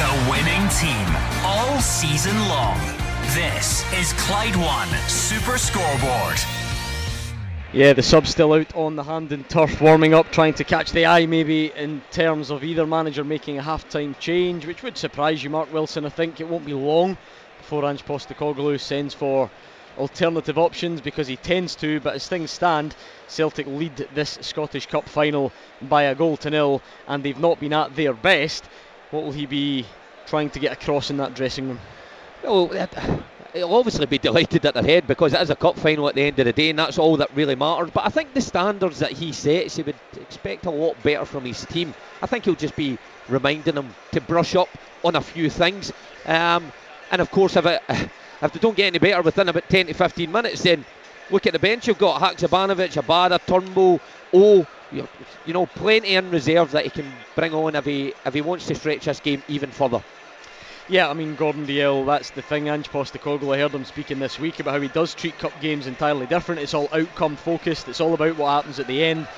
The winning team all season long. This is Clyde One Super Scoreboard. Yeah, the sub's still out on the Hampden turf, warming up, trying to catch the eye maybe in terms of either manager making a half-time change, which would surprise you, Mark Wilson. I think it won't be long before Ange Postecoglou sends for alternative options because he tends to, but as things stand, Celtic lead this Scottish Cup final by a goal to nil, and they've not been at their best. What will he be trying to get across in that dressing room? Well, he'll obviously be delighted at their head because it is a cup final at the end of the day, and that's all that really matters. But I think the standards that he sets, he would expect a lot better from his team. I think he'll just be reminding them to brush up on a few things. Um, and of course, if, it, if they don't get any better within about 10 to 15 minutes, then look at the bench. You've got Haksabanovic, Abada, Turnbull, O. You know, plenty in reserve that he can bring on if he if he wants to stretch this game even further. Yeah, I mean Gordon Dalziel, that's the thing. Ange Postecoglou, I heard him speaking this week about how he does treat cup games entirely different. It's all outcome focused. It's all about what happens at the end.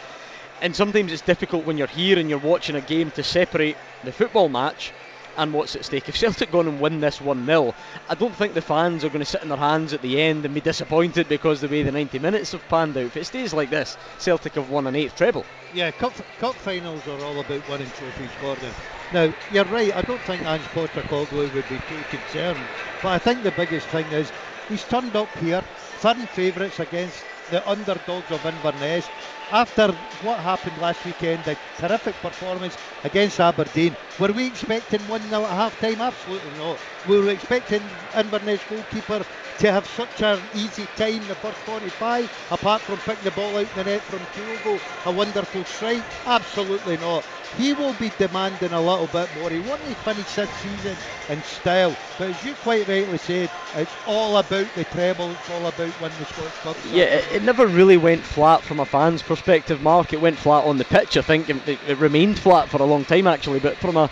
And sometimes it's difficult when you're here and you're watching a game to separate the football match and what's at stake. If Celtic go on and win this 1 0, I don't think the fans are going to sit in their hands at the end and be disappointed because the way the 90 minutes have panned out. If it stays like this, Celtic have won an eighth treble. Yeah, cup, cup finals are all about winning trophies, Gordon. Now, you're right, I don't think Ange Postecoglou would be too concerned, but I think the biggest thing is he's turned up here, firm favourites against the underdogs of Inverness, after what happened last weekend, a terrific performance against Aberdeen. Were we expecting 1 0 at half time? Absolutely not. We were expecting Inverness goalkeeper to have such an easy time the first 45, apart from picking the ball out the net from Kyogo, a wonderful strike? Absolutely not. He will be demanding a little bit more. He wanted to finish this season in style, but as you quite rightly said, it's all about the treble, it's all about winning the Scottish Cup. Yeah, it, it, never really went flat from a fan's perspective, Mark. It went flat on the pitch, I think. It, it remained flat for a long time, actually, but from a,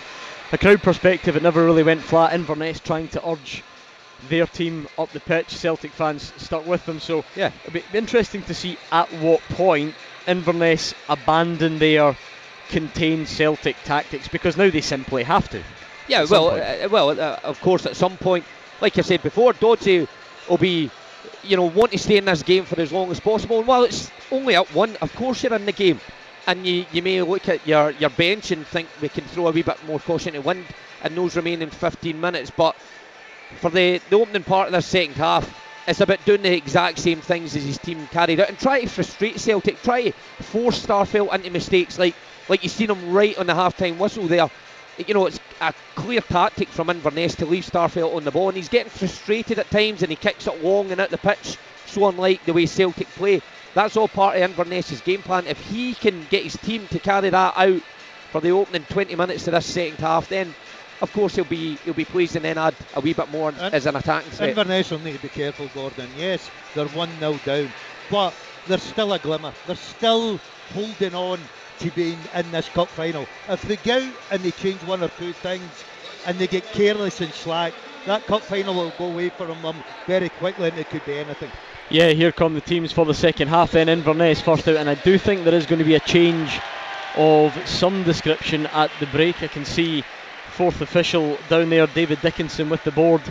a crowd perspective, it never really went flat. Inverness trying to urge their team up the pitch. Celtic fans stuck with them. So yeah, it'll be interesting to see at what point Inverness abandon their contain Celtic tactics because now they simply have to. Yeah, well, uh, well, uh, of course, at some point, like I said before, Doddsy will be, you know, want to stay in this game for as long as possible. And while it's only up one, of course you're in the game, and you, you may look at your, your bench and think we can throw a wee bit more caution to wind in those remaining 15 minutes. But for the, the opening part of the second half, it's about doing the exact same things as his team carried out and try to frustrate Celtic, try to force Starfelt into mistakes like like you've seen him right on the half-time whistle there. You know, it's a clear tactic from Inverness to leave Starfelt on the ball, and he's getting frustrated at times, and he kicks it long and out the pitch, so unlike the way Celtic play. That's all part of Inverness's game plan. If he can get his team to carry that out for the opening 20 minutes of this second half, then of course he'll be he'll be pleased and then add a wee bit more and as an attacking threat. Inverness will need to be careful, Gordon. Yes, they're one 0 down, but there's still a glimmer. They're still holding on to being in this cup final. If they go out and they change one or two things and they get careless and slack, that cup final will go away from them very quickly and it could be anything. Yeah, here come the teams for the second half then. Inverness first out, and I do think there is going to be a change of some description at the break. I can see fourth official down there, David Dickinson, with the board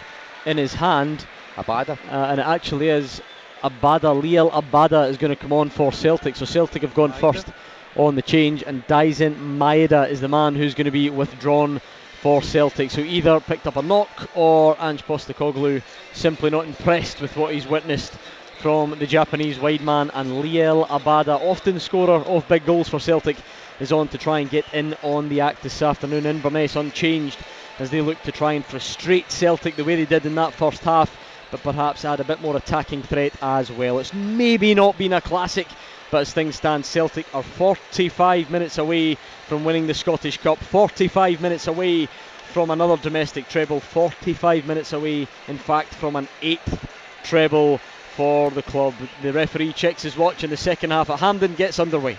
in his hand. Abada. Uh, and it actually is Abada. Liel Abada is going to come on for Celtic. So Celtic have gone first on the change, and Daizen Maeda is the man who's going to be withdrawn for Celtic. So either picked up a knock or Ange Postecoglou simply not impressed with what he's witnessed from the Japanese wide man and Liel Abada, often scorer of big goals for Celtic, is on to try and get in on the act this afternoon. Inverness unchanged as they look to try and frustrate Celtic the way they did in that first half, but perhaps add a bit more attacking threat as well. It's maybe not been a classic but as things stand, Celtic are 45 minutes away from winning the Scottish Cup, 45 minutes away from another domestic treble, 45 minutes away, in fact, from an eighth treble for the club. The referee checks his watch in the second half at Hampden gets underway.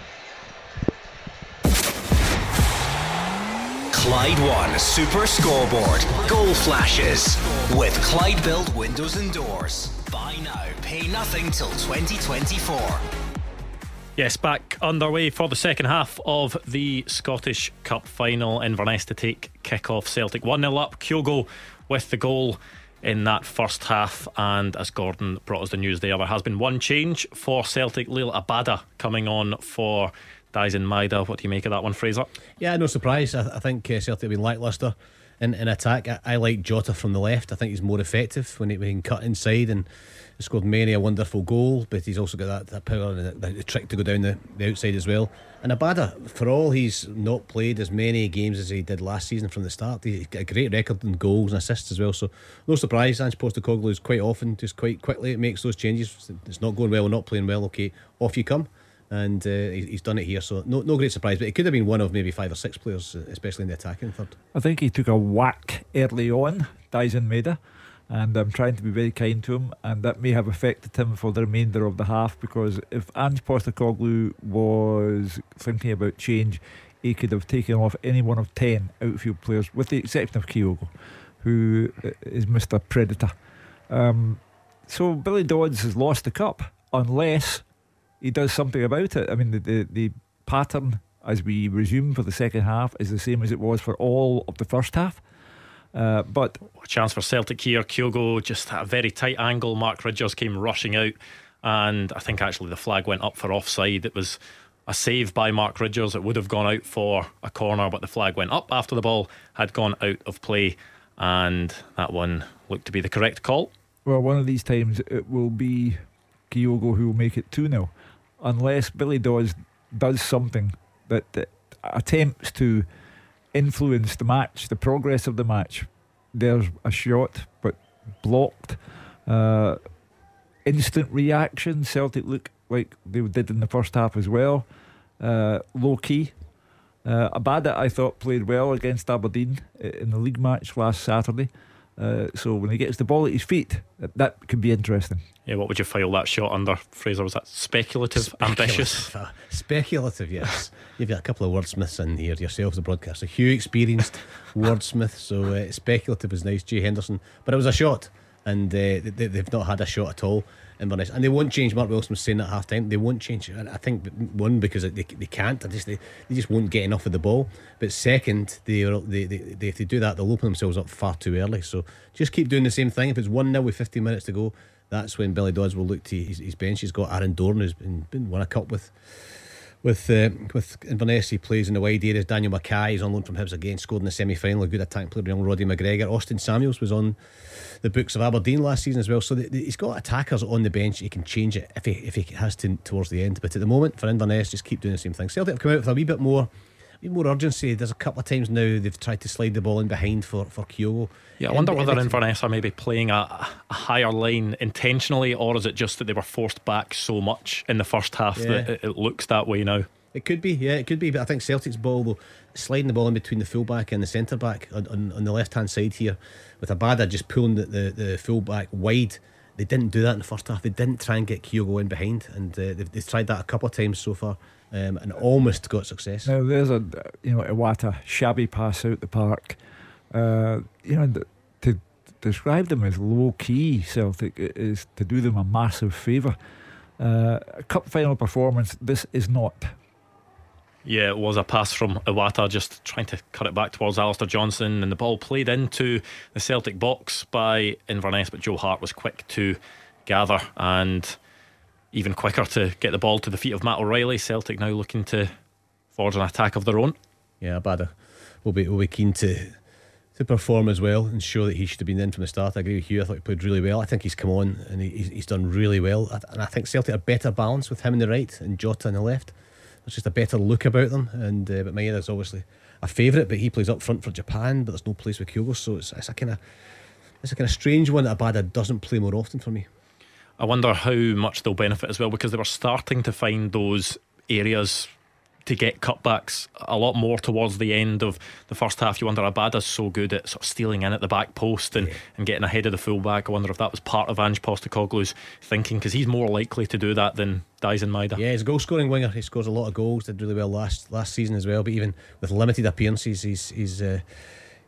Clyde One Super Scoreboard. Goal flashes. With Clyde Built Windows and Doors. Buy now, pay nothing till 2024. Yes, back underway for the second half of the Scottish Cup final. Inverness to take kick-off Celtic 1 0 up. Kyogo with the goal in that first half. And as Gordon brought us the news there, there has been one change for Celtic. Liel Abada coming on for Daizen Maeda. What do you make of that one, Fraser? Yeah, no surprise. I, I think uh, Celtic have been lacklustre in, in attack. I, I, like Jota from the left. I think he's more effective when he, when he can cut inside and scored many a wonderful goal, but he's also got that, that power and the, the, trick to go down the, the outside as well. And Abada, for all he's not played as many games as he did last season from the start, he's got a great record in goals and assists as well. So no surprise, Ange Postecoglou is quite often just quite quickly it makes those changes. It's not going well not playing well. Okay, off you come and uh, he's done it here. So no, no great surprise. But it could have been one of maybe five or six players, especially in the attacking third. I think he took a whack early on, Daizen Maeda, and I'm trying to be very kind to him, and that may have affected him for the remainder of the half because if Ange Postecoglou was thinking about change, he could have taken off any one of ten outfield players, with the exception of Kyogo, who is Mr. Predator. Um, so Billy Dodds has lost the cup unless he does something about it. I mean, the, the, the pattern as we resume for the second half is the same as it was for all of the first half. Uh, but a chance for Celtic here. Kyogo just at a very tight angle. Mark Ridgers came rushing out, and I think actually the flag went up for offside. It was a save by Mark Ridgers. It would have gone out for a corner, but the flag went up after the ball had gone out of play, and that one looked to be the correct call. Well, one of these times it will be Kyogo who will make it 2 0 unless Billy Dodds does something that, that attempts to influence the match, the progress of the match. There's a shot, but blocked. Uh, instant reaction. Celtic look like they did in the first half as well. Uh, low key. Uh, Abada, I thought, played well against Aberdeen in the league match last Saturday. Uh, so when he gets the ball at his feet, that, that could be interesting. Yeah, what would you file that shot under, Fraser? Was that speculative, speculative ambitious? Uh, speculative, yes. You've got a couple of wordsmiths in here yourself, the broadcaster. Hugh experienced wordsmith, so uh, speculative is nice. Jay Henderson, but it was a shot, and uh, they, have not had a shot at all. Inverness. And they won't change. Mark Wilson was saying at half time. They won't change. I think one because they, they can't. They just they, they just won't get enough of the ball. But second, they, they, they, they if they do that, they'll open themselves up far too early. So just keep doing the same thing. If it's one 0 with 15 minutes to go, that's when Billy Dodds will look to his, his bench. He's got Aaron Doran who's been, been won a cup with with uh, with Inverness, he plays in the wide areas. Daniel Mackay is on loan from Hibs again, scored in the semi final. A good attack player, young Roddy McGregor. Austin Samuels was on the books of Aberdeen last season as well. So the, the, he's got attackers on the bench. He can change it if he if he has to towards the end. But at the moment, for Inverness, just keep doing the same thing. Celtic have come out with a wee bit more more urgency. There's a couple of times now they've tried to slide the ball in behind for, for Kyogo. Yeah, I wonder whether Inverness are maybe playing a, a, higher line intentionally, or is it just that they were forced back so much in the first half yeah. that it, it, looks that way now? It could be, yeah, it could be. But I think Celtic's ball, though, sliding the ball in between the fullback and the centre back on, on, on, the left hand side here, with Abada just pulling the, the, the fullback wide. They didn't do that in the first half. They didn't try and get Kyogo in behind, and uh, they've, they've tried that a couple of times so far um, and almost got success. Now there's a you know Iwata shabby pass out the park. Uh, you know to describe them as low key Celtic is to do them a massive favour. Uh, a cup final performance. This is not. Yeah, it was a pass from Iwata just trying to cut it back towards Alistair Johnston, and the ball played into the Celtic box by Inverness, but Joe Hart was quick to gather and even quicker to get the ball to the feet of Matt O'Reilly. Celtic now looking to forge an attack of their own. Yeah, Abada will be will be keen to to perform as well and show that he should have been in from the start. I agree with you. I thought he played really well. I think he's come on and he, he's done really well. And I think Celtic are better balance with him in the right and Jota in the left. There's just a better look about them. And uh, but Maeda's obviously a favourite, but he plays up front for Japan. But there's no place with Kyogo, so it's, it's a kind of it's a kind of strange one that Abada doesn't play more often for me. I wonder how much they'll benefit as well because they were starting to find those areas to get cutbacks a lot more towards the end of the first half. You wonder Abada's so good at sort of stealing in at the back post and, yeah. and getting ahead of the fullback. I wonder if that was part of Ange Postecoglou's thinking because he's more likely to do that than Daizen Maeda. Yeah, he's a goal scoring winger. He scores a lot of goals. Did really well last last season as well. But even with limited appearances, he's he's. Uh,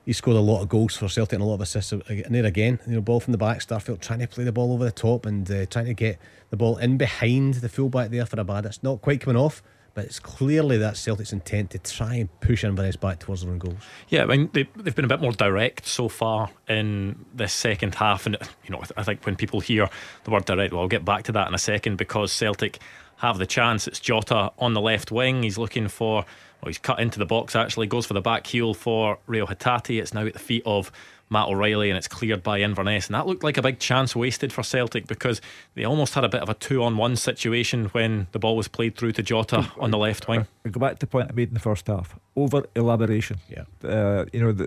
he scored a lot of goals for Celtic and a lot of assists. And there again, you know, ball from the back, Starfelt trying to play the ball over the top and uh, trying to get the ball in behind the fullback there for Abada. It's not quite coming off, but it's clearly that Celtic's intent to try and push Inverness back towards their own goals. Yeah, I mean they, they've been a bit more direct so far in this second half, and you know I think when people hear the word direct, well, I'll get back to that in a second because Celtic have the chance. It's Jota on the left wing. He's looking for well, he's cut into the box actually, goes for the back heel for Reo Hatate. It's now at the feet of Matt O'Reilly and it's cleared by Inverness. And that looked like a big chance wasted for Celtic because they almost had a bit of a two on one situation when the ball was played through to Jota on the left wing. I go back to the point I made in the first half over elaboration. Yeah. Uh, you know, the,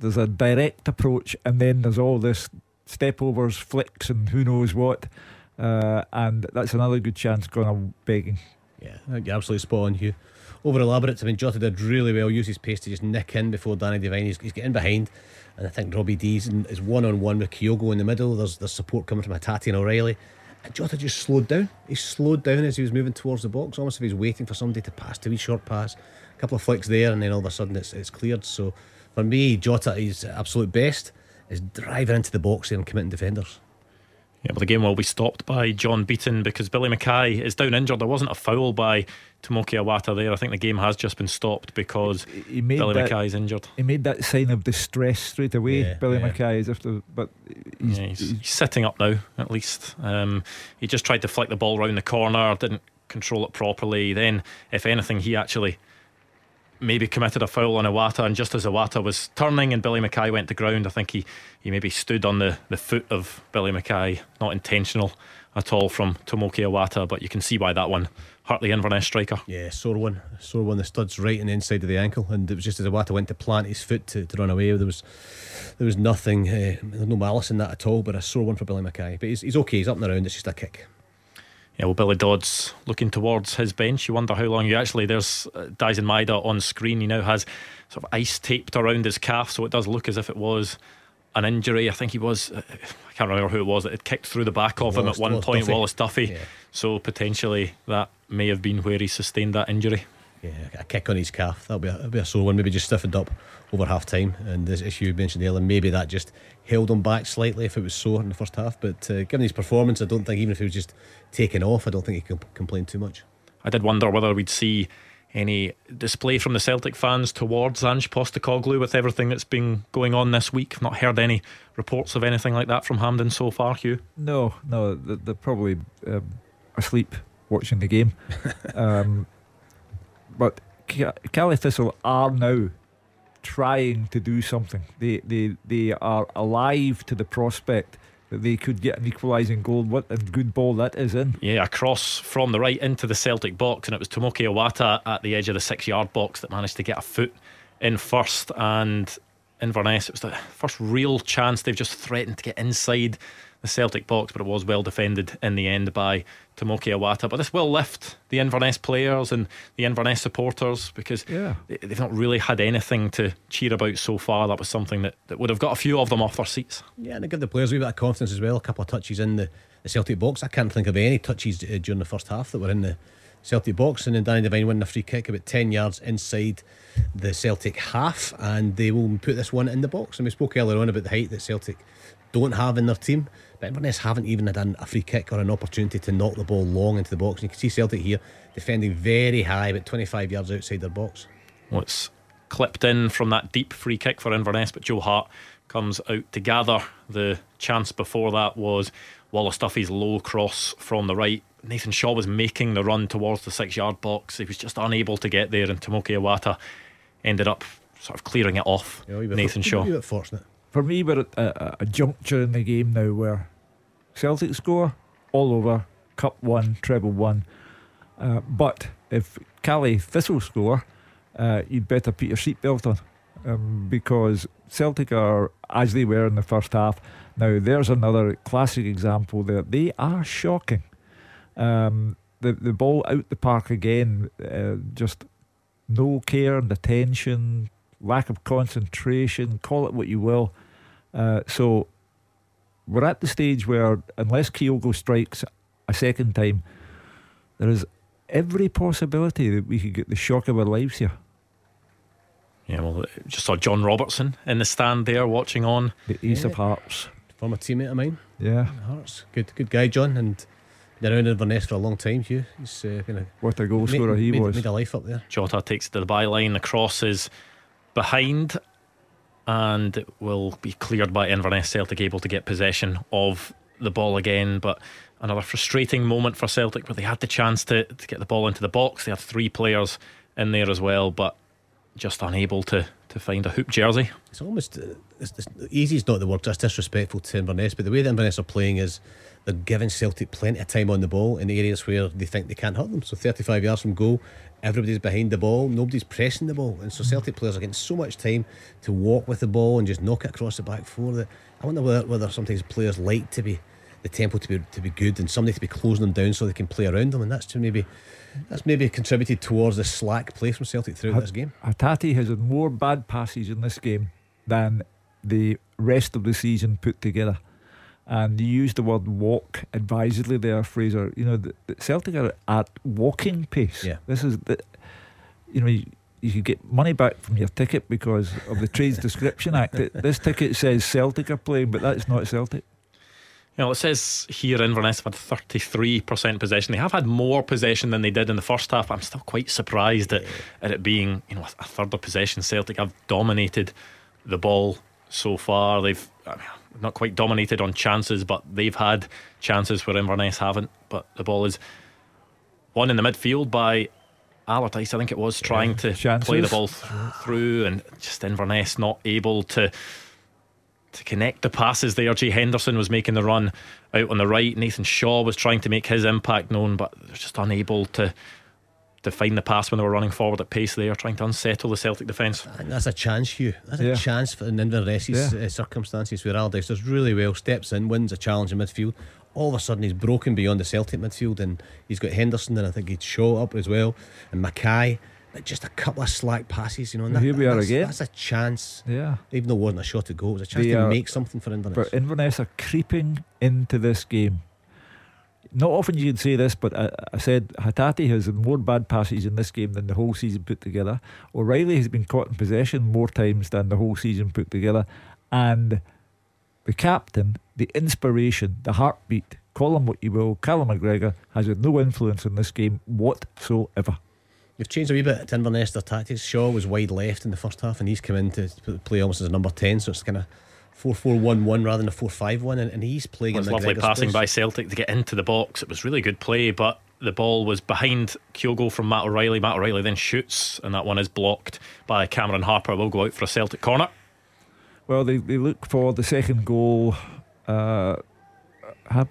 there's a direct approach and then there's all this step overs, flicks, and who knows what. Uh, and that's another good chance going on begging. Yeah, you're absolutely spot on, Hugh over elaborate. I mean, Jota did really well, use his pace to just nick in before Danny Devine. He's, he's getting behind, and I think Robbie Deas is one on one with Kyogo in the middle. There's there's support coming from Hatate and O'Reilly. And Jota just slowed down. He slowed down as he was moving towards the box, almost if he was waiting for somebody to pass to wee short pass. A couple of flicks there, and then all of a sudden it's, it's cleared. So for me, Jota is absolute best is driving into the box and committing defenders. Yeah, well, the game will be stopped by John Beaton because Billy Mackay is down injured. There wasn't a foul by Tomoki Iwata there. I think the game has just been stopped because he made Billy that, Mackay is injured. He made that sign of distress straight away, yeah, Billy yeah. Mackay, as if the, but he's, yeah, he's, he's, sitting up now, at least. Um, he just tried to flick the ball round the corner, didn't control it properly. Then, if anything, he actually maybe committed a foul on Iwata, and just as Iwata was turning and Billy Mackay went to ground, I think he, he maybe stood on the, the foot of Billy Mackay. Not intentional at all from Tomoki Iwata, but you can see why that one hurt the Inverness striker. Yeah, sore one. Sore one. The stud's right on the inside of the ankle, and it was just as Iwata went to plant his foot to, to run away. There was there was nothing, uh, no malice in that at all, but a sore one for Billy Mackay. But he's, he's okay, he's up and around, it's just a kick. Yeah, well, Billy Dodds looking towards his bench. You wonder how long you actually. There's uh, Daizen Maeda on screen. He now has sort of ice taped around his calf, so it does look as if it was an injury. I think he was. Uh, I can't remember who it was that had kicked through the back of Wallace, him at one Wallace point. Duffy. Wallace Duffy. Yeah. So potentially that may have been where he sustained that injury. Yeah, a kick on his calf. That'll be a, that'll be a sore one. Maybe just stiffened up over half time. And this issue you mentioned earlier, maybe that just held him back slightly if it was sore in the first half. But uh, given his performance, I don't think even if he was just taken off, I don't think he can complain too much. I did wonder whether we'd see any display from the Celtic fans towards Ange Postecoglou with everything that's been going on this week. I've not heard any reports of anything like that from Hampden so far, Hugh. No, no, they're probably um, asleep watching the game. um, but Caley Thistle are now trying to do something. They they they are alive to the prospect that they could get an equalising goal. What a good ball that is in. Yeah, a cross from the right into the Celtic box, and it was Tomoki Iwata at the edge of the six yard box that managed to get a foot in first. And Inverness, it was the first real chance they've just threatened to get inside the Celtic box, but it was well defended in the end by Tomoki Iwata. But this will lift the Inverness players and the Inverness supporters because yeah. they've not really had anything to cheer about so far. That was something that, that would have got a few of them off their seats. Yeah, and give the players a wee bit of confidence as well. A couple of touches in the, the Celtic box. I can't think of any touches uh, during the first half that were in the Celtic box, and then Danny Devine winning a free kick about 10 yards inside the Celtic half, and they will put this one in the box. And we spoke earlier on about the height that Celtic don't have in their team. But Inverness haven't even had a free kick or an opportunity to knock the ball long into the box. And you can see Celtic here defending very high, about 25 yards outside their box. Well, it's clipped in from that deep free kick for Inverness, but Joe Hart comes out to gather. The chance before that was Wallace Duffy's low cross from the right. Nathan Shaw was making the run towards the six yard box. He was just unable to get there, and Tomoki Iwata ended up sort of clearing it off. Yeah, Nathan Shaw. A bit fortunate for me, we're at a, a, juncture in the game now where Celtic score all over, Cup one, treble one. Uh, but if Caley Thistle score, uh, you'd better put your seatbelt on um, because Celtic are as they were in the first half. Now, there's another classic example there. They are shocking. Um, the the ball out the park again, uh, just no care and attention, lack of concentration, call it what you will. Uh, so we're at the stage where, unless Kyogo strikes a second time, there is every possibility that we could get the shock of our lives here. Yeah, well, Well, just saw John Robertson in the stand there watching on. The Ace Yeah. of Hearts. Former teammate of mine, Yeah, Hearts. Good, good guy, John, and been around Inverness for a long time. Hugh, he's uh, been a what a goal made, scorer he made, was. made a life up there. Jota takes it to the byline. The cross is behind and will be cleared by Inverness. Celtic able to get possession of the ball again, but another frustrating moment for Celtic where they had the chance to, to get the ball into the box. They had three players in there as well, but just unable to, to find a hoop jersey. It's almost uh, it's, it's, easy is not the word. That's disrespectful to Inverness. But the way that Inverness are playing is they're giving Celtic plenty of time on the ball in areas where they think they can't hurt them. So 35 yards from goal, everybody's behind the ball, nobody's pressing the ball, and so Celtic mm. players are getting so much time to walk with the ball and just knock it across the back four. That I wonder whether, whether sometimes players like to be the tempo to be to be good and somebody to be closing them down so they can play around them, and that's to maybe. That's maybe contributed towards the slack play from Celtic throughout this game. Hatate has had more bad passes in this game than the rest of the season put together. And you used the word walk advisedly there, Fraser. You know, the, the Celtic are at walking pace. Yeah. This is the, you know, you, you could get money back from your ticket because of the Trades Description Act. It- This ticket says Celtic are playing, but that's not Celtic. You know, it says here Inverness have had 33% possession. They have had more possession than they did in the first half. I'm still quite surprised at, at it being, you know, a third of possession. Celtic have dominated the ball so far. They've I mean, not quite dominated on chances, but they've had chances where Inverness haven't. But the ball is won in the midfield by Allardice, I think it was, trying to play the ball th- through, and just Inverness not able to to connect the passes there. Jay Henderson was making the run out on the right. Nathan Shaw was trying to make his impact known, but just unable to to find the pass when they were running forward at pace there, trying to unsettle the Celtic defence. I that's a chance, Hugh. That's Yeah. a chance for in Inverness's Yeah. uh, circumstances where Allardice does really well, steps in, wins a challenge in midfield. All of a sudden, he's broken beyond the Celtic midfield, and he's got Henderson, and I think he'd show up as well, and Mackay. But just a couple of slack passes, you know. And Well, here we are that's, again. That's a chance, Yeah. even though it wasn't a shot to go, It was a chance They to are- make something for Inverness. But Inverness are creeping into this game. Not often you can say this, but I, I said Hatate has more bad passes in this game than the whole season put together. O'Reilly has been caught in possession more times than the whole season put together. And the captain, the inspiration, the heartbeat, call him what you will, Callum McGregor, has had no influence in this game whatsoever. You've changed a wee bit to Inverness their tactics. Shaw was wide left in the first half, and he's come in to play almost as a number 10, so it's kind of 4 4 1 1 rather than a 4 5 1, and, and he's playing It was lovely McGregor's passing place. by Celtic to get into the box. It was really good play, but the ball was behind Kyogo from Matt O'Reilly. Matt O'Reilly then shoots, and that one is blocked by Cameron Harper. Will go out for a Celtic corner. Well, they, they look for the second goal. Uh, have,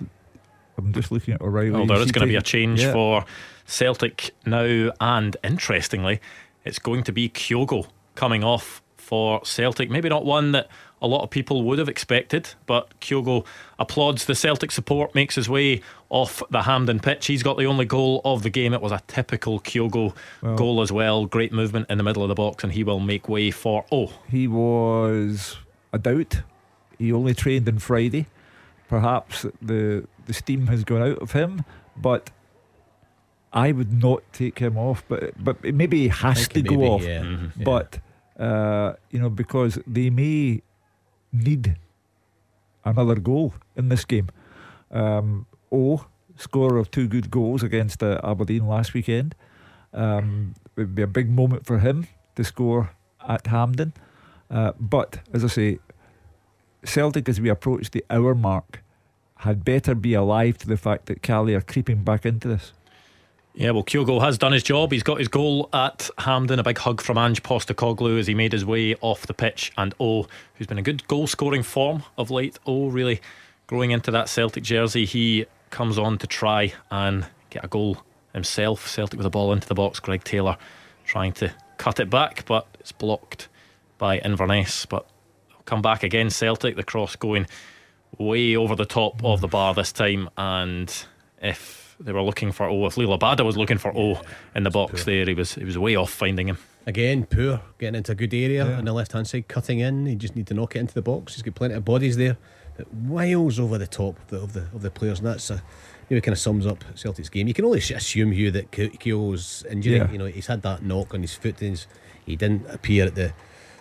I'm just looking at O'Reilly. Well, there Is is going to be a change Yeah. for Celtic now, and interestingly, it's going to be Kyogo coming off for Celtic. Maybe not one that a lot of people would have expected, but Kyogo applauds the Celtic support, makes his way off the Hampden pitch. He's got the only goal of the game. It was a typical Kyogo Well- goal as well. Great movement in the middle of the box, and he will make way for oh. He was a doubt. He only trained on Friday. Perhaps the the steam has gone out of him, but I would not take him off. But but maybe he has to maybe, go off. Yeah. Mhm. But uh, you know because they may need another goal in this game. Um, o score of two good goals against uh, Aberdeen last weekend. Um, it would be a big moment for him to score at Hampden. Uh, but as I say, Celtic as we approach the hour mark had better be alive to the fact that Caley are creeping back into this. Yeah, well, Kyogo has done his job. He's got his goal at Hampden. A big hug from Ange Postecoglou as he made his way off the pitch. And O, who's been a good goal scoring form of late, O really growing into that Celtic jersey. He comes on to try and get a goal himself. Celtic with a ball into the box. Greg Taylor trying to cut it back, but it's blocked by Inverness. But come back again, Celtic. The cross going way over the top of the bar this time. And if they were looking for O, if Liel Abada was looking for O in the box poor. there, he was he was way off finding him. Again, poor getting into a good area Yeah. on the left hand side, cutting in. He just need to knock it into the box. He's got plenty of bodies there, but miles over the top of the of the, of the players, and that's a, maybe kind of sums up Celtic's game. You can only assume Hugh that Kyogo's injury. Yeah. You know, he's had that knock on his foot. And he's, he didn't appear at the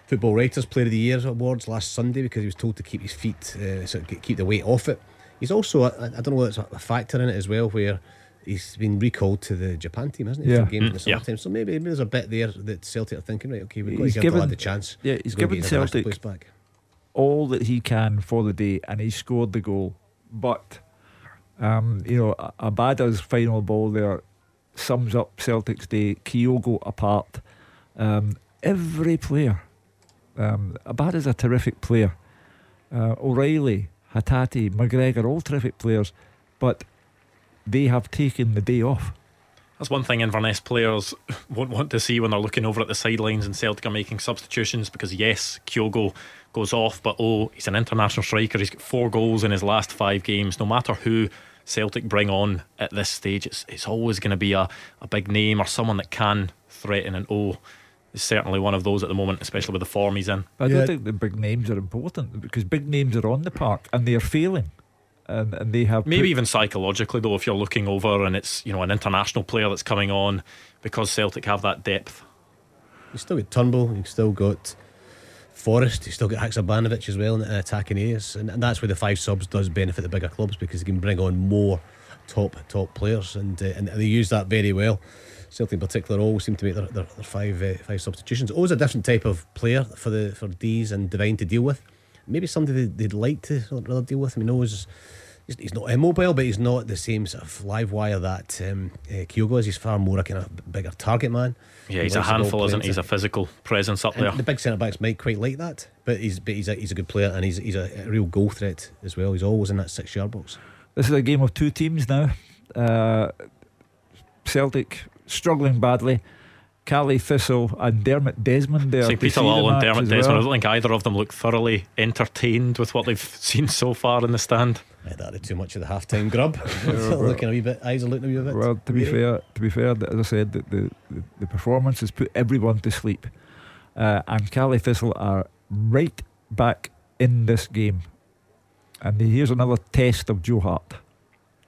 Football Writers Player of the Year awards last Sunday because he was told to keep his feet, uh, sort of keep the weight off it. He's also, I don't know whether it's a factor in it as well, where he's been recalled to the Japan team, hasn't he? Yeah. For games in the Mm, yeah. summertime. So maybe, maybe there's a bit there that Celtic are thinking, right, okay, we've got He's to give the given- lad the chance. yeah, he's to go given get international Celtic- place back. all that he can for the day, and he scored the goal. But um, you know, A- Abada's final ball there sums up Celtic's day. Kyogo apart, um, every player. Um, Abada's a terrific player. Uh, O'Reilly, Hatate, McGregor, all terrific players, but they have taken the day off. That's one thing Inverness players won't want to see when they're looking over at the sidelines and Celtic are making substitutions because, yes, Kyogo goes off, but oh, he's an international striker. He's got four goals in his last five games. No matter who Celtic bring on at this stage, it's, it's always going to be a, a big name or someone that can threaten. And oh, is certainly one of those at the moment, especially with the form he's in. I Yeah. don't think the big names are important because big names are on the park and they're failing. And, and they have Maybe even psychologically, though, if you're looking over and it's you know an international player that's coming on because Celtic have that depth. You've still got Turnbull, you've still got Forrest, you've still got Haksabanovic as well in the attacking areas. And, and that's where the five subs does benefit the bigger clubs because they can bring on more top top players and uh, and they use that very well. Celtic in particular always seem to make their, their, their five uh, five substitutions. Always a different type of player for the for Deas and Devine to deal with. Maybe somebody they'd, they'd like to rather deal with. I mean, always he's, he's not immobile, but he's not the same sort of live wire that um, uh, Kyogo is. He's far more a kind of bigger target man. Yeah, He he's a likes the ball handful, isn't he? He's a physical presence up and there. the big centre backs might quite like that, but he's but he's a, he's a good player and he's he's a, a real goal threat as well. He's always in that six yard box. This is a game of two teams now. Uh, Celtic struggling badly. Caley Thistle and Dermot Desmond there. St. to Peter see and Dermot as Desmond. I don't think either of them look thoroughly entertained with what they've seen so far in the stand. Yeah, that had too much of the half time grub. looking a wee bit, eyes are looking a wee bit. Well, to be fair, to be fair, as I said, the the, the, the performance has put everyone to sleep, uh, and Caley Thistle are right back in this game. And here's another test of Joe Hart.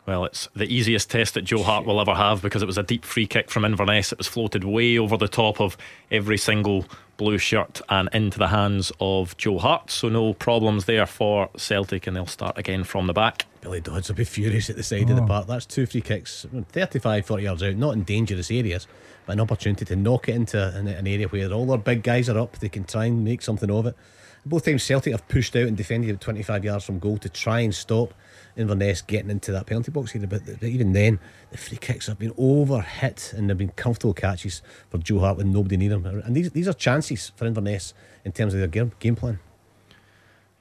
Well, it's the easiest test that Joe Hart will ever have because it was a deep free kick from Inverness. It was floated way over the top of every single blue shirt and into the hands of Joe Hart. So no problems there for Celtic, and they'll start again from the back. Billy Dodds will be furious at the side of the Oh. park. That's two free kicks, 35, 40 yards out, not in dangerous areas, but an opportunity to knock it into an, an area where all their big guys are up. They can try and make something of it. Both times Celtic have pushed out and defended at 25 yards from goal to try and stop Inverness getting into that penalty box here. But, but even then, the free kicks have been over hit and they've been comfortable catches for Joe Hart with nobody near him. And these, these are chances for Inverness in terms of their game, game plan.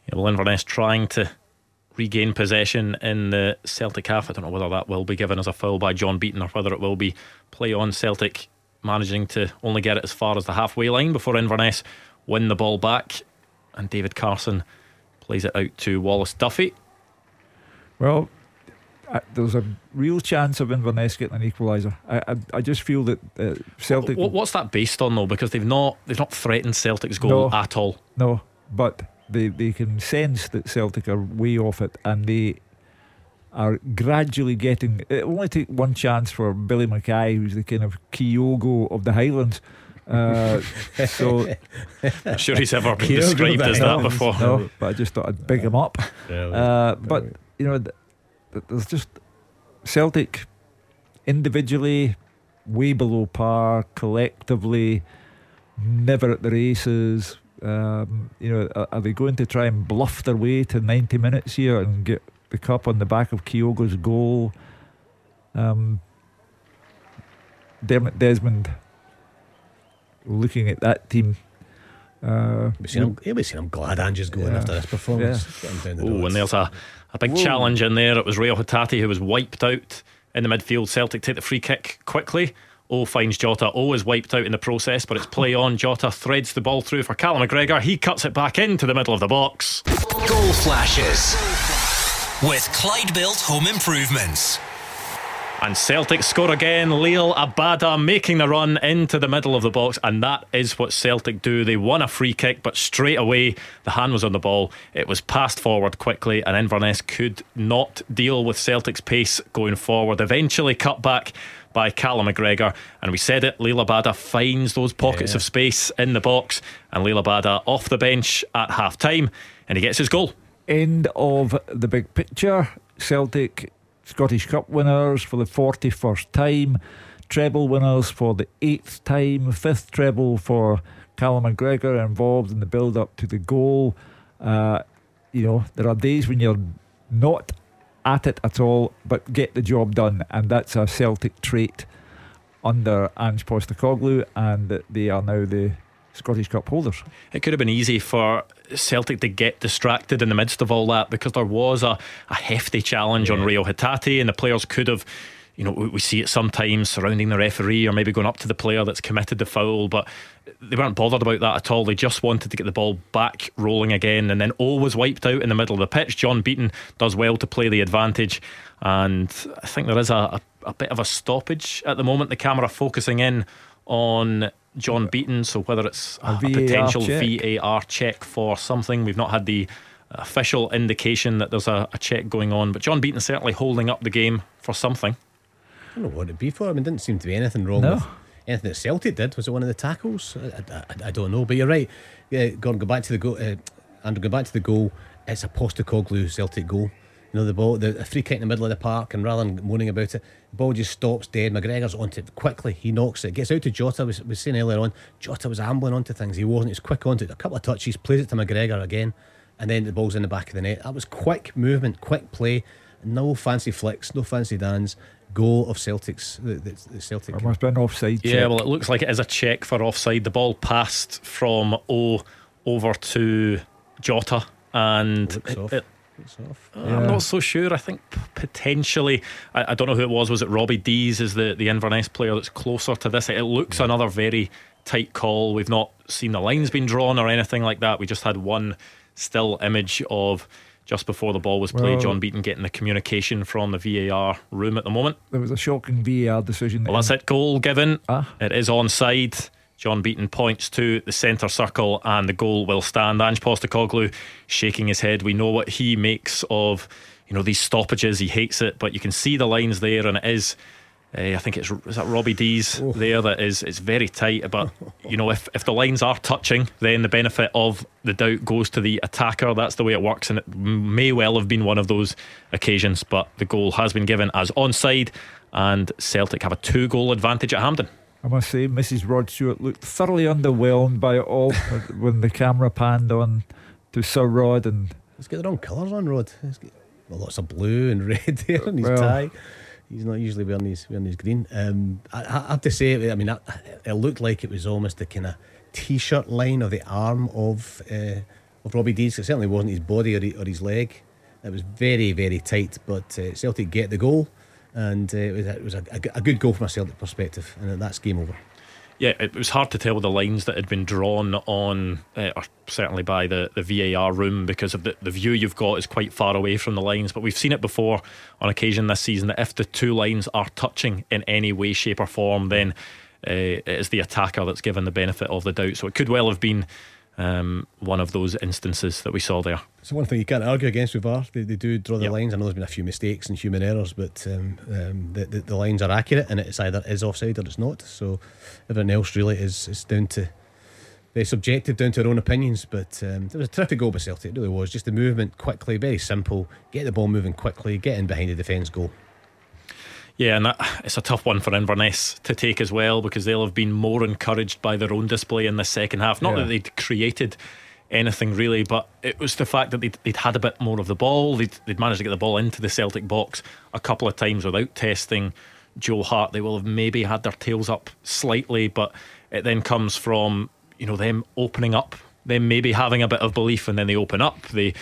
Yeah, well, Inverness trying to regain possession in the Celtic half. I don't know whether that will be given as a foul by John Beaton or whether it will be play on Celtic managing to only get it as far as the halfway line before Inverness win the ball back. And David Carson plays it out to Wallace Duffy. Well, uh, there's a real chance of Inverness getting an equaliser. I, I I just feel that uh, Celtic. What, what's that based on though? Because they've not they've not threatened Celtic's goal No. at all. No, but they they can sense that Celtic are way off it, and they are gradually getting. It only take one chance for Billy Mackay, who's the kind of Kyogo of the Highlands. Uh, so I'm sure he's ever been Kyogo described the as that before. no, but I just thought I'd big him up. Uh, but you know, th- th- there's just Celtic individually way below par, collectively never at the races. Um, you know, are, are they going to try and bluff their way to 90 minutes here and get the cup on the back of Kyogo's goal? Um, Dermot Desmond looking at that team. Uh, We've seen him, yeah, we've seen him glad Ange's going Yeah. after this performance. Get him down the Oh, road. and there's a, a big Whoa. challenge in there. It was Reo Hatate who was wiped out in the midfield. Celtic take the free kick quickly. O finds Jota. O is wiped out in the process, but it's play on. Jota threads the ball through for Callum McGregor. He cuts it back into the middle of the box. Goal flashes with Clyde Built Home Improvements. And Celtic score again. Liel Abada making the run into the middle of the box, and that is what Celtic do. They won a free kick, but straight away the hand was on the ball. It was passed forward quickly, and Inverness could not deal with Celtic's pace going forward. Eventually cut back by Callum McGregor. And we said it, Liel Abada finds those pockets Yeah. of space in the box, and Liel Abada off the bench at half time, and he gets his goal. End of the big picture. Celtic Scottish Cup winners for the 41st time. Treble winners for the eighth time. Fifth treble for Callum McGregor involved in the build up to the goal. Uh, you know, there are days when you're not at it at all, but get the job done. And that's a Celtic trait under Ange Postecoglou, and they are now the Scottish Cup holders. It could have been easy for Celtic to get distracted in the midst of all that because there was a, a hefty challenge on Reo Hatate, and the players could have. You know, we we see it sometimes surrounding the referee or maybe going up to the player that's committed the foul, but they weren't bothered about that at all. They just wanted to get the ball back rolling again, and then all was wiped out in the middle of the pitch. John Beaton does well to play the advantage, and I think there is a, a, a bit of a stoppage at the moment. The camera focusing in on John Beaton, so whether it's a, A a potential check. VAR check for something, we've not had the official indication that there's a, a check going on, but John Beaton certainly holding up the game for something. I don't know what it'd be for. I mean, didn't seem to be anything wrong No. with anything that Celtic did. Was it one of the tackles? I, I, I- I don't know, but you're right. Yeah, Gordon, go back to the goal. Uh, Andrew, go back to the goal. It's a Postecoglou Celtic goal. You know the ball, the, the free kick in the middle of the park, and rather than moaning about it, the ball just stops dead. McGregor's onto it quickly. He knocks it, gets out to Jota. Was was saying earlier on, Jota was ambling onto things. He wasn't. He was quick onto it. A couple of touches, plays it to McGregor again, and then the ball's in the back of the net. That was quick movement, quick play. No fancy flicks, no fancy dance. Goal of Celtics. The, the, the Celtic. There must be an offside Yeah, well, it looks like it is a check for offside. The ball passed from O over to Jota, and it- it- It's off. I'm not so sure. I think potentially, I, I don't know who it was. Was it Robbie Deas? Is the the Inverness player that's closer to this? It looks another very tight call. We've not seen the lines being drawn or anything like that. We just had one still image of just before the ball was played. Well- John Beaton getting the communication from the VAR room at the moment. There was a shocking VAR decision. Well, that's it. Goal given. Ah. It is onside. John Beaton points to the centre circle and the goal will stand. Ange Postecoglou shaking his head. We know what he makes of you know these stoppages. He hates it, but you can see the lines there, and it is. Uh, I think it's is that Robbie Deas there that is it's very tight. But you know if if the lines are touching, then the benefit of the doubt goes to the attacker. That's the way it works, and it may well have been one of those occasions. But the goal has been given as onside, and Celtic have a two goal advantage at Hampden. I must say, Mrs. Rod Stewart looked thoroughly underwhelmed by it all when the camera panned on to Sir Rod and He's got the wrong colours on, Rod. He's got well, lots of blue and red there on his Well- tie. He's not usually wearing his wearing his green. Um, I, I have to say, I mean, I, it looked like it was almost the kind of t-shirt line of the arm of uh, of Robbie Deas. It certainly wasn't his body or, he, or his leg. It was very very tight. But uh, Celtic get the goal, and uh, it was, it was a, a, a good goal from a Celtic perspective, and that's game over. Yeah, it was hard to tell the lines that had been drawn on, uh, or certainly by the, the VAR room, because of the, the view you've got is quite far away from the lines. But we've seen it before on occasion this season that if the two lines are touching in any way, shape, or form, then uh, it is the attacker that's given the benefit of the doubt. So it could well have been um, one of those instances that we saw there. So one thing you can't argue against with VAR. They, they do draw the Yep. lines. I know there's been a few mistakes and human errors, but um, um, the, the, the lines are accurate and it's either is offside or it's not. So everything else really is, is down to very subjective, down to our own opinions. But um, there was a terrific goal by Celtic. It really was. Just the movement quickly, very simple. Get the ball moving quickly, get in behind the defence goal. Yeah, and that, it's a tough one for Inverness to take as well because they'll have been more encouraged by their own display in the second half. Not Yeah. that they'd created anything really, but it was the fact that they'd, they'd had a bit more of the ball. They'd, they'd managed to get the ball into the Celtic box a couple of times without testing Joe Hart. They will have maybe had their tails up slightly, but it then comes from you know them opening up, them maybe having a bit of belief, and then they open up. They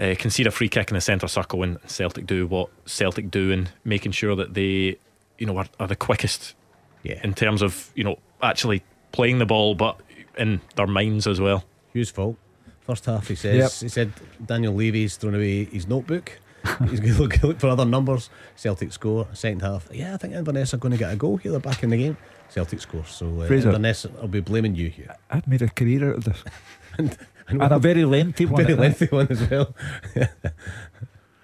uh, concede a free kick in the centre circle, and Celtic do what Celtic do, and making sure that they, you know, are, are the quickest Yeah. in terms of you know actually playing the ball, but in their minds as well. Hugh's fault. First half, he says. Yep. He said Daniel Levy's thrown away his notebook. He's going to look, look for other numbers. Celtic score. Second half. Yeah, I think Inverness are going to get a goal here. They're back in the game. Celtic score. So uh, Fraser. Inverness, I'll be blaming you here. I'd made a career out of this. And, And a very lengthy one. very lengthy one as well.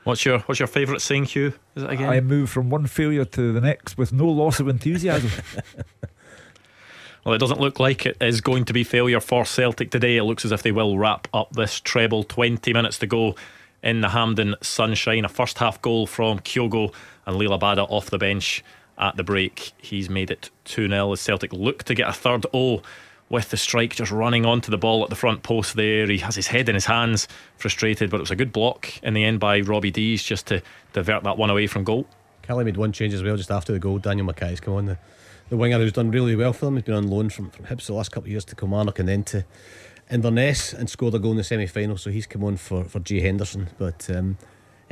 What's your What's your favourite saying, Hugh? Is it again? I move from one failure to the next with no loss of enthusiasm. Well, it doesn't look like it is going to be failure for Celtic today. It looks as if they will wrap up this treble. 20 minutes to go in the Hampden sunshine. A first half goal from Kyogo and Liel Abada off the bench at the break. He's made it 2 0 as Celtic look to get a third. Oh, with the strike just running onto the ball at the front post there. He has his head in his hands, frustrated, but it was a good block in the end by Robbie Deas just to divert that one away from goal. Caley made one change as well just after the goal. Daniel Mackay's come on. The, the winger who's done really well for them. He's been on loan from, from Hibs the last couple of years to Kilmarnock and then to Inverness and scored a goal in the semi final. So he's come on for, for Jay Henderson. But um,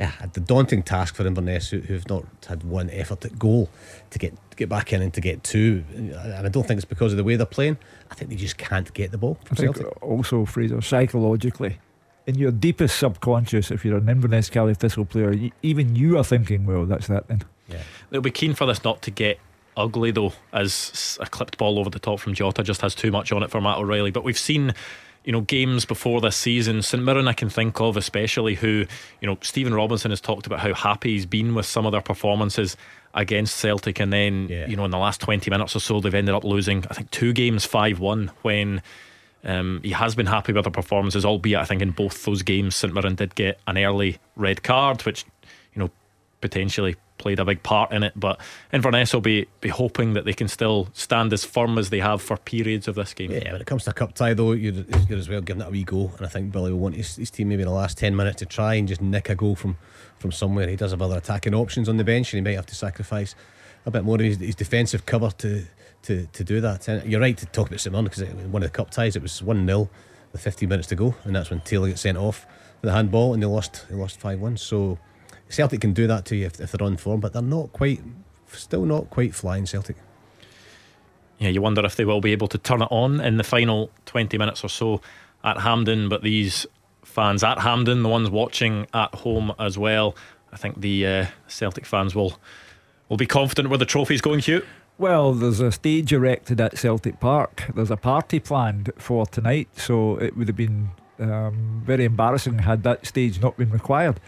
yeah, the daunting task for Inverness, who, who've not had one effort at goal to get to get back in and to get two. And I don't think it's because of the way they're playing. I think they just can't get the ball I think also, Frazer, psychologically, in your deepest subconscious, if you're an Inverness Caley Thistle player, y- even you are thinking, well, that's that then. Yeah. They'll be keen for this not to get ugly though, as a clipped ball over the top from Jota just has too much on it for Matt O'Reilly. But we've seen, you know, games before this season. St Mirren, I can think of especially, who, you know, Stephen Robinson has talked about how happy he's been with some of their performances against Celtic, and then, Yeah. you know, in the last twenty minutes or so, they've ended up losing. I think two games, five one when. Um, he has been happy with the performances, albeit I think in both those games, St Mirren did get an early red card, which you know potentially played a big part in it. But Inverness will be be hoping that they can still stand as firm as they have for periods of this game. Yeah, when it comes to a cup tie, though, you're, you're as well giving it a wee go. And I think Billy will want his, his team maybe in the last 10 minutes to try and just nick a goal from, from somewhere. He does have other attacking options on the bench, and he might have to sacrifice a bit more of his, his defensive cover to, to, to do that. And you're right to talk about Simon because one of the cup ties, it was 1 0 with 15 minutes to go, and that's when Taylor gets sent off with the handball, and they lost they lost 5 1. So Celtic can do that to you if, if they're on form, but they're not quite, still not quite flying Celtic. Yeah, you wonder if they will be able to turn it on in the final 20 minutes or so at Hampden. But these fans at Hampden, the ones watching at home as well, I think the uh, Celtic fans will will be confident where the trophy's going, Hugh. Well, there's a stage erected at Celtic Park. There's a party planned for tonight, so it would have been um, very embarrassing had that stage not been required.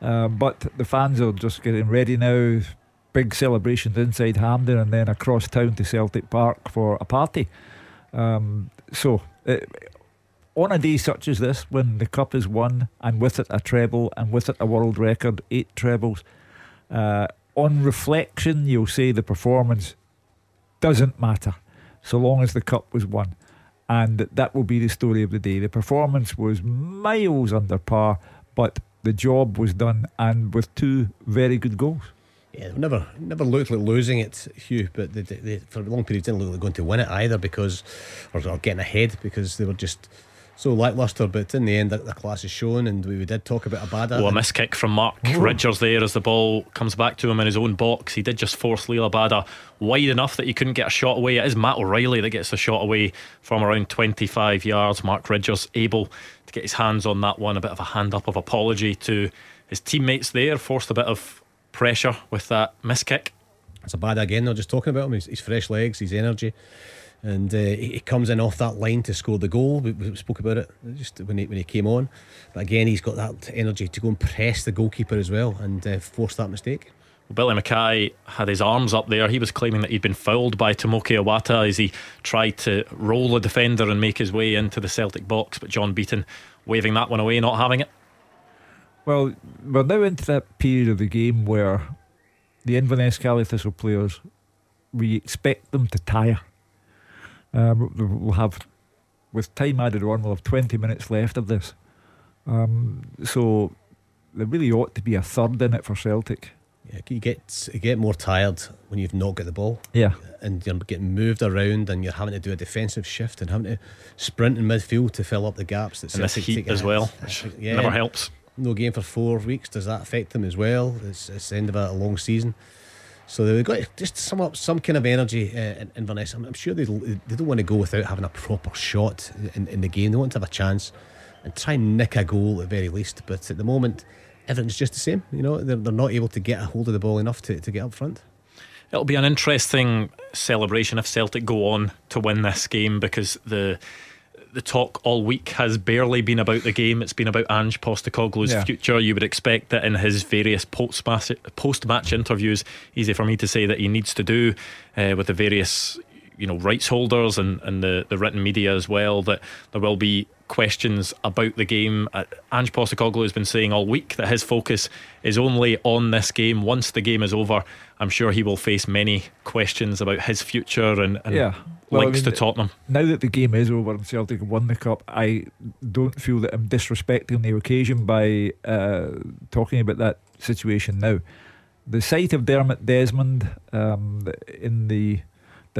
Um, but the fans are just getting ready now. Big celebrations inside Hampden and then across town to Celtic Park for a party. Um, so, it, on a day such as this, when the cup is won and with it a treble and with it a world record, eight trebles, uh, on reflection, you'll say the performance doesn't matter so long as the cup was won. And that will be the story of the day. The performance was miles under par, but the job was done and with two very good goals. Yeah, never never looked like losing it, Hugh. But they, they, they, for a long period, didn't look like going to win it either because, or, or getting ahead because they were just so lackluster. But in the end, the, the class is shown, and we, we did talk about Abada. Oh, a and- miss kick from Mark oh. Ridgers there as the ball comes back to him in his own box. He did just force Liel Abada wide enough that he couldn't get a shot away. It is Matt O'Reilly that gets the shot away from around 25 yards. Mark Ridgers able to get his hands on that one. A bit of a hand up of apology to his teammates there. Forced a bit of pressure with that miss kick. It's Abada again. They're just talking about him. His fresh legs, his energy, and uh, he, he comes in off that line to score the goal. We, we spoke about it just when he when he came on. But again, he's got that energy to go and press the goalkeeper as well and uh, force that mistake. Billy Mackay had his arms up there. He was claiming that he'd been fouled by Tomoki Iwata as he tried to roll the defender and make his way into the Celtic box. But John Beaton waving that one away, not having it. Well, we're now into that period of the game where the Inverness Caley Thistle players, we expect them to tire. Um, we'll have, with time added on, we'll have 20 minutes left of this. Um, so there really ought to be a third in it for Celtic. Yeah, you get you get more tired when you've not got the ball. Yeah. and you're getting moved around and you're having to do a defensive shift and having to sprint in midfield to fill up the gaps that And this heat as well, which yeah, never helps. no game for four weeks. Does that affect them as well? It's, it's the end of a, long season. So they've got to just sum up some kind of energy uh, in Inverness I'm, I'm sure they they don't want to go without having a proper shot in, in the game. They want to have a chance and try and nick a goal at the very least. But at the moment everything's just the same you know they're, they're not able to get a hold of the ball enough to, to get up front It'll be an interesting celebration if Celtic go on to win this game because the the talk all week has barely been about the game. It's been about Ange Postecoglou's Yeah. future. You would expect that in his various post-match, post-match interviews, easy for me to say that he needs to do uh, with the various you know rights holders and, and the, the written media as well that there will be questions about the game. Uh, Ange Postecoglou has been saying all week that his focus is only on this game. Once the game is over, I'm sure he will face many questions about his future and, and Yeah. Well, I links mean, to Tottenham. now that the game is over and Celtic have won the cup, I don't feel that I'm disrespecting the occasion by uh, talking about that situation now. The sight of Dermot Desmond um, in the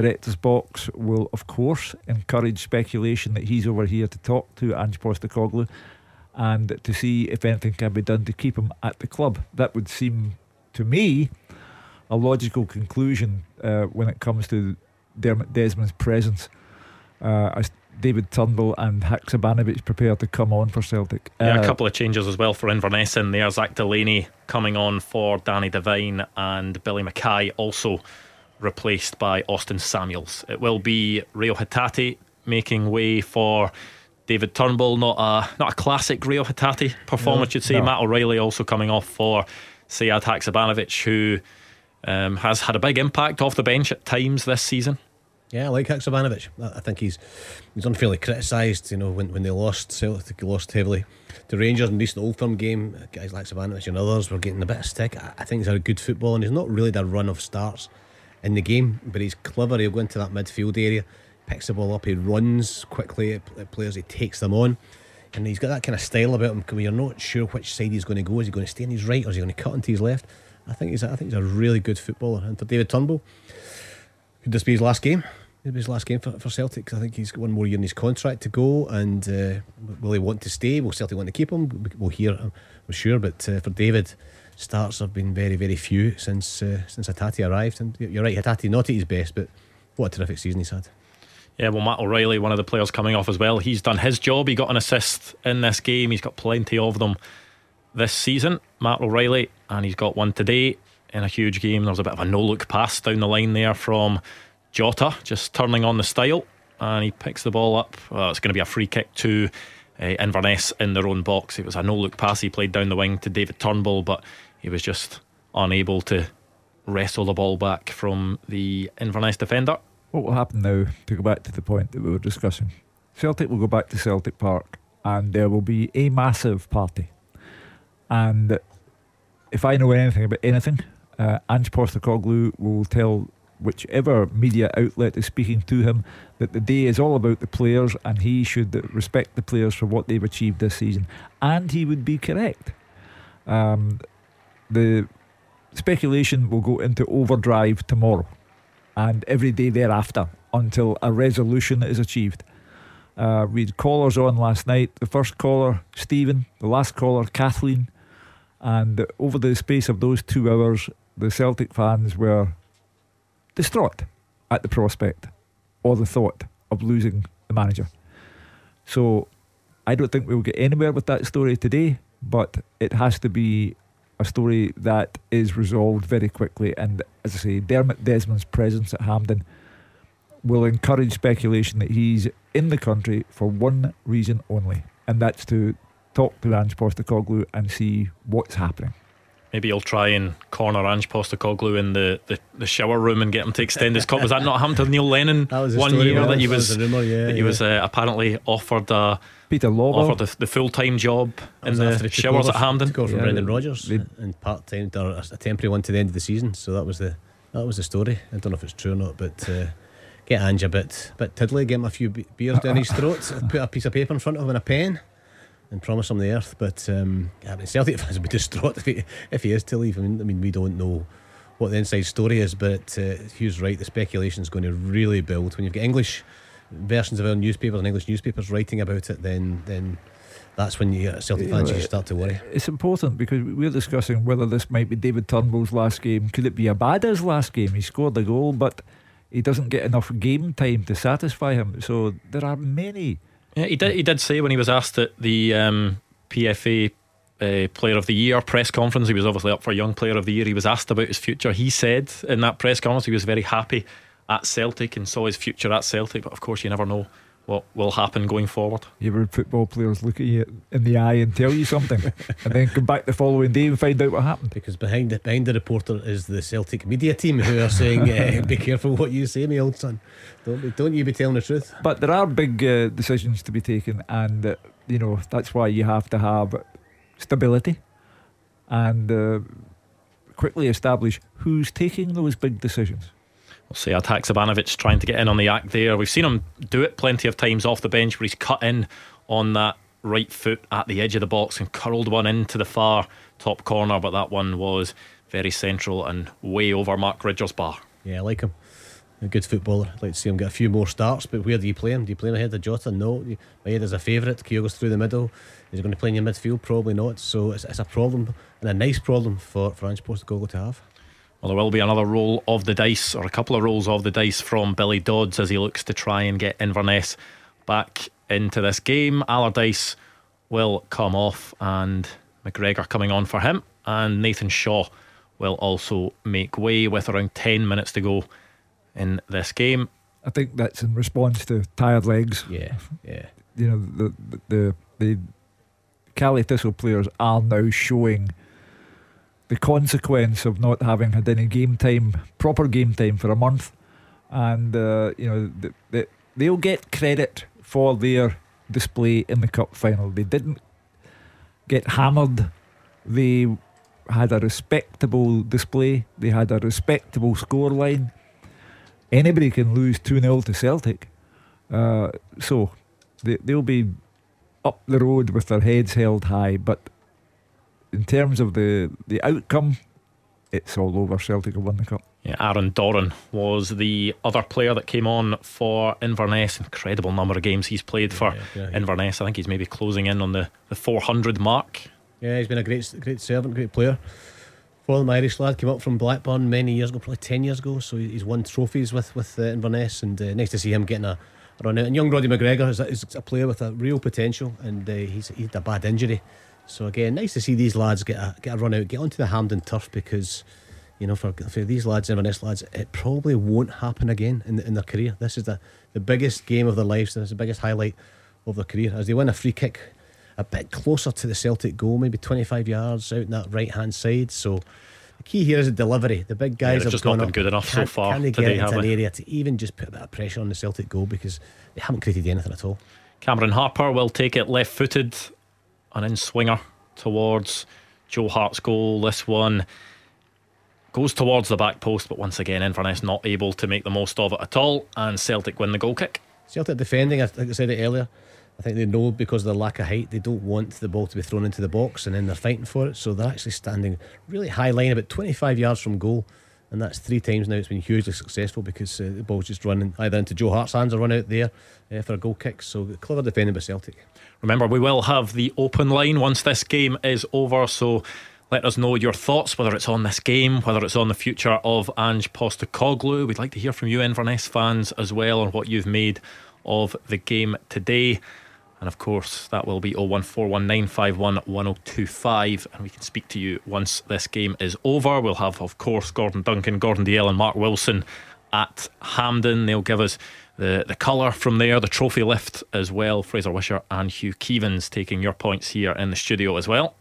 director's box will, of course, encourage speculation that he's over here to talk to Ange Postecoglou and to see if anything can be done to keep him at the club. That would seem to me a logical conclusion uh, when it comes to Dermot Desmond's presence uh, as David Turnbull and Haksabanovic prepare to come on for Celtic. Yeah, Uh, a couple of changes as well for Inverness in there. Zach Delaney coming on for Danny Devine and Billy Mackay also replaced by Austin Samuels. It will be Reo Hatate making way for David Turnbull. Not a not a classic Reo Hatate performance, No, you'd say. no. Matt O'Reilly also coming off for Sead Haksabanovic, who um, has had a big impact off the bench at times this season. Yeah, I like Haksabanovic. I think he's he's unfairly criticised. You know, when, when they lost Celtic, lost heavily to Rangers in the recent Old Firm game. Guys like Sabanovic and others were getting a bit of stick. I, I think he's had a good football, and he's not really a run of starts in the game, but he's clever. He'll go into that midfield area, picks the ball up, he runs quickly at, at players, he takes them on. And he's got that kind of style about him where you're not sure which side he's going to go. Is he going to stay on his right or is he going to cut into his left? I think he's a, I think he's a really good footballer. And for David Turnbull, could this be his last game? Could be his last game for, for Celtic I think he's got one more year in his contract to go. And uh, will he want to stay? Will Celtic want to keep him? We'll hear, I'm sure. But uh, for David, starts have been very, very few since uh, since Hatate arrived. And you're right, Hatate not at his best, but what a terrific season he's had. Yeah, well, Matt O'Reilly, one of the players coming off as well, he's done his job. He got an assist in this game. He's got plenty of them this season. Matt O'Reilly, and he's got one today in a huge game. There was a bit of a no look pass down the line there from Jota, just turning on the style, and he picks the ball up. Well, it's going to be a free kick to uh, Inverness in their own box. It was a no look pass he played down the wing to David Turnbull, but he was just unable to wrestle the ball back from the Inverness defender. What will happen now, to go back to the point that we were discussing? Celtic will go back to Celtic Park and there will be a massive party. And if I know anything about anything, uh, Ange Postecoglou will tell whichever media outlet is speaking to him that the day is all about the players and he should respect the players for what they've achieved this season. And he would be correct. Um, the speculation will go into overdrive tomorrow and every day thereafter until a resolution is achieved. Uh, we had callers on last night. The first caller, Stephen, the last caller, Kathleen. And over the space of those two hours, the Celtic fans were distraught at the prospect or the thought of losing the manager. So I don't think we'll get anywhere with that story today, but it has to be a story that is resolved very quickly. And as I say, Dermot Desmond's presence at Hampden will encourage speculation that he's in the country for one reason only, and that's to talk to Ange Postecoglou and see what's happening. Maybe he'll try and corner Ange Postecoglou in the, the, the shower room and get him to extend his contract. Was that not happened to Neil Lennon That was one story, year yeah, that he was, was rumour, yeah, that he yeah. was uh, apparently offered a, Peter Lawwell, offered the, the full time job That in the showers over at Hampden. Took over from Yeah, Brendan Rodgers and part time or a temporary one to the end of the season. So that was the that was the story. I don't know if it's true or not, but uh, get Ange a bit bit tiddly, get him a few beers down his throat, put a piece of paper in front of him and a pen, and promise him the earth. But um, I mean, Celtic fans would be distraught if he if he is to leave. I mean, I mean, we don't know what the inside story is, but uh, Hugh's right. The speculation is going to really build when you've got English versions of our newspapers and English newspapers writing about it. Then then. That's when you Celtic You fans know, you start to worry. it's important because we're discussing whether this might be David Turnbull's last game. Could it be Abada's last game? He scored a goal, but he doesn't get enough game time to satisfy him. So there are many. Yeah, he did. He did say when he was asked at the um, PFA uh, Player of the Year press conference, he was obviously up for Young Player of the Year. He was asked about his future. He said in that press conference he was very happy at Celtic and saw his future at Celtic. But of course, you never know what will happen going forward. You ever football players look at you in the eye and tell you something, and then come back the following day and find out what happened? Because behind the, behind the reporter is the Celtic media team who are saying, uh, "Be careful what you say, my old son. Don't be, don't you be telling the truth." But there are big uh, decisions to be taken, and uh, you know that's why you have to have stability and uh, quickly establish who's taking those big decisions. We'll see Haksabanovic trying to get in on the act there. We've seen him do it plenty of times off the bench where he's cut in on that right foot at the edge of the box and curled one into the far top corner, but that one was very central and way over Mark Ridger's bar. Yeah, I like him. A good footballer. I'd like to see him get a few more starts, but where do you play him? Do you play him ahead of Jota? No. My head is a favourite. Kyogo's through the middle. Is he going to play in your midfield? Probably not. So it's, it's a problem and a nice problem for, for Ange Postecoglou to have. Well, there will be another roll of the dice, or a couple of rolls of the dice from Billy Dodds as he looks to try and get Inverness back into this game. Allardice will come off, and McGregor coming on for him, and Nathan Shaw will also make way with around 10 minutes to go in this game. I think that's in response to tired legs. Yeah, yeah. You know, the the the, the Caley Thistle players are now showing the consequence of not having had any game time, proper game time for a month, and uh, you know the, the, they'll get credit for their display in the cup final. They didn't get hammered. They had a respectable display. They had a respectable scoreline. Anybody can lose 2 0 to Celtic. Uh, so they, they'll be up the road with their heads held high. But in terms of the, the outcome, it's all over. Celtic have won the cup. Yeah, Aaron Doran was the other player that came on for Inverness. Incredible number of games he's played for yeah, yeah. Inverness. I think he's maybe closing in on the, the 400 mark. Yeah, he's been a great, great servant, great player. Former Irish lad came up from Blackburn many years ago, probably ten years ago. So he's won trophies with with uh, Inverness, and uh, nice to see him getting a, a run out. And young Roddy McGregor is a, is a player with a real potential, and uh, he's he had a bad injury. So again, nice to see these lads get a get a run out, get onto the Hampden turf because. You know, for, for these lads, Inverness lads, it probably won't happen again in, in their career. This is the, the biggest game of their lives. This is the biggest highlight of their career. As they win a free kick a bit closer to the Celtic goal, maybe 25 yards out in that right hand side. So the key here is the delivery. The big guys they've just gone not been up. good enough so far Can they today, get have into an area to even just put a bit of pressure on the Celtic goal because they haven't created anything at all. Cameron Harper will take it left footed, an in swinger towards Joe Hart's goal. This one goes towards the back post, but once again, Inverness not able to make the most of it at all, and Celtic win the goal kick. Celtic defending, I think I said it earlier. I think they know because of their lack of height, they don't want the ball to be thrown into the box, and then they're fighting for it. So they're actually standing really high line, about 25 yards from goal, and that's three times now it's been hugely successful because uh, the ball's just running either into Joe Hart's hands or run out there uh, for a goal kick. So clever defending by Celtic. Remember, we will have the open line once this game is over, so let us know your thoughts, whether it's on this game, whether it's on the future of Ange Postecoglou. We'd like to hear from you, Inverness fans, as well, on what you've made of the game today. And of course, that will be 01419511025, and we can speak to you once this game is over. We'll have, of course, Gordon Duncan, Gordon Dalziel, and Mark Wilson at Hampden. They'll give us the, the colour from there, the trophy lift as well. Frazer Wishart and Hugh Keevins taking your points here in the studio as well.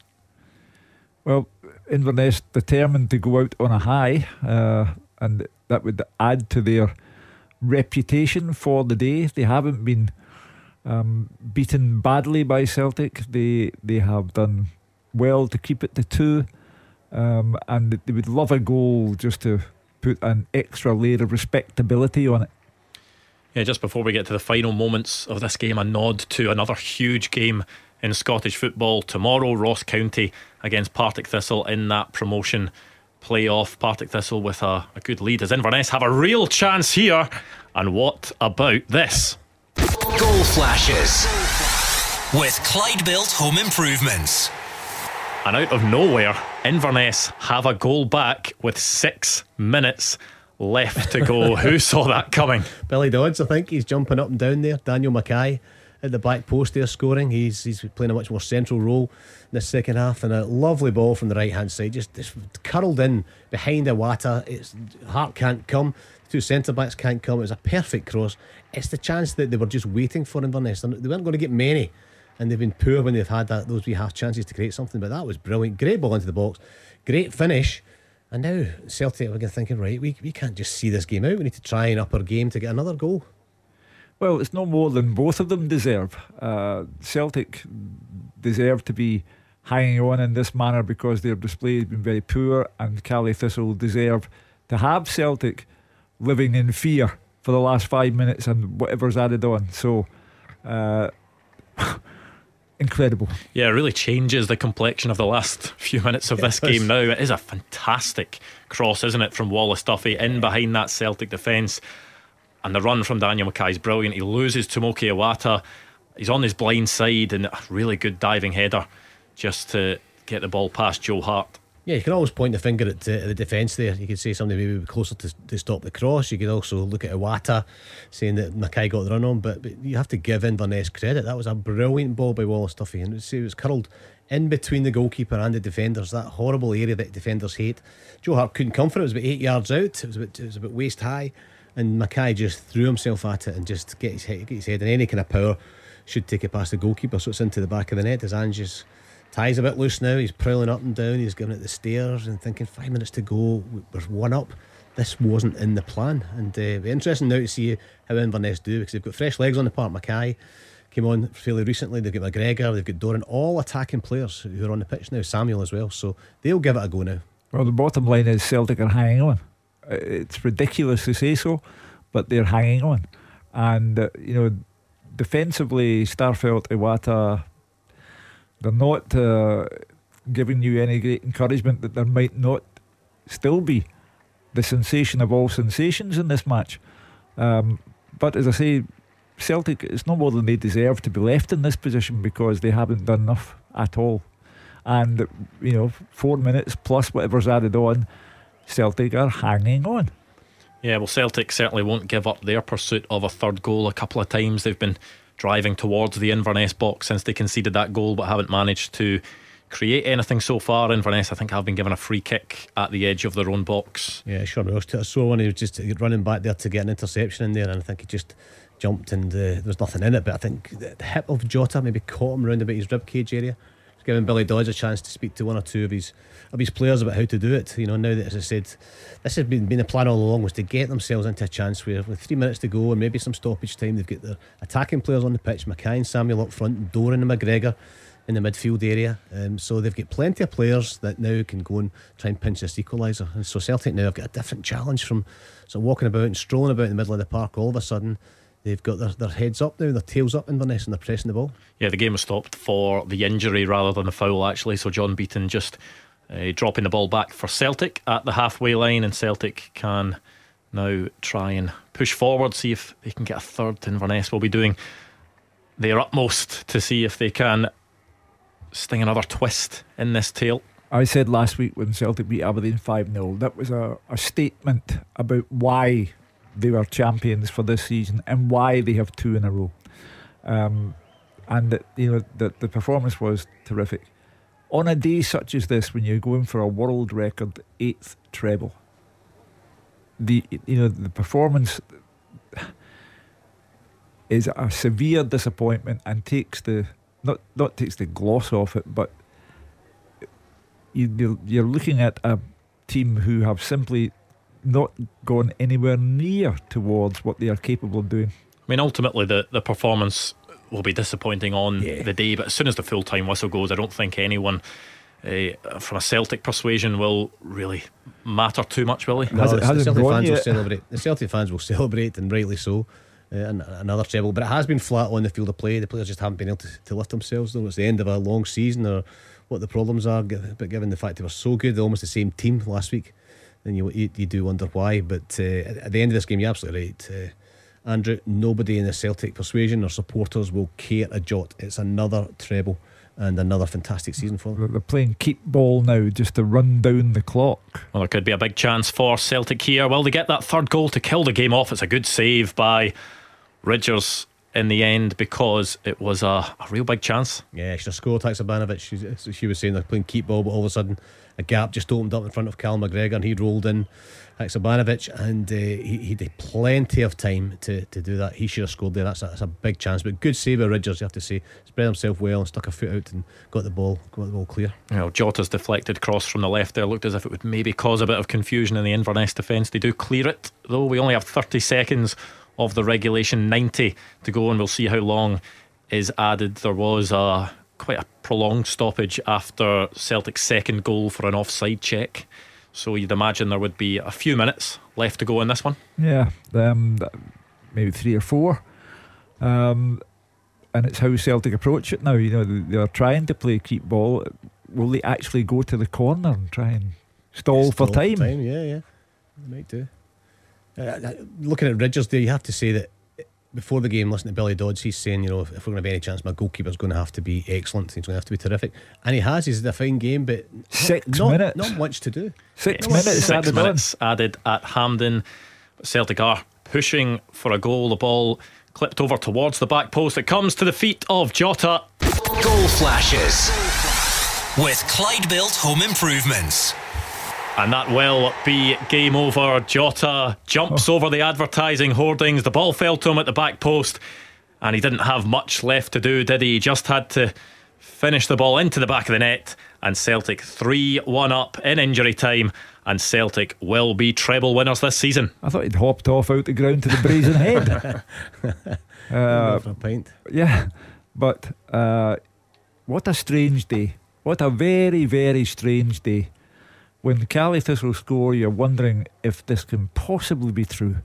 Well, Inverness determined to go out on a high, uh, and that would add to their reputation for the day. They haven't been um, beaten badly by Celtic. They they have done well to keep it to two, um, and they would love a goal just to put an extra layer of respectability on it. Yeah, just before we get to the final moments of this game, a nod to another huge game in Scottish football tomorrow. Ross County against Partick Thistle in that promotion playoff. Partick Thistle with a, a good lead as Inverness have a real chance here. And what about this? Goal flashes with Clyde Built Home Improvements. And out of nowhere, Inverness have a goal back with six minutes left to go. Who saw that coming? Billy Dodds, I think he's jumping up and down there. Daniel Mackay at the back post there scoring. He's he's playing a much more central role in the second half, and a lovely ball from the right hand side, just, just curled in behind Iwata. It's Hart can't come. Two centre backs can't come. It was a perfect cross. It's the chance that they were just waiting for Inverness. They weren't going to get many, and they've been poor when they've had that those wee half chances to create something. But that was brilliant. Great ball into the box. Great finish. And now Celtic are thinking, right, we, we can't just see this game out. We need to try and up our game to get another goal. Well, it's no more than both of them deserve. Uh, Celtic deserve to be hanging on in this manner because their display has been very poor, and Caley Thistle deserve to have Celtic living in fear for the last five minutes and whatever's added on. So, uh, incredible. Yeah, it really changes the complexion of the last few minutes of this game now. It is a fantastic cross, isn't it, from Wallace Duffy in behind that Celtic defence. And the run from Daniel Mackay is brilliant. He loses Tomoki Iwata. He's on his blind side and a really good diving header just to get the ball past Joe Hart. Yeah, you can always point the finger at the defence there. You could say somebody maybe closer to, to stop the cross. You could also look at Iwata saying that Mackay got the run on, but, but you have to give Inverness credit. That was a brilliant ball by Wallace Duffy, and it was curled in between the goalkeeper and the defenders. That horrible area that defenders hate. Joe Hart couldn't come for it. It was about eight yards out. It was about, it was about waist high, and Mackay just threw himself at it and just get his head, get his head in any kind of power should take it past the goalkeeper. So it's into the back of the net as Ange's Tie's a bit loose now. He's prowling up and down. He's giving it the stairs and thinking five minutes to go. We're one up. This wasn't in the plan, and uh, be interesting now to see how Inverness do because they've got fresh legs on the park. Mackay came on fairly recently. They've got McGregor, they've got Doran, all attacking players who are on the pitch now. Samuel as well, so they'll give it a go now. Well, the bottom line is Celtic are hanging on. It's ridiculous to say so, but they're hanging on, and uh, you know, defensively, Starfelt, Iwata, they're not uh, giving you any great encouragement that there might not still be the sensation of all sensations in this match. Um, but as I say, Celtic, it's no more than they deserve to be left in this position because they haven't done enough at all. And, you know, four minutes plus whatever's added on, Celtic are hanging on. Yeah, well, Celtic certainly won't give up their pursuit of a third goal. A couple of times they've been driving towards the Inverness box since they conceded that goal, but haven't managed to create anything so far. Inverness, I think, have been given a free kick at the edge of their own box. Yeah, sure. I saw one. He was just running back there to get an interception in there, and I think he just jumped and uh, there was nothing in it. But I think the hip of Jota maybe caught him round about his rib cage area giving Billy Dodds a chance to speak to one or two of his of his players about how to do it. You know, now that as I said, this has been been the plan all along was to get themselves into a chance where with three minutes to go and maybe some stoppage time, they've got their attacking players on the pitch, Mackay and Samuel up front, Doran and McGregor in the midfield area. Um, so they've got plenty of players that now can go and try and pinch this equaliser. And so Celtic now have got a different challenge from sort of walking about and strolling about in the middle of the park all of a sudden they've got their, their heads up now, their tails up Inverness, and they're pressing the ball. Yeah, the game was stopped for the injury rather than the foul, actually. So John Beaton just uh, dropping the ball back for Celtic at the halfway line, and Celtic can now try and push forward, see if they can get a third. Inverness will be doing their utmost to see if they can sting another twist in this tail. I said last week when Celtic beat Aberdeen 5 0, that was a, a statement about why they were champions for this season and why they have two in a row. Um, and you know the the performance was terrific. On a day such as this, when you're going for a world record eighth treble, the you know the performance is a severe disappointment and takes the not not takes the gloss off it, but you, you're looking at a team who have simply not gone anywhere near towards what they are capable of doing. I mean, ultimately, the, the performance will be disappointing on yeah. the day, but as soon as the full time whistle goes, I don't think anyone. Uh, from a Celtic persuasion will really matter too much, will he? No, the, the Celtic fans yet? will celebrate. The Celtic fans will celebrate, and rightly so. Uh, another treble, but it has been flat on the field of play. The players just haven't been able to, to lift themselves. Though it's the end of a long season, or what the problems are. But given the fact they were so good, they're almost the same team last week then you, you, you do wonder why. But uh, at the end of this game, you're absolutely right. Andrew, nobody in the Celtic persuasion or supporters will care a jot. It's another treble and another fantastic season for them. They're playing keep ball now just to run down the clock. Well, there could be a big chance for Celtic here. Will they get that third goal to kill the game off? It's a good save by Ridgers in the end because it was a, a real big chance. Yeah, she scored Haksabanovic. She, she was saying they're playing keep ball, but all of a sudden a gap just opened up in front of Cal McGregor and he rolled in Haksabanovic and uh, he, he had plenty of time to, to do that. He should have scored there. That's a, that's a big chance. But good save by Ridgers, you have to say. Spread himself well and stuck a foot out and got the ball, got the ball clear. Well, Jota's deflected cross from the left there looked as if it would maybe cause a bit of confusion in the Inverness defence. They do clear it, though. We only have 30 seconds of the regulation, 90 to go, and we'll see how long is added. There was a quite a prolonged stoppage after Celtic's second goal for an offside check. So you'd imagine there would be a few minutes left to go in this one. Yeah, um, maybe three or four. Um, and it's how Celtic approach it now. You know, they're trying to play keep ball. Will they actually go to the corner and try and stall, for time? time? Yeah, yeah, they might do. Uh, uh looking at Ridgers there, you have to say that before the game, listening to Billy Dodds, he's saying, you know, if, if we're going to have any chance, my goalkeeper's going to have to be excellent. He's going to have to be terrific. And he has. He's had a fine game, but six not, minutes. Not much to do. Six yes. minutes Six added minutes on. added at Hampden. Celtic are pushing for a goal. The ball clipped over towards the back post. It comes to the feet of Jota. Goal flashes with Clyde Built Home Improvements. And that will be game over. Jota jumps over the advertising hoardings. The ball fell to him at the back post, and he didn't have much left to do, did he? He just had to finish the ball into the back of the net, and Celtic 3 1 up in injury time. And Celtic will be treble winners this season. I thought he'd hopped off out the ground to the brazen head. uh, for a pint. Yeah, but uh, what a strange day. What a very, very strange day when Caley Thistle score, you're wondering if this can possibly be true,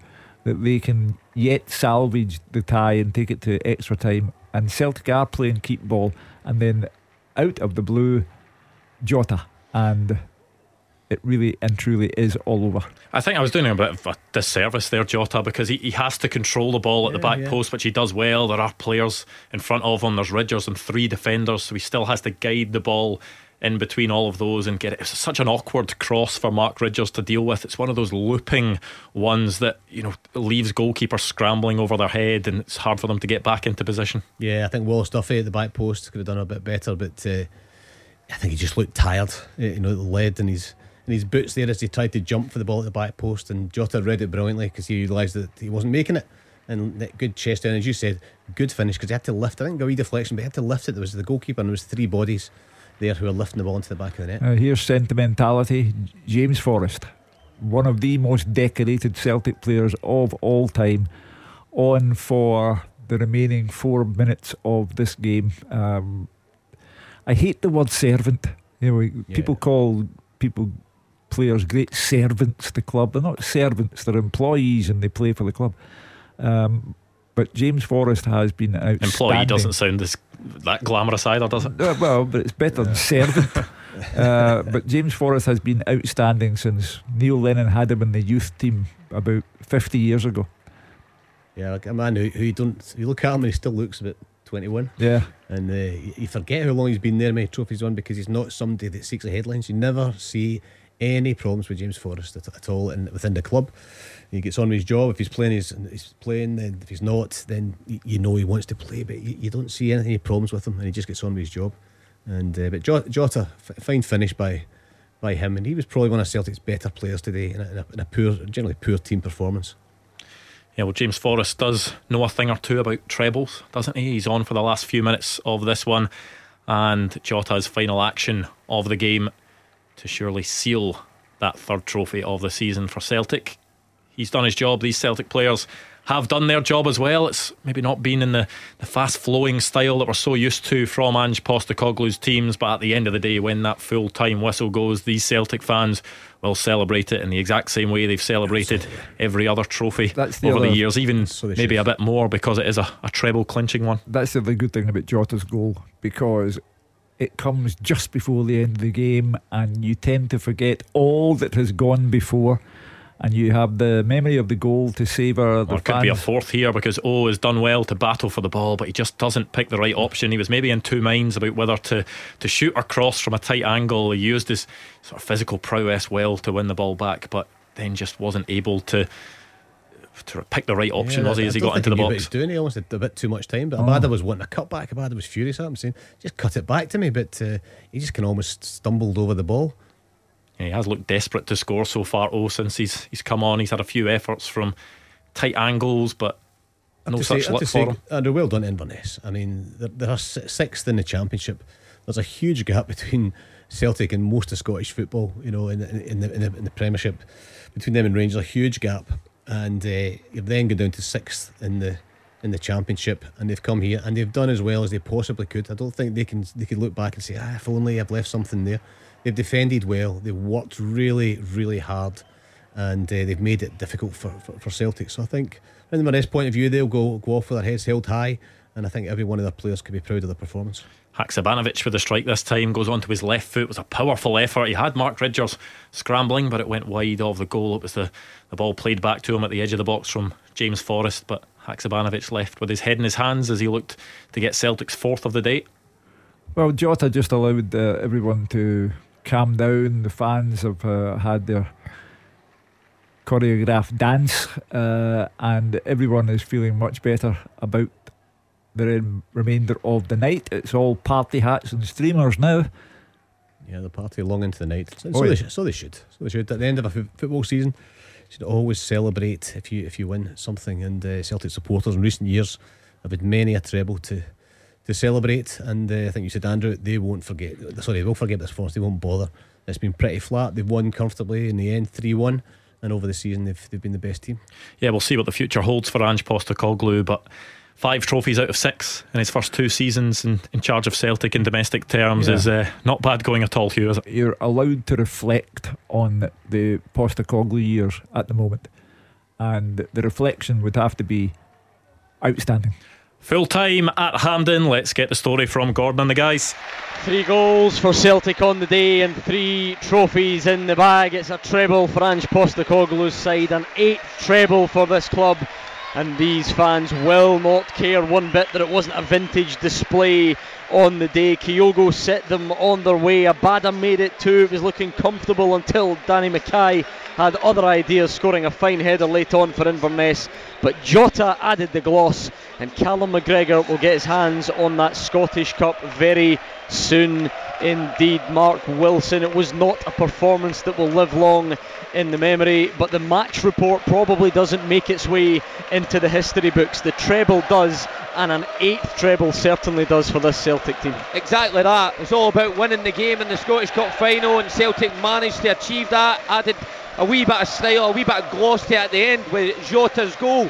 that they can yet salvage the tie and take it to extra time. And Celtic are playing keep ball, and then out of the blue, Jota, and it really and truly is all over. I think I was doing a bit of a disservice there, Jota, because he, he has to control the ball at yeah, the back yeah. post, which he does well. There are players in front of him. There's Ridgers and three defenders, so he still has to guide the ball in between all of those and get it. It's such an awkward cross for Mark Ridgers to deal with. It's one of those looping ones that you know leaves goalkeepers scrambling over their head, and it's hard for them to get back into position. Yeah, I think Wallace Duffy at the back post could have done a bit better, but uh, I think he just looked tired. uh, You know, the lead in his in his boots there as he tried to jump for the ball at the back post, and Jota read it brilliantly because he realised that he wasn't making it. And that good chest down, as you said, good finish because he had to lift. I think a wee deflection, but he had to lift it. There was the goalkeeper and there was three bodies there who are lifting the ball into the back of the net. Uh, here's sentimentality. James Forrest, one of the most decorated Celtic players of all time, on for the remaining four minutes of this game. Um, I hate the word servant. You know, Yeah. people call people players great servants to the club. They're not servants; they're employees, and they play for the club. Um, but James Forrest has been outstanding. Employee doesn't sound as that glamorous either, does it? Uh, well, but it's better than servant. Uh, but James Forrest has been outstanding since Neil Lennon had him in the youth team about 50 years ago. Yeah, like a man who, who you don't you look at him and he still looks about 21. Yeah. And uh, you you forget how long he's been there, how many trophies won, because he's not somebody that seeks the headlines. You never see any problems with James Forrest at, at all in, within the club. He gets on with his job. If he's playing, he's, he's playing. Then if he's not, then you, know he wants to play. But you, you don't see any, problems with him, and he just gets on with his job. And uh, but Jota, Jota fine finish by by him, and he was probably one of Celtic's better players today in a, in a, in a poor, generally poor team performance. Yeah, well, James Forrest does know a thing or two about trebles, doesn't he? He's on for the last few minutes of this one, and Jota's final action of the game to surely seal that third trophy of the season for Celtic. He's done his job. These Celtic players have done their job as well. It's maybe not been in the, the fast flowing style that we're so used to from Ange Postecoglou's teams, but at the end of the day, when that full time whistle goes, these Celtic fans will celebrate it in the exact same way they've celebrated every other trophy the over the years, even maybe a bit more because it is a, a treble clinching one. That's the other good thing about Jota's goal because it comes just before the end of the game and you tend to forget all that has gone before and you have the memory of the goal to savour the Or it could be a fourth here because O has done well to battle for the ball, but he just doesn't pick the right option. He was maybe in two minds about whether to, to shoot or cross from a tight angle. He used his sort of physical prowess well to win the ball back, but then just wasn't able to to pick the right option Yeah, was he as he don't got think into the knew what box. He was doing. He almost had a bit too much time. But Oh. Abada was wanting a cut back. Abada was furious at him, saying, "Just cut it back to me." But uh, he just can almost stumbled over the ball. He has looked desperate to score so far. Oh, since he's he's come on, he's had a few efforts from tight angles, but no such say, luck for him. Andrew, well done, Inverness. I mean, they're, they're sixth in the championship. There's a huge gap between Celtic and most of Scottish football. You know, in the, in the, in the, in the Premiership, between them and Rangers, a huge gap. And uh, you've then gone down to sixth in the in the championship, and they've come here and they've done as well as they possibly could. I don't think they can they could look back and say, ah, if only I've left something there. They've defended well. They've worked really, really hard, and uh, they've made it difficult for, for, for Celtic. So I think, from the Inverness point of view, they'll go go off with their heads held high, and I think every one of their players could be proud of their performance. Haksabanovic with the strike this time goes on to his left foot. It was a powerful effort. He had Mark Ridgers scrambling, but it went wide of the goal. It was the, the ball played back to him at the edge of the box from James Forrest, but Haksabanovic left with his head in his hands as he looked to get Celtic's fourth of the day. Well, Jota just allowed uh, everyone to calm down. The fans have uh, had their choreographed dance, uh, and everyone is feeling much better about the rem- remainder of the night. It's all party hats and streamers now. Yeah, the party long into the night. So, Oh, so, yeah. they, sh- so they should. So they should. At the end of a football season, you should always celebrate if you if you win something. And uh, Celtic supporters in recent years have had many a treble to to celebrate. And uh, I think you said Andrew, they won't forget. Sorry, they will forget this performance. They won't bother. It's been pretty flat. They've won comfortably in the end, three one. And over the season, they've they've been the best team. Yeah, we'll see what the future holds for Ange Postecoglou, but five trophies out of six in his first two seasons in, in charge of Celtic in domestic terms Yeah. is uh, not bad going at all, Hugh, is it? You're allowed to reflect on the Postecoglou years at the moment, and the reflection would have to be outstanding. Full time at Hampden. Let's get the story from Gordon and the guys. Three goals for Celtic on the day and three trophies in the bag. It's a treble for Ange Postecoglou's side, an eighth treble for this club. And these fans will not care one bit that it wasn't a vintage display on the day. Kyogo set them on their way. Abada made it too. It was looking comfortable until Danny Mackay had other ideas, scoring a fine header late on for Inverness. But Jota added the gloss, and Callum McGregor will get his hands on that Scottish Cup very soon indeed. Mark Wilson, it was not a performance that will live long in the memory, but the match report probably doesn't make its way into the history books. The treble does, and an eighth treble certainly does for this Celtic team. Exactly that. It's all about winning the game in the Scottish Cup final, and Celtic managed to achieve that. Added a wee bit of style, a wee bit of gloss to at the end with Jota's goal.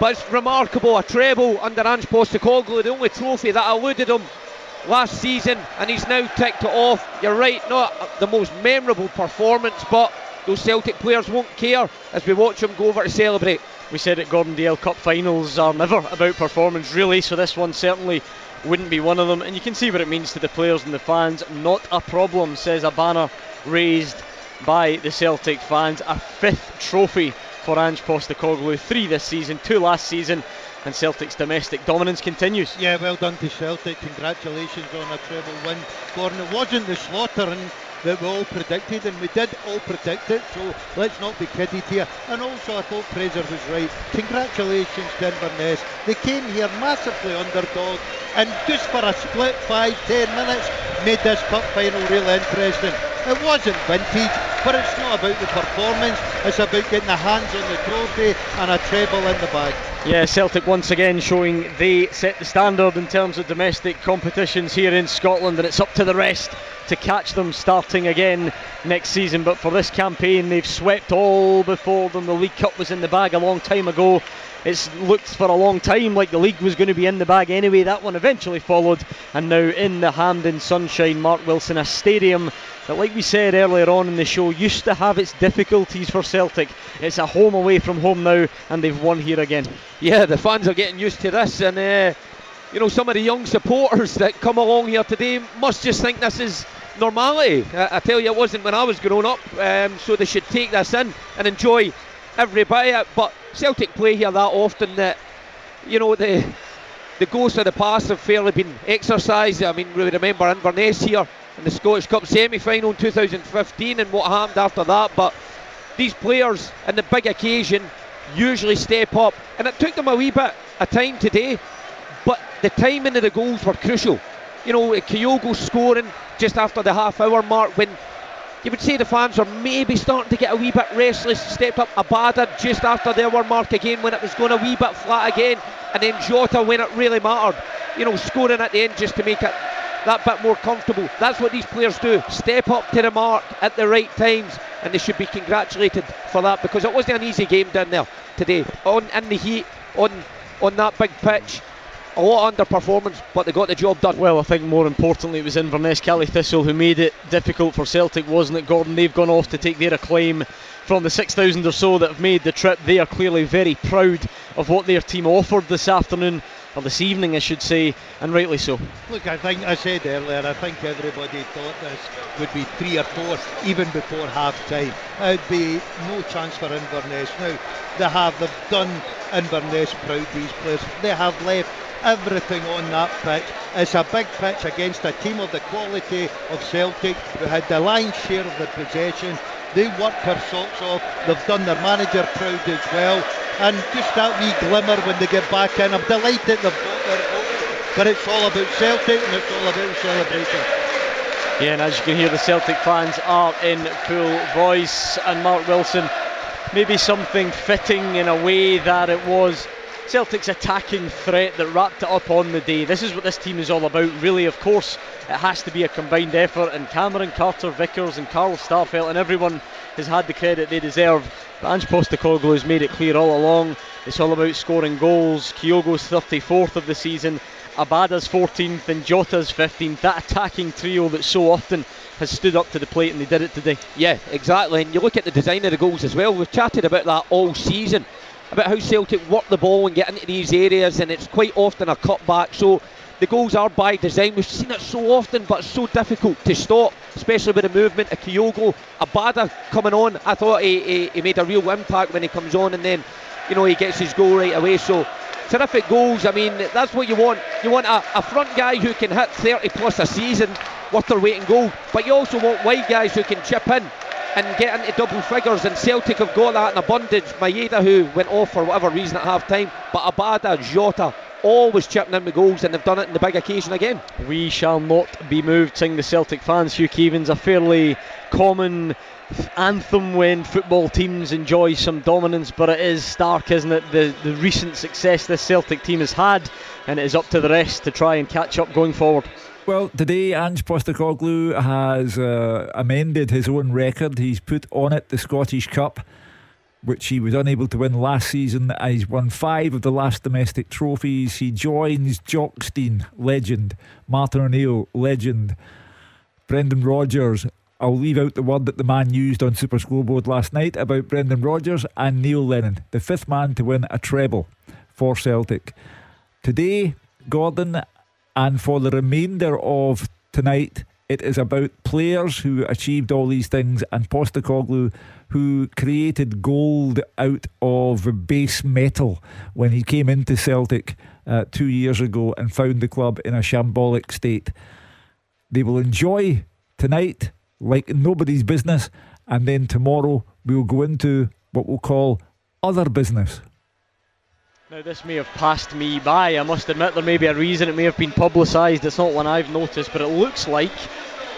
But it's remarkable, a treble under Ange Postecoglou, the only trophy that eluded him last season, and he's now ticked it off. You're right, not the most memorable performance, but those Celtic players won't care as we watch them go over to celebrate. We said at Gordon Dalziel Cup finals are never about performance, really, so this one certainly wouldn't be one of them. And you can see what it means to the players and the fans. Not a problem, says a banner raised by the Celtic fans. A fifth trophy for Ange Postecoglou, three this season, two last season, and Celtic's domestic dominance continues. Yeah, well done to Celtic. Congratulations on a treble win. Gordon, it wasn't the slaughtering that we all predicted, and we did all predict it, so let's not be kidded here. And also, I thought Frazer was right. Congratulations to Inverness. They came here massively underdog, and just for a split five, ten minutes, made this cup final real interesting. It wasn't vintage, but it's not about the performance, it's about getting the hands on the trophy and a treble in the bag. Yeah, Celtic once again showing they set the standard in terms of domestic competitions here in Scotland, and it's up to the rest to catch them starting again next season. But for this campaign, they've swept all before them. The League Cup was in the bag a long time ago. It's looked for a long time like the league was going to be in the bag anyway. That one eventually followed, and now in the Hampden sunshine, Mark Wilson, a stadium that, like we said earlier on in the show, used to have its difficulties for Celtic. It's a home away from home now, and they've won here again. Yeah, the fans are getting used to this, and uh, you know some of the young supporters that come along here today must just think this is normality. I, I tell you, it wasn't when I was growing up, um, so they should take this in and enjoy every bit of it. But Celtic play here that often that you know the the ghosts of the past have fairly been exercised. I mean, we remember Inverness here in the Scottish Cup semi-final in 2015 and what happened after that. But these players in the big occasion usually step up, and it took them a wee bit of time today, but the timing of the goals were crucial. You know, Kyogo scoring just after the half hour mark when you would say the fans were maybe starting to get a wee bit restless. Stepped up Abada just after the hour mark again when it was going a wee bit flat again, and then Jota when it really mattered. You know, scoring at the end just to make it that bit more comfortable. That's what these players do. Step up to the mark at the right times, and they should be congratulated for that because it wasn't an easy game down there today. On in the heat, on on that big pitch. A lot of underperformance, but they got the job done. Well, I think more importantly, it was Inverness Caley Thistle who made it difficult for Celtic, wasn't it, Gordon? They've gone off to take their acclaim from the 6,000 or so that have made the trip. They are clearly very proud of what their team offered this afternoon or this evening, I should say, and rightly so. Look, I think I said earlier, I think everybody thought this would be three or four even before half time. It'd be no chance for Inverness. Now, they have, they've done Inverness proud, these players. They have left everything on that pitch. It's a big pitch against a team of the quality of Celtic who had the lion's share of the possession. They worked their socks off. They've done their manager proud as well. And just that wee glimmer when they get back in. I'm delighted they've got their. But it's all about Celtic and it's all about celebration. Yeah, and as you can hear, the Celtic fans are in full voice. And Mark Wilson, maybe something fitting in a way that it was Celtic's attacking threat that wrapped it up on the day. This is what this team is all about, really. Of course, it has to be a combined effort, and Cameron Carter Vickers and Carl Starfelt and everyone has had the credit they deserve. But Ange Postecoglou has made it clear all along it's all about scoring goals. Kyogo's 34th of the season, Abada's 14th, and Jota's 15th. That attacking trio that so often has stood up to the plate, and they did it today. Yeah, exactly. And you look at the design of the goals as well. We've chatted about that all season about how Celtic work the ball and get into these areas, and it's quite often a cutback. So the goals are by design. We've seen it so often, but so difficult to stop, especially with the movement of Kyogo. Abada coming on, I thought he, he, he made a real impact when he comes on, and then you know he gets his goal right away. So terrific goals. I mean, that's what you want. You want a, a front guy who can hit 30 plus a season worth their weight in gold, but you also want wide guys who can chip in and get into double figures. And Celtic have got that in abundance. Maeda, who went off for whatever reason at half time, but Abada, Jota, always chipping in the goals, and they've done it in the big occasion again. We shall not be moved, sing the Celtic fans. Hugh Keevins, a fairly common anthem when football teams enjoy some dominance, but it is stark, isn't it? The, the recent success this Celtic team has had, and it is up to the rest to try and catch up going forward. Well, today Ange Postecoglou has uh, amended his own record. He's put on it the Scottish Cup, which he was unable to win last season. He's won five of the last domestic trophies. He joins Jock Stein, legend, Martin O'Neill, legend, Brendan Rodgers. I'll leave out the word that the man used on Super Scoreboard last night about Brendan Rodgers and Neil Lennon, the fifth man to win a treble for Celtic. Today, Gordon and for the remainder of tonight, it is about players who achieved all these things and Postecoglou who created gold out of base metal when he came into Celtic uh, two years ago and found the club in a shambolic state. They will enjoy tonight like nobody's business, and then tomorrow we'll go into what we'll call other business. Now, this may have passed me by. I must admit, there may be a reason it may have been publicised. It's not one I've noticed, but it looks like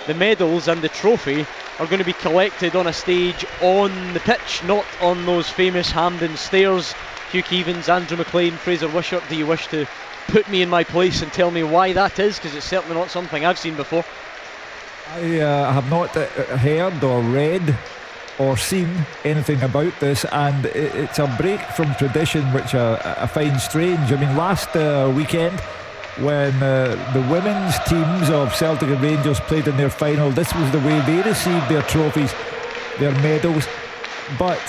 the medals and the trophy are going to be collected on a stage on the pitch, not on those famous Hampden stairs. Hugh Keevins, Andrew Maclean, Frazer Wishart, do you wish to put me in my place and tell me why that is? Because it's certainly not something I've seen before. I uh, have not uh, heard or read or seen anything about this, and it's a break from tradition, which I, I find strange. I mean, last uh, weekend when uh, the women's teams of Celtic and Rangers played in their final, this was the way they received their trophies, their medals. But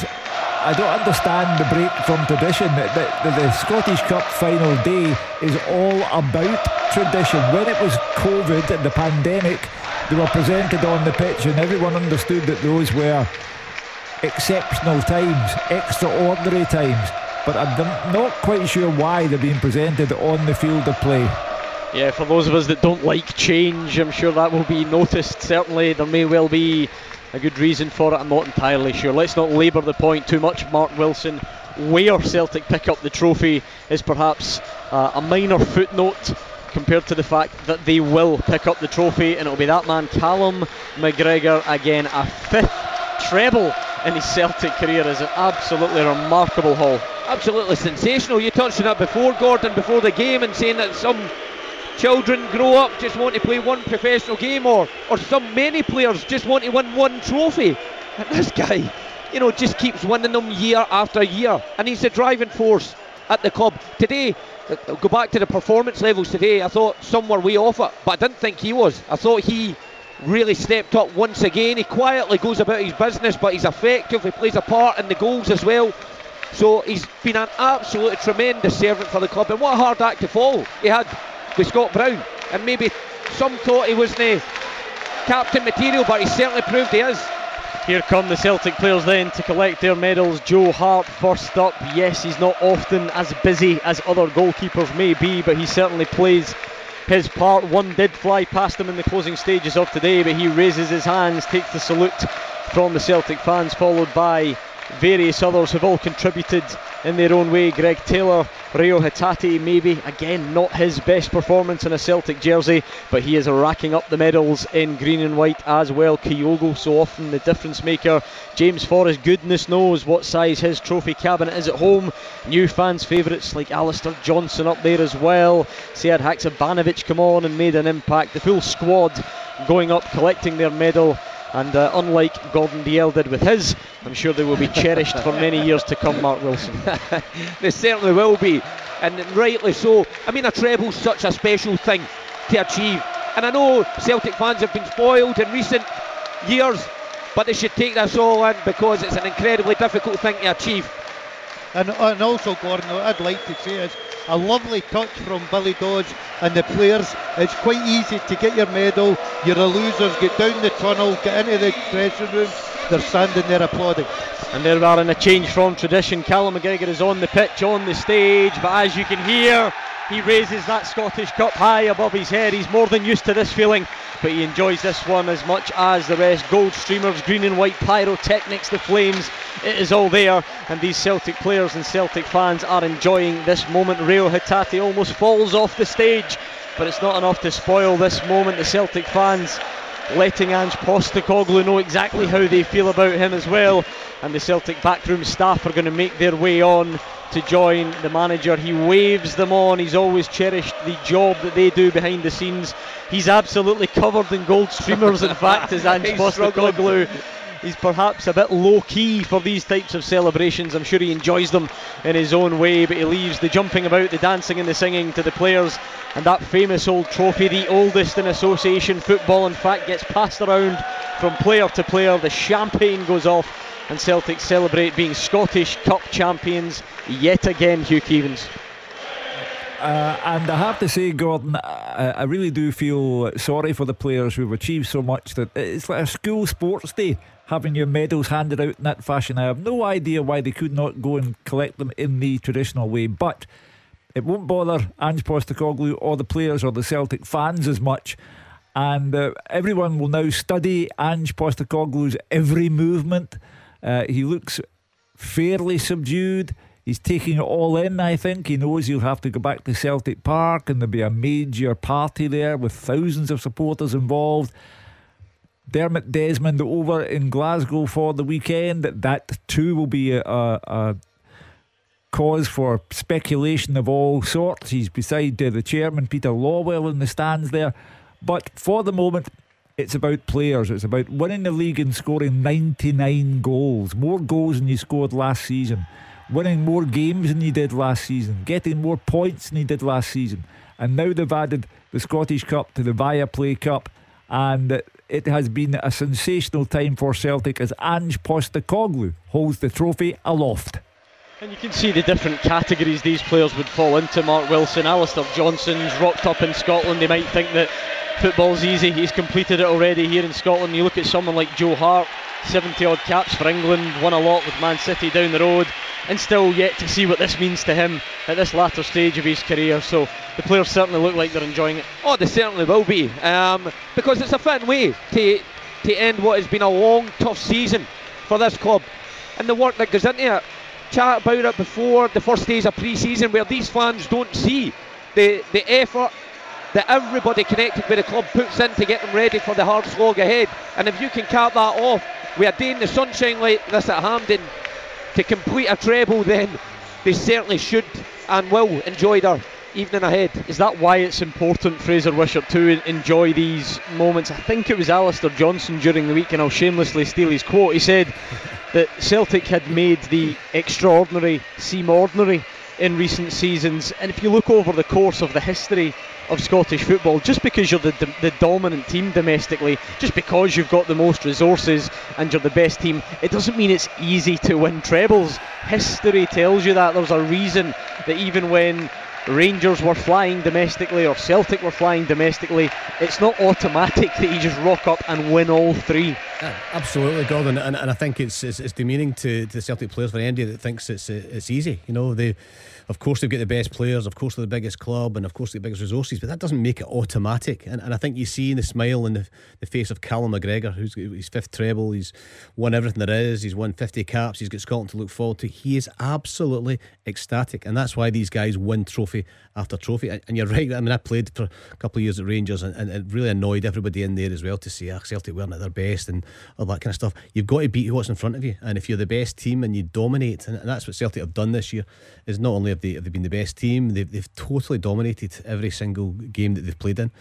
I don't understand the break from tradition. The, the, the, Scottish Cup final day is all about tradition. When it was COVID and the pandemic, they were presented on the pitch, and everyone understood that those were exceptional times, extraordinary times. But I'm not quite sure why they're being presented on the field of play. Yeah, for those of us that don't like change, I'm sure that will be noticed. Certainly, there may well be a good reason for it. I'm not entirely sure. Let's not labour the point too much. Mark Wilson where Celtic pick up the trophy is perhaps uh, a minor footnote compared to the fact that they will pick up the trophy, and it'll be that man, Callum McGregor, again, a fifth treble in his Celtic career is an absolutely remarkable haul. Absolutely sensational. You touched on it before, Gordon, before the game, and saying that some children grow up just want to play one professional game, or or some many players just want to win one trophy. And this guy, you know, just keeps winning them year after year, and he's the driving force at the club. Today, uh, go back to the performance levels today. I thought some were way off it, but I didn't think he was. I thought he really stepped up once again. He quietly goes about his business, but he's effective. He plays a part in the goals as well. So he's been an absolutely tremendous servant for the club, and what a hard act to follow he had with Scott Brown. And maybe some thought he wasn't eh, captain material, but he certainly proved he is. Here come the Celtic players then to collect their medals. Joe Hart first up. Yes, he's not often as busy as other goalkeepers may be, but he certainly plays his part. One did fly past him in the closing stages of today, but he raises his hands, takes the salute from the Celtic fans, followed by various others who've all contributed in their own way. Greg Taylor, Reo Hatate, maybe again not his best performance in a Celtic jersey, but he is racking up the medals in green and white as well. Kyogo, so often the difference maker. James Forrest, goodness knows what size his trophy cabinet is at home. New fans' favourites like Alistair Johnston up there as well. Sead Haksabanovic come on and made an impact. The full squad going up collecting their medal. And uh, unlike Gordon Dalziel did with his, I'm sure they will be cherished for many years to come, Mark Wilson. they certainly will be, and rightly so. I mean, a treble's such a special thing to achieve. And I know Celtic fans have been spoiled in recent years, but they should take this all in because it's an incredibly difficult thing to achieve. And, and also, Gordon, what I'd like to say is a lovely touch from Billy Dodds and the players. It's quite easy to get your medal. You're a loser. Get down the tunnel, get into the dressing room. They're standing there applauding. And there are in a change from tradition. Callum McGregor is on the pitch, on the stage, but as you can hear, he raises that Scottish Cup high above his head. He's more than used to this feeling, but he enjoys this one as much as the rest. Gold streamers, green and white pyrotechnics, the flames, it is all there. And these Celtic players and Celtic fans are enjoying this moment. Reo Hatate almost falls off the stage, but it's not enough to spoil this moment. The Celtic fans letting Ange Postecoglou know exactly how they feel about him as well. And the Celtic backroom staff are going to make their way on to join the manager. He waves them on. He's always cherished the job that they do behind the scenes. He's absolutely covered in gold streamers, in fact, as Ange Postecoglou. He's perhaps a bit low key for these types of celebrations. I'm sure he enjoys them in his own way, but he leaves the jumping about, the dancing, and the singing to the players. And that famous old trophy, the oldest in association football, in fact, gets passed around from player to player. The champagne goes off, and Celtic celebrate being Scottish Cup champions yet again, Hugh Keevins. Uh, and I have to say, Gordon, I, I, really do feel sorry for the players who've achieved so much that it's like a school sports day having your medals handed out in that fashion. I have no idea why they could not go and collect them in the traditional way, but it won't bother Ange Postecoglou or the players or the Celtic fans as much. And uh, everyone will now study Ange Postecoglou's every movement. Uh, he looks fairly subdued. He's taking it all in, I think. He knows he'll have to go back to Celtic Park and there'll be a major party there with thousands of supporters involved. Dermot Desmond over in Glasgow for the weekend. That too will be a, a, a cause for speculation of all sorts. He's beside uh, the chairman, Peter Lawwell, in the stands there. But for the moment, it's about players. It's about winning the league and scoring 99 goals, more goals than you scored last season winning more games than he did last season, getting more points than he did last season. And now they've added the Scottish Cup to the Viaplay Cup, and it has been a sensational time for Celtic as Ange Postecoglou holds the trophy aloft. And you can see the different categories these players would fall into. Mark Wilson, Alistair Johnston's rocked up in Scotland. They might think that football's easy. He's completed it already here in Scotland. You look at someone like Joe Hart, 70 odd caps for England, won a lot with Man City down the road and still yet to see what this means to him at this latter stage of his career. So the players certainly look like they're enjoying it. Oh, they certainly will be, um, because it's a fitting way to to end what has been a long, tough season for this club, and the work that goes into it. Chat about it before the first days of pre-season, where these fans don't see the the effort that everybody connected with the club puts in to get them ready for the hard slog ahead. And if you can cap that off with a day in the sunshine like this at Hampden to complete a treble, then they certainly should and will enjoy their evening ahead. Is that why it's important, Frazer Wishart, to enjoy these moments? I think it was Alistair Johnston during the week, and I'll shamelessly steal his quote. He said that Celtic had made the extraordinary seem ordinary in recent seasons. And if you look over the course of the history of Scottish football, just because you're the, the dominant team domestically, just because you've got the most resources and you're the best team, it doesn't mean it's easy to win trebles. History tells you that. There's a reason that even when Rangers were flying domestically or Celtic were flying domestically, it's not automatic that you just rock up and win all three. Yeah, absolutely, Gordon, and, and I think it's, it's, it's demeaning to, to the Celtic players for anybody that thinks it's it's easy. You know, they of course they've got the best players, of course they're the biggest club, and of course the biggest resources, but that doesn't make it automatic. And, and I think you see in the smile in the, the face of Callum McGregor, who's his fifth treble, he's won everything there is, he's won 50 caps, he's got Scotland to look forward to. He is absolutely ecstatic, and that's why these guys win trophy after trophy. And you're right, I mean, I played for a couple of years at Rangers, and, and it really annoyed everybody in there as well to see Celtic weren't at their best and all that kind of stuff. You've got to beat what's in front of you, and if you're the best team and you dominate, and that's what Celtic have done this year, is not only have they, have been the best team, they've, they've totally dominated every single game that they've played in,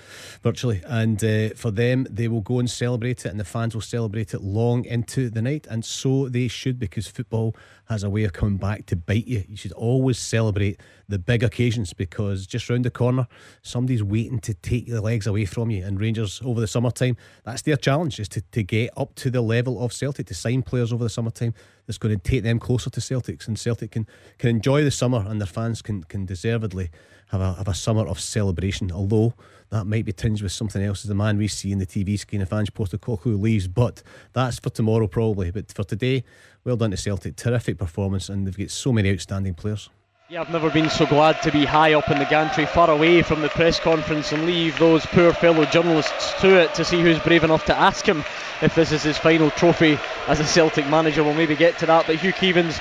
virtually. And uh, for them, they will go and celebrate it, and the fans will celebrate it long into the night, and so they should, because football has a way of coming back to bite you. You should always celebrate the big occasions because just round the corner, somebody's waiting to take the legs away from you. And Rangers over the summertime, that's their challenge is to, to get up to the level of Celtic, to sign players over the summertime that's going to take them closer to Celtics. And Celtic can, can enjoy the summer and their fans can, can deservedly have a, have a summer of celebration. Although that might be tinged with something else as the man we see in the TV screen if Ange Postecoglou leaves. But that's for tomorrow probably. But for today, well done to Celtic. Terrific performance and they've got so many outstanding players. Yeah, I've never been so glad to be high up in the gantry, far away from the press conference, and leave those poor fellow journalists to it to see who's brave enough to ask him if this is his final trophy as a Celtic manager. We'll maybe get to that, but Hugh Keevins,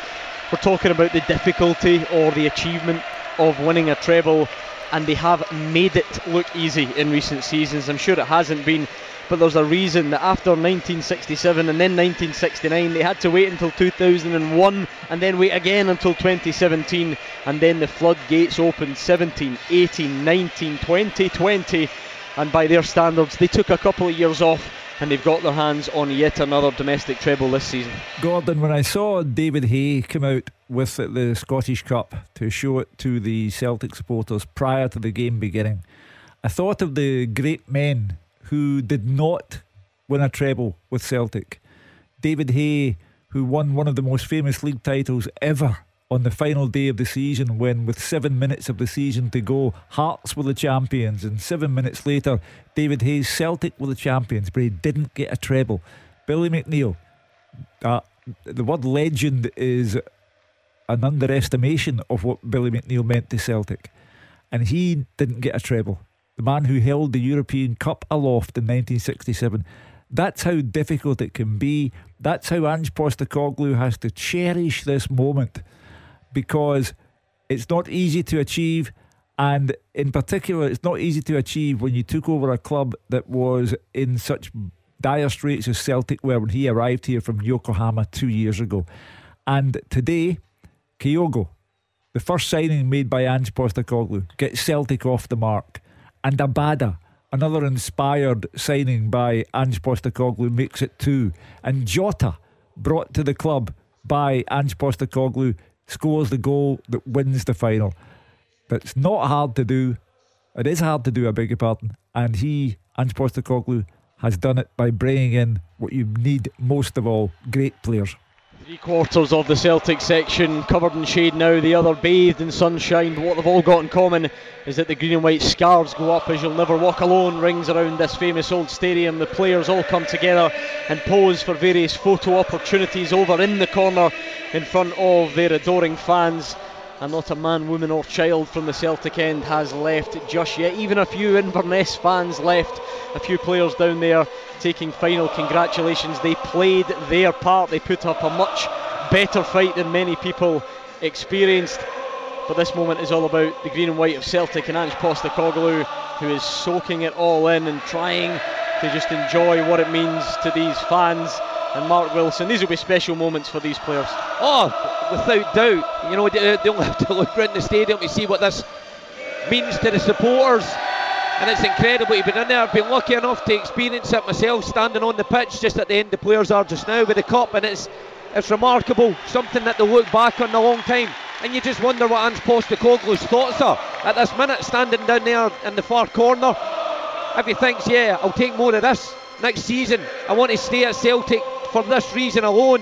we're talking about the difficulty or the achievement of winning a treble, and they have made it look easy in recent seasons. I'm sure it hasn't been but there's a reason that after 1967 and then 1969 they had to wait until 2001 and then wait again until 2017 and then the floodgates opened 17 18 19 20 20 and by their standards they took a couple of years off and they've got their hands on yet another domestic treble this season. Gordon, when I saw David Hay come out with the Scottish Cup to show it to the Celtic supporters prior to the game beginning, I thought of the great men who did not win a treble with Celtic. David Hay, who won one of the most famous league titles ever on the final day of the season, when with seven minutes of the season to go, Hearts were the champions, and seven minutes later, David Hay's Celtic were the champions, but he didn't get a treble. Billy McNeill, uh, the word legend is an underestimation of what Billy McNeill meant to Celtic, and he didn't get a treble the man who held the European Cup aloft in 1967. That's how difficult it can be. That's how Ange Postecoglou has to cherish this moment because it's not easy to achieve. And in particular, it's not easy to achieve when you took over a club that was in such dire straits as Celtic were when he arrived here from Yokohama two years ago. And today, Kyogo, the first signing made by Ange Postecoglou, gets Celtic off the mark. And Abada, another inspired signing by Ange Postecoglou, makes it two. And Jota, brought to the club by Ange Postecoglou, scores the goal that wins the final. That's not hard to do. It is hard to do, I beg your pardon. And he, Ange Postecoglou, has done it by bringing in what you need most of all great players. Three quarters of the Celtic section covered in shade now, the other bathed in sunshine. But what they've all got in common is that the green and white scarves go up as You'll Never Walk Alone rings around this famous old stadium. The players all come together and pose for various photo opportunities over in the corner in front of their adoring fans and not a man, woman, or child from the Celtic end has left just yet. Even a few Inverness fans left, a few players down there taking final congratulations. They played their part, they put up a much better fight than many people experienced. But this moment is all about the green and white of Celtic and Ange Postecoglou, who is soaking it all in and trying to just enjoy what it means to these fans. And Mark Wilson, these will be special moments for these players. Oh, without doubt. You know, they, they only have to look around the stadium to see what this means to the supporters. And it's incredible. You've been in there. I've been lucky enough to experience it myself, standing on the pitch just at the end the players are just now with the cup, and it's it's remarkable. Something that they'll look back on a long time. And you just wonder what Ange Postecoglou's thoughts are at this minute, standing down there in the far corner. If he thinks, yeah, I'll take more of this next season, I want to stay at Celtic for this reason alone,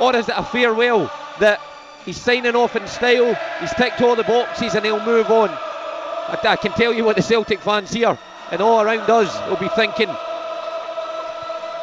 or is it a farewell that he's signing off in style, he's ticked all the boxes and he'll move on? I, I can tell you what the Celtic fans here and all around us will be thinking.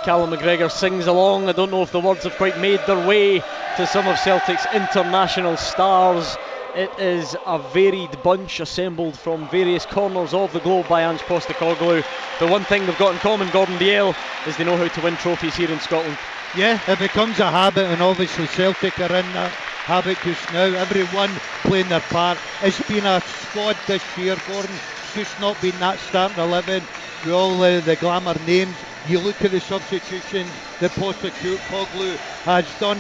Callum McGregor sings along. I don't know if the words have quite made their way to some of Celtic's international stars. It is a varied bunch assembled from various corners of the globe by Ange Postecoglou. The one thing they've got in common, Gordon Dalziel, is they know how to win trophies here in Scotland. Yeah, it becomes a habit, and obviously Celtic are in that habit just now. Everyone playing their part. It's been a squad this year, Gordon. It's just not been that starting 11 with all uh, the glamour names. You look at the substitutions that Postecoglou has done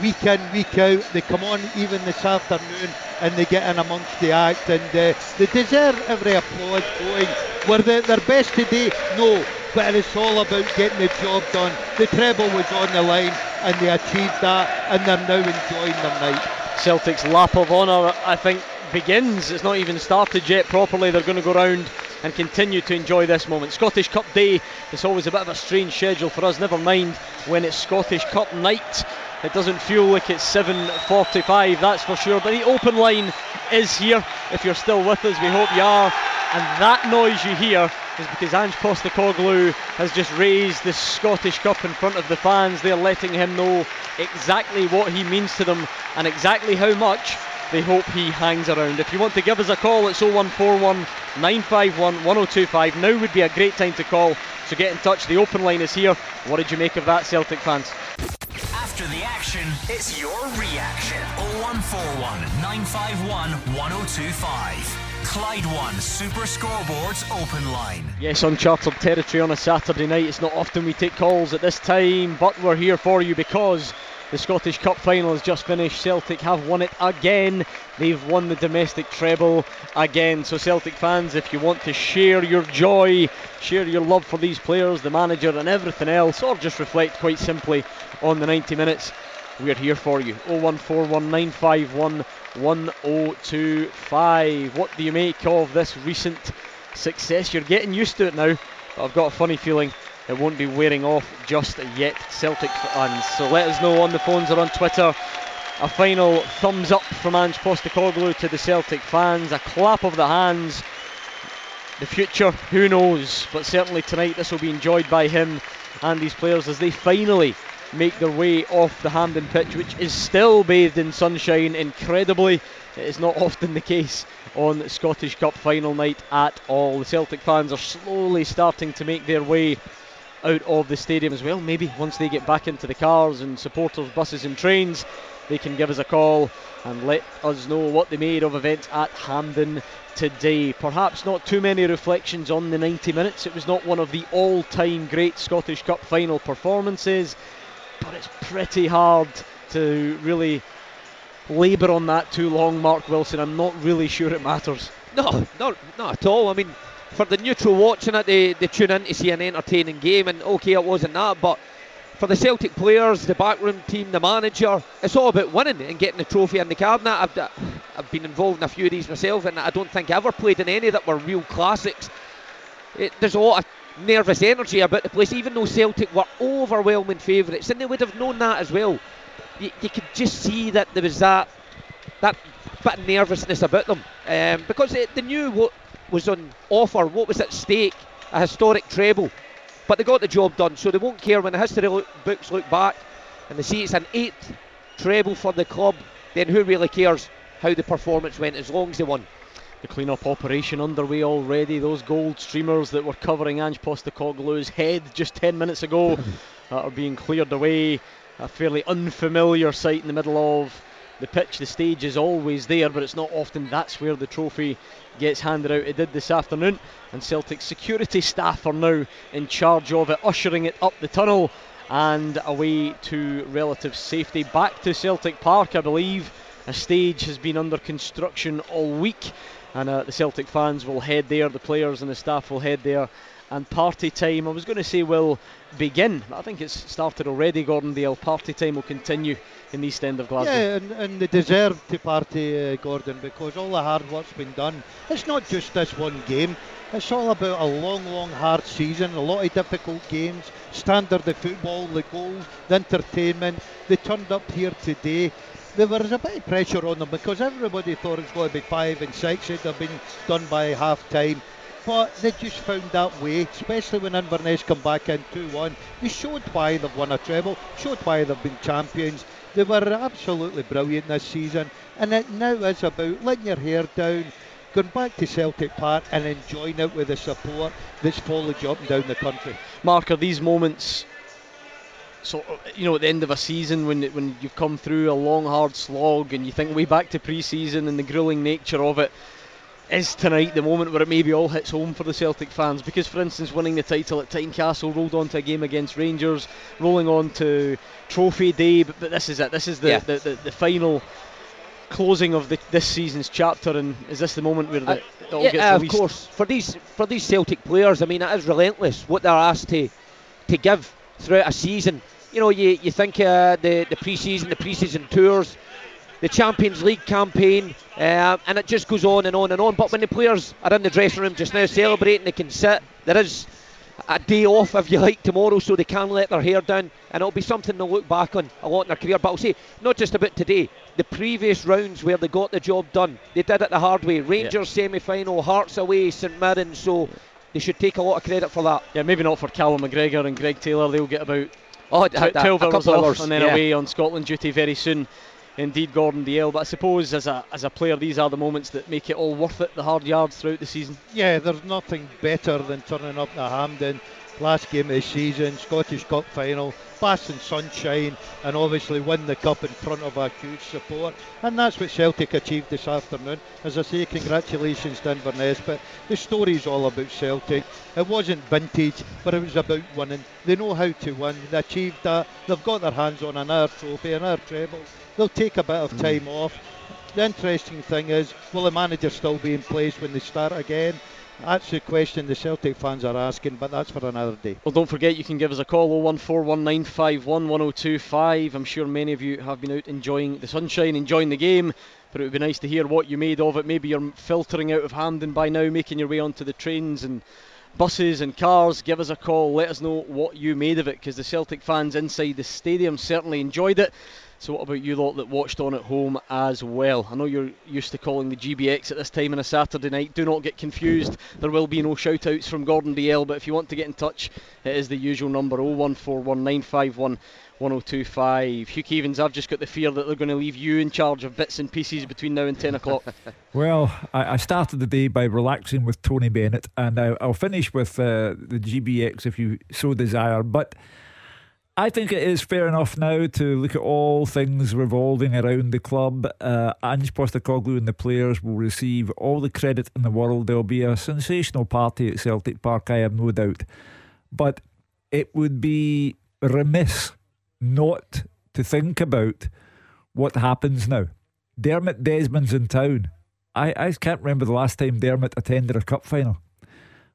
week in, week out. They come on even this afternoon and they get in amongst the act and uh, they deserve every applause going. Were they their best today? No, but it's all about getting the job done. The treble was on the line and they achieved that and they're now enjoying their night. Celtic's lap of honour, I think, begins. It's not even started yet properly. They're going to go round and continue to enjoy this moment. Scottish Cup Day, it's always a bit of a strange schedule for us, never mind when it's Scottish Cup night. It doesn't feel like it's 7.45, that's for sure. But the open line is here. If you're still with us, we hope you are. And that noise you hear is because Ange Postecoglou has just raised the Scottish Cup in front of the fans. They're letting him know exactly what he means to them and exactly how much they hope he hangs around. If you want to give us a call, it's 0141 951 1025. Now would be a great time to call, so get in touch. The open line is here. What did you make of that, Celtic fans? After the action, it's your reaction. 0141 951 1025. Clyde One Super Scoreboards Open Line. Yes, uncharted territory on a Saturday night. It's not often we take calls at this time, but we're here for you because the Scottish Cup final has just finished. Celtic have won it again. They've won the domestic treble again. So, Celtic fans, if you want to share your joy, share your love for these players, the manager, and everything else, or just reflect quite simply on the 90 minutes, we're here for you. 0141951 1025. What do you make of this recent success? You're getting used to it now, but I've got a funny feeling it won't be wearing off just yet, Celtic fans. So let us know on the phones or on Twitter. A final thumbs up from Ange Postecoglou to the Celtic fans, a clap of the hands. The future, who knows? But certainly tonight, this will be enjoyed by him and these players as they finally make their way off the Hampden pitch, which is still bathed in sunshine. Incredibly, it is not often the case on Scottish Cup final night at all. The Celtic fans are slowly starting to make their way out of the stadium as well. Maybe once they get back into the cars and supporters, buses, and trains, they can give us a call and let us know what they made of events at Hampden today. Perhaps not too many reflections on the 90 minutes. It was not one of the all time great Scottish Cup final performances, but it's pretty hard to really labour on that too long, Mark Wilson. I'm not really sure it matters. No, not, not at all. I mean, for the neutral watching it, they, they tune in to see an entertaining game, and okay, it wasn't that, but for the Celtic players, the backroom team, the manager, it's all about winning and getting the trophy in the cabinet. I've, I've been involved in a few of these myself, and I don't think I ever played in any that were real classics. It, there's a lot of nervous energy about the place, even though Celtic were overwhelming favourites, and they would have known that as well. You, you could just see that there was that that bit of nervousness about them um, because they, they knew what was on offer, what was at stake, a historic treble. But they got the job done, so they won't care when the history books look back and they see it's an eighth treble for the club. Then who really cares how the performance went as long as they won? The clean-up operation underway already. Those gold streamers that were covering Ange Postecoglou's head just 10 minutes ago are being cleared away. a fairly unfamiliar sight in the middle of the pitch. The stage is always there, but it's not often that's where the trophy gets handed out. It did this afternoon, and Celtic security staff are now in charge of it, ushering it up the tunnel and away to relative safety. Back to Celtic Park, I believe. A stage has been under construction all week, and uh, the Celtic fans will head there, the players and the staff will head there and party time. I was going to say will begin. I think it's started already, Gordon Dalziel. Party time will continue in the East End of Glasgow. Yeah, and, and they deserve to party, uh, Gordon, because all the hard work's been done. It's not just this one game. It's all about a long, long, hard season, a lot of difficult games, standard of football, the goals, the entertainment. They turned up here today. There was a bit of pressure on them because everybody thought it was going to be five and six. It'd have been done by half time but they just found that way, especially when Inverness come back in 2-1. They showed why they've won a treble, showed why they've been champions. They were absolutely brilliant this season, and it now is about letting your hair down, going back to Celtic Park and enjoying it with the support that's followed you up and down the country. Mark, are these moments so you know at the end of a season when when you've come through a long hard slog and you think way back to pre-season and the grueling nature of it is tonight the moment where it maybe all hits home for the Celtic fans because, for instance, winning the title at Tynecastle rolled on to a game against Rangers, rolling on to Trophy Day, but, but this is it. This is the, yeah. the, the, the, final closing of the, this season's chapter, and is this the moment where the, uh, it all yeah, gets uh, released? Of course, for these for these Celtic players, I mean, it is relentless what they're asked to to give throughout a season. You know, you, you think uh, the the pre-season, the pre-season tours the Champions League campaign, uh, and it just goes on and on and on. But when the players are in the dressing room just now celebrating, they can sit. There is a day off, if you like, tomorrow, so they can let their hair down, and it'll be something they'll look back on a lot in their career. But I'll say, not just about today, the previous rounds where they got the job done, they did it the hard way. Rangers yeah. semi final, Hearts away, St Mirren, so they should take a lot of credit for that. Yeah, maybe not for Callum McGregor and Greg Taylor, they'll get about oh, 12 hours off hours, and then yeah. away on Scotland duty very soon indeed Gordon Dalziel. But I suppose as a as a player, these are the moments that make it all worth it. The hard yards throughout the season. Yeah, there's nothing better than turning up to Hampden last game of the season, Scottish Cup final, bask in sunshine, and obviously win the cup in front of a huge support. And that's what Celtic achieved this afternoon. As I say, congratulations to Inverness. But the story's all about Celtic. It wasn't vintage, but it was about winning. They know how to win. They achieved that. They've got their hands on an another trophy, another treble. They'll take a bit of time mm. off. The interesting thing is, will the manager still be in place when they start again? That's the question the Celtic fans are asking, but that's for another day. Well, don't forget you can give us a call 01419511025. I'm sure many of you have been out enjoying the sunshine, enjoying the game, but it would be nice to hear what you made of it. Maybe you're filtering out of Hampden by now, making your way onto the trains and buses and cars. Give us a call, let us know what you made of it, because the Celtic fans inside the stadium certainly enjoyed it. So what about you lot that watched on at home as well? I know you're used to calling the GBX at this time on a Saturday night. Do not get confused. There will be no shout outs from Gordon Dalziel, but if you want to get in touch, it is the usual number 0141951 1025. Hugh Keevins, I've just got the fear that they're going to leave you in charge of bits and pieces between now and 10 o'clock. well, I, I, started the day by relaxing with Tony Bennett, and I, will finish with uh, the GBX if you so desire. But I think it is fair enough now to look at all things revolving around the club. Uh, Ange Postecoglou and the players will receive all the credit in the world. There'll be a sensational party at Celtic Park, I have no doubt. But it would be remiss not to think about what happens now. Dermot Desmond's in town. I, I can't remember the last time Dermot attended a cup final.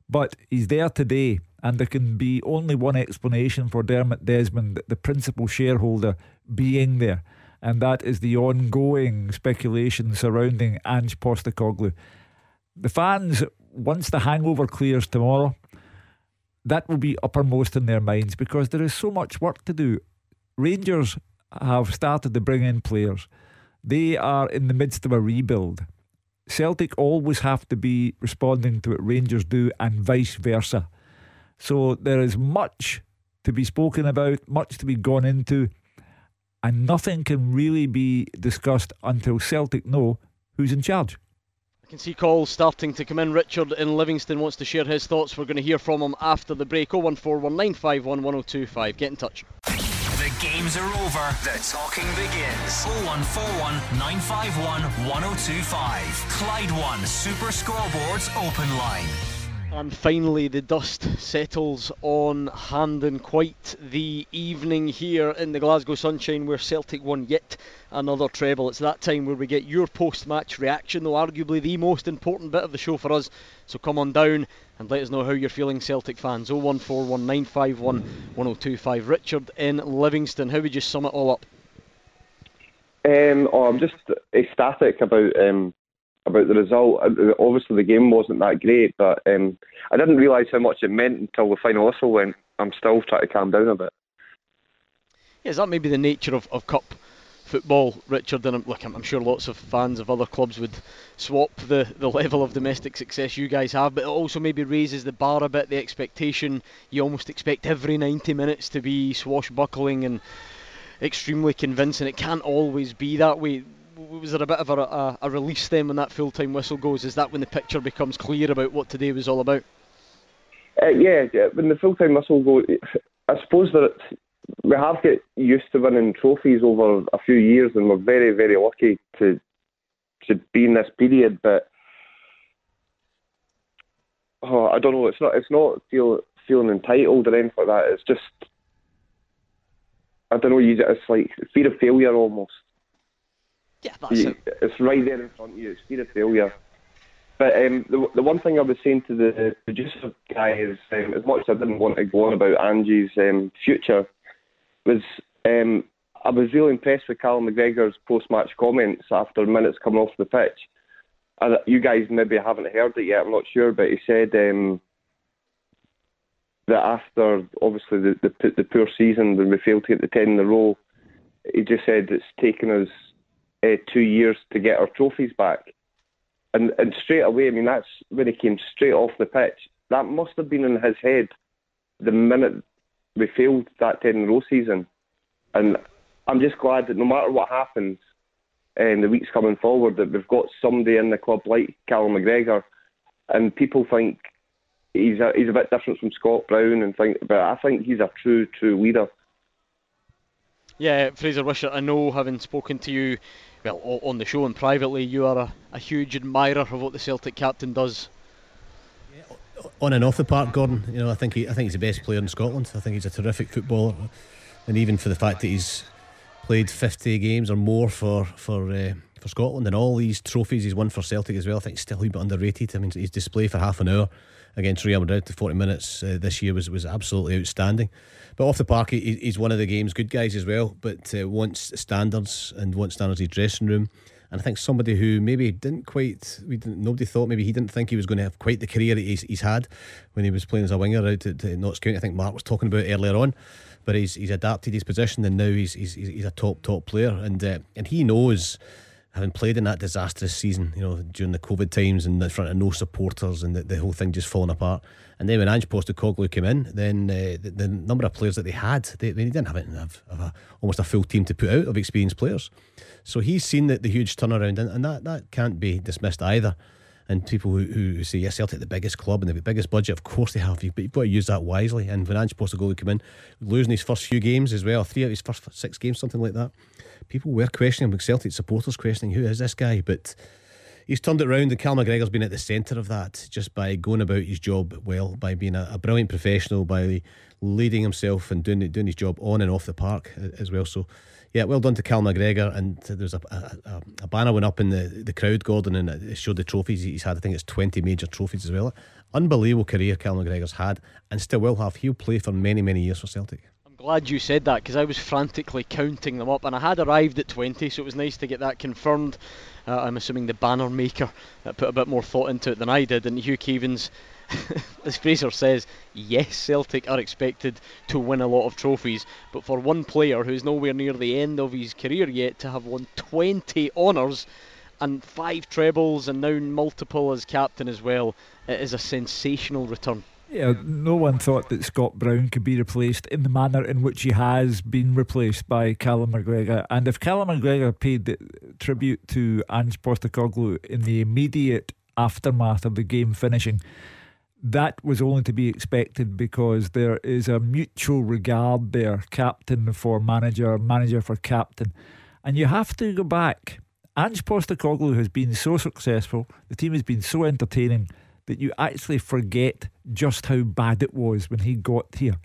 But he's there today, and there can be only one explanation for Dermot Desmond, the principal shareholder, being there, and that is the ongoing speculation surrounding Ange Postecoglou. The fans, once the hangover clears tomorrow, that will be uppermost in their minds because there is so much work to do. Rangers have started to bring in players. They are in the midst of a rebuild. Celtic always have to be responding to what Rangers do and vice versa. So there is much to be spoken about, much to be gone into, and nothing can really be discussed until Celtic know who's in charge. I can see calls starting to come in. Richard in Livingston wants to share his thoughts. We're going to hear from him after the break. 01419511025. Get in touch. The games are over. The talking begins. 0141 951 1025. Clyde One Super Scoreboards Open Line. And finally, the dust settles on Hampden. Quite the evening here in the Glasgow sunshine where Celtic won yet another treble. It's that time where we get your post match reaction, though arguably the most important bit of the show for us. So come on down and let us know how you're feeling, Celtic fans. 0141951 1025. Richard in Livingston, how would you sum it all up? Um, oh, I'm just ecstatic about um, about the result. Uh, obviously, the game wasn't that great, but um, I didn't realise how much it meant until the final whistle went. I'm still trying to calm down a bit. Yeah, is that maybe the nature of, of cup football, Richard? And I'm, look, I'm, I'm sure lots of fans of other clubs would swap the, the level of domestic success you guys have, but it also maybe raises the bar a bit, the expectation. You almost expect every 90 minutes to be swashbuckling and extremely convincing. It can't always be that way was there a bit of a, a, a release then when that full time whistle goes? Is that when the picture becomes clear about what today was all about? Uh, yeah, yeah, when the full time whistle goes, I suppose that we have got used to winning trophies over a few years, and we're very, very lucky to to be in this period. But oh, I don't know. It's not. It's not feel, feeling entitled or anything like that. It's just I don't know. It's like fear of failure almost. Yeah, that's you, it. It's right there in front of you. It's fear of failure. But um, the, the one thing I was saying to the producer guy is, um, as much as I didn't want to go on about Angie's um, future, was um, I was really impressed with Callum McGregor's post-match comments after minutes coming off the pitch. You guys maybe haven't heard it yet. I'm not sure, but he said um, that after obviously the, the the poor season when we failed to get the ten in a row, he just said it's taken us uh, two years to get our trophies back. And and straight away, I mean, that's when he came straight off the pitch. That must have been in his head the minute we failed that 10 in a row season. And I'm just glad that no matter what happens uh, in the weeks coming forward, that we've got somebody in the club like Callum McGregor. And people think he's a, he's a bit different from Scott Brown, and think, but I think he's a true, true leader. Yeah, Frazer Wishart, I know having spoken to you well, on the show and privately, you are a, a huge admirer of what the Celtic captain does. On and off the park, Gordon. You know, I think he, I think he's the best player in Scotland. I think he's a terrific footballer, and even for the fact that he's played 50 games or more for for uh, for Scotland and all these trophies he's won for Celtic as well, I think still a bit underrated. I mean, his display for half an hour against Real Madrid to 40 minutes uh, this year was was absolutely outstanding. But off the park, he, he's one of the game's good guys as well. But uh, wants standards and wants standards in his dressing room. And I think somebody who maybe didn't quite, we didn't, nobody thought maybe he didn't think he was going to have quite the career he's, he's had when he was playing as a winger out at, at Notts County. I think Mark was talking about earlier on, but he's he's adapted his position and now he's he's, he's a top top player and uh, and he knows having played in that disastrous season, you know, during the COVID times and in front of no supporters and the, the whole thing just falling apart. And then when Ange Postecoglou came in, then uh, the, the, number of players that they had, they, they didn't have, it, have, have a, almost a full team to put out of experienced players. So he's seen the, the huge turnaround, and, and that, that can't be dismissed either. And people who, who say, yes, Celtic the biggest club and the biggest budget, of course they have, but you've got to use that wisely. And when Ange Postecoglou came in, losing his first few games as well, three out of his first six games, something like that people were questioning him, Celtic supporters questioning who is this guy, but he's turned it around, and Cal McGregor's been at the centre of that just by going about his job well, by being a, a, brilliant professional, by leading himself and doing doing his job on and off the park as well. So, yeah, well done to Cal McGregor. And there's a, a, a banner went up in the, the crowd, Gordon, and it showed the trophies he's had. I think it's 20 major trophies as well. Unbelievable career Cal McGregor's had and still will have. He'll play for many, many years for Celtic glad you said that because I was frantically counting them up and I had arrived at 20, so it was nice to get that confirmed. Uh, I'm assuming the banner maker uh, put a bit more thought into it than I did, and Hugh Keevins, as Frazer says, yes, Celtic are expected to win a lot of trophies, but for one player who's nowhere near the end of his career yet to have won 20 honours and five trebles and now multiple as captain as well, it is a sensational return. Yeah, no one thought that Scott Brown could be replaced in the manner in which he has been replaced by Callum McGregor. And if Callum McGregor paid tribute to Ange Postecoglou in the immediate aftermath of the game finishing, that was only to be expected because there is a mutual regard there, captain for manager, manager for captain. And you have to go back. Ange Postecoglou has been so successful, the team has been so entertaining that you actually forget just how bad it was when he got here.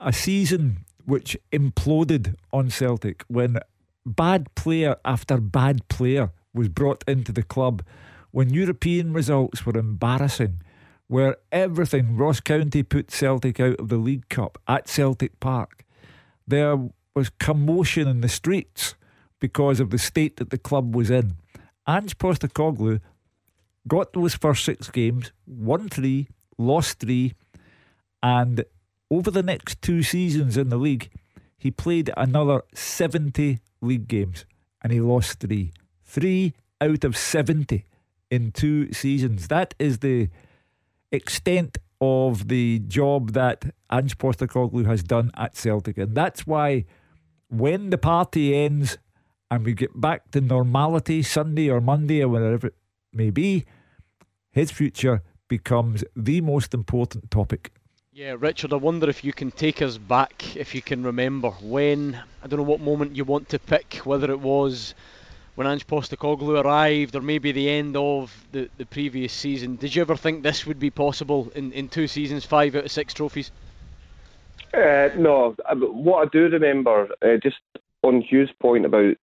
A season which imploded on Celtic when bad player after bad player was brought into the club, when European results were embarrassing, where everything Ross County put Celtic out of the League Cup at Celtic Park, there was commotion in the streets because of the state that the club was in. Ange Postecoglou got those first six games, won three, lost three, and over the next two seasons in the league, he played another 70 league games and he lost three. Three out of 70 in two seasons. That is the extent of the job that Ange Postecoglou has done at Celtic. And that's why when the party ends and we get back to normality Sunday or Monday or wherever it may be, his future becomes the most important topic. Yeah, Richard, I wonder if you can take us back, if you can remember when, I don't know what moment you want to pick, whether it was when Ange Postecoglou arrived or maybe the end of the, the previous season. Did you ever think this would be possible in, in two seasons, five out of six trophies? Uh, no, uh, what I do remember, uh, just on Hugh's point about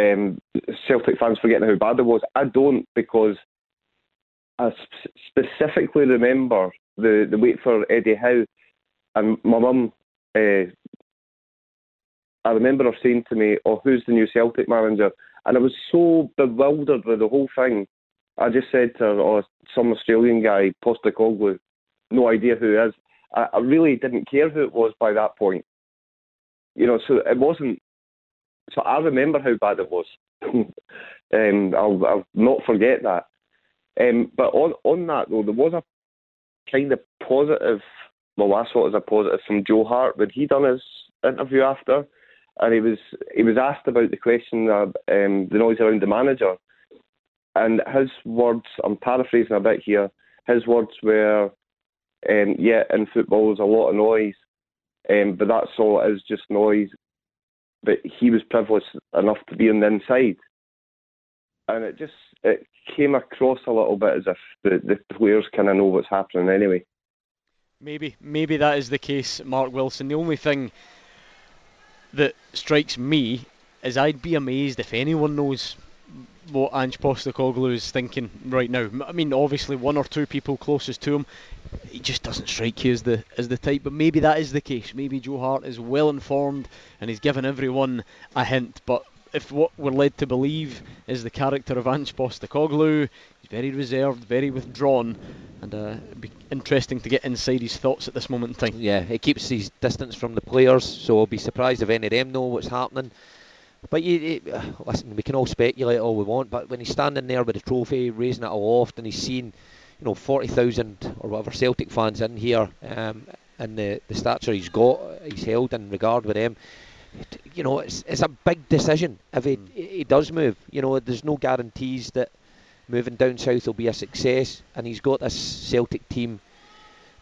um, Celtic fans forgetting how bad it was, I don't because I specifically remember the, the wait for Eddie Howe, and my mum, uh, I remember her saying to me, "Oh, who's the new Celtic manager?" And I was so bewildered with the whole thing. I just said to her, "Oh, some Australian guy, Postecoglou, no idea who he is." I, I really didn't care who it was by that point. You know, so it wasn't. So I remember how bad it was. um, I'll, I'll not forget that. Um, but on on that though, there was a kind of positive. Well, I saw it as a positive from Joe Hart when he done his interview after, and he was he was asked about the question of um, the noise around the manager, and his words. I'm paraphrasing a bit here. His words were, um, "Yeah, in football there's a lot of noise, um, but that's all it is, just noise." But he was privileged enough to be on the inside, and it just it came across a little bit as if the, the players kind of know what's happening anyway. Maybe, maybe that is the case, Mark Wilson. The only thing that strikes me is I'd be amazed if anyone knows what Ange Postecoglou is thinking right now. I mean, obviously one or two people closest to him, he just doesn't strike you as the as the type. But maybe that is the case. Maybe Joe Hart is well informed and he's given everyone a hint. But if what we're led to believe is the character of Ange Postecoglou, he's very reserved, very withdrawn, and uh, it'd be interesting to get inside his thoughts at this moment in time. Yeah, he keeps his distance from the players, so I'll be surprised if any of them know what's happening. But you, you, listen, we can all speculate all we want, but when he's standing there with the trophy, raising it aloft, and he's seen, you know, 40,000 or whatever Celtic fans in here, um, and the, the stature he's got, he's held in regard with them, you know, it's, it's a big decision if he, mm. he does move. You know, there's no guarantees that moving down south will be a success, and he's got this Celtic team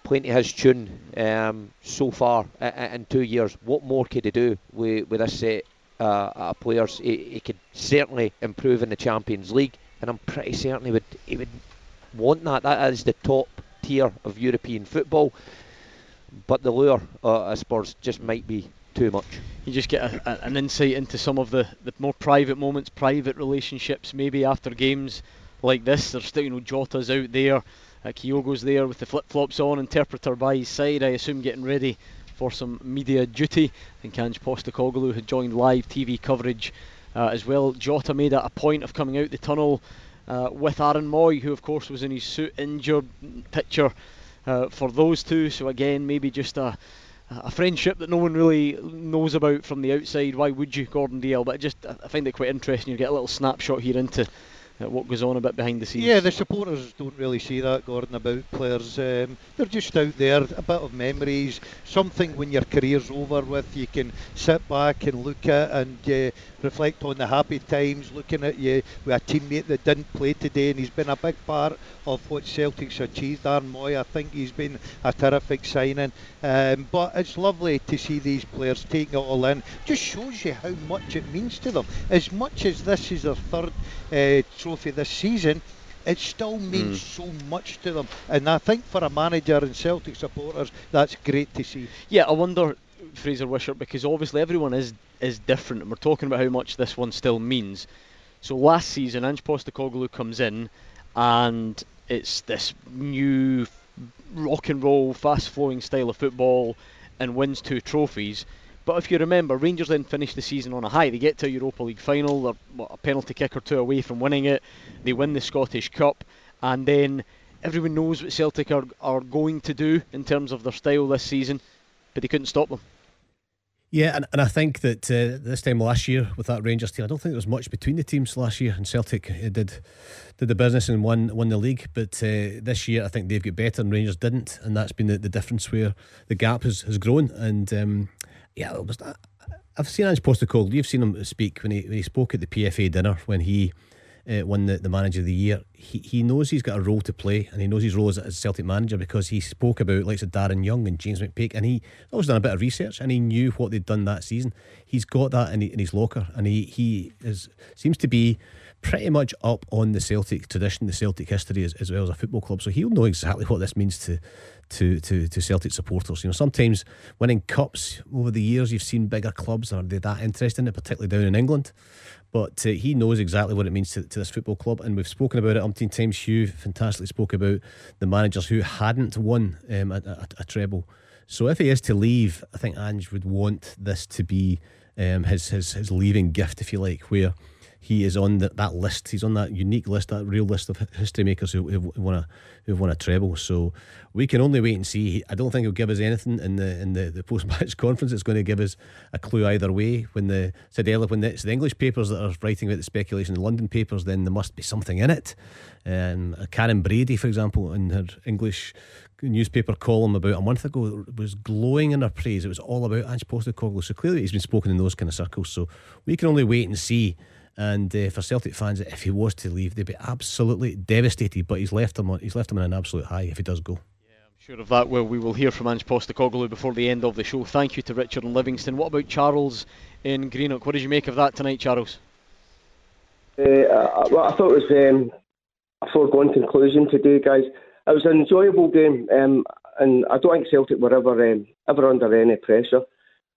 playing to his tune um, so far in two years. What more could he do with, with this set uh, of players? He, he, could certainly improve in the Champions League, and I'm pretty certain he would he would want that. That is the top tier of European football. But the lure uh, I suppose just might be too much. You just get a, a, an insight into some of the, the more private moments, private relationships, maybe after games like this. There's still, you know, Jota's out there, uh, Kyogo's there with the flip flops on, interpreter by his side, I assume getting ready for some media duty. I think Ange Postecoglou had joined live TV coverage uh, as well. Jota made a, point of coming out the tunnel uh, with Aaron Mooy, who of course was in his suit injured picture uh, for those two. So again, maybe just a a friendship that no one really knows about from the outside. Why would you, Gordon Dalziel? But I just I find it quite interesting. You get a little snapshot here into what goes on a bit behind the scenes. Yeah, the supporters don't really see that, Gordon, about players. Um, they're just out there, a bit of memories, something when your career's over with, you can sit back and look at and uh, reflect on the happy times, looking at you with a teammate that didn't play today, and he's been a big part of what Celtic's achieved. Aaron Mooy, I think he's been a terrific signing. Um, but it's lovely to see these players taking it all in. Just shows you how much it means to them. As much as this is their third uh, trophy this season, it still means Mm. so much to them. And I think for a manager and Celtic supporters, that's great to see. Yeah, I wonder, Frazer Wishart, because obviously everyone is is different, and we're talking about how much this one still means. So last season, Ange Postecoglou comes in, and it's this new rock and roll, fast flowing style of football, and wins two trophies. But if you remember, Rangers then finished the season on a high. They get to a Europa League final, they're what, a penalty kick or two away from winning it. They win the Scottish Cup, and then everyone knows what Celtic are, are going to do in terms of their style this season, but they couldn't stop them. Yeah, and, and I think that uh, this time last year with that Rangers team, I don't think there was much between the teams last year, and Celtic uh, did did the business and won won the league. But uh, this year, I think they've got better and Rangers didn't, and that's been the, the difference where the gap has, has grown. And um, yeah, it was, I've seen Ange Postecoglou. You've seen him speak when he when he spoke at the PFA dinner when he uh, won the, the manager of the year. He he knows he's got a role to play, and he knows his role as a Celtic manager because he spoke about likes of Darren Young and James McPake, and he always done a bit of research, and he knew what they'd done that season. He's got that in, in his locker, and he he is seems to be pretty much up on the Celtic tradition, the Celtic history, as, as well as a football club. So he'll know exactly what this means to. To, to, to Celtic supporters, you know, sometimes winning cups over the years, you've seen bigger clubs are they that interested in it, particularly down in England. But uh, he knows exactly what it means to, to this football club, and we've spoken about it umpteen times. Hugh fantastically spoke about the managers who hadn't won um, a, a, a treble. So if he is to leave, I think Ange would want this to be um, his, his his leaving gift, if you like, where he is on the, that list. He's on that unique list, that real list of history makers who who won a who've won a treble. So we can only wait and see. I don't think he'll give us anything in the in the, the post match conference. It's going to give us a clue either way. When the said earlier, when it's the English papers that are writing about the speculation, the London papers, then there must be something in it. Um, Karren Brady, for example, in her English newspaper column about a month ago was glowing in her praise. It was all about Ange Postecoglou. So clearly he's been spoken in those kind of circles. So we can only wait and see. And uh, for Celtic fans, if he was to leave, they'd be absolutely devastated. But he's left them on, he's left them on an absolute high if he does go. Yeah, I'm Sure of that. Well, we will hear from Ange Postecoglou before the end of the show. Thank you to Richard and Livingston. What about Charles in Greenock? What did you make of that tonight, Charles? Uh, I, well, I thought it was um, a foregone conclusion today, guys. It was an enjoyable game, um, and I don't think Celtic were ever um, ever under any pressure.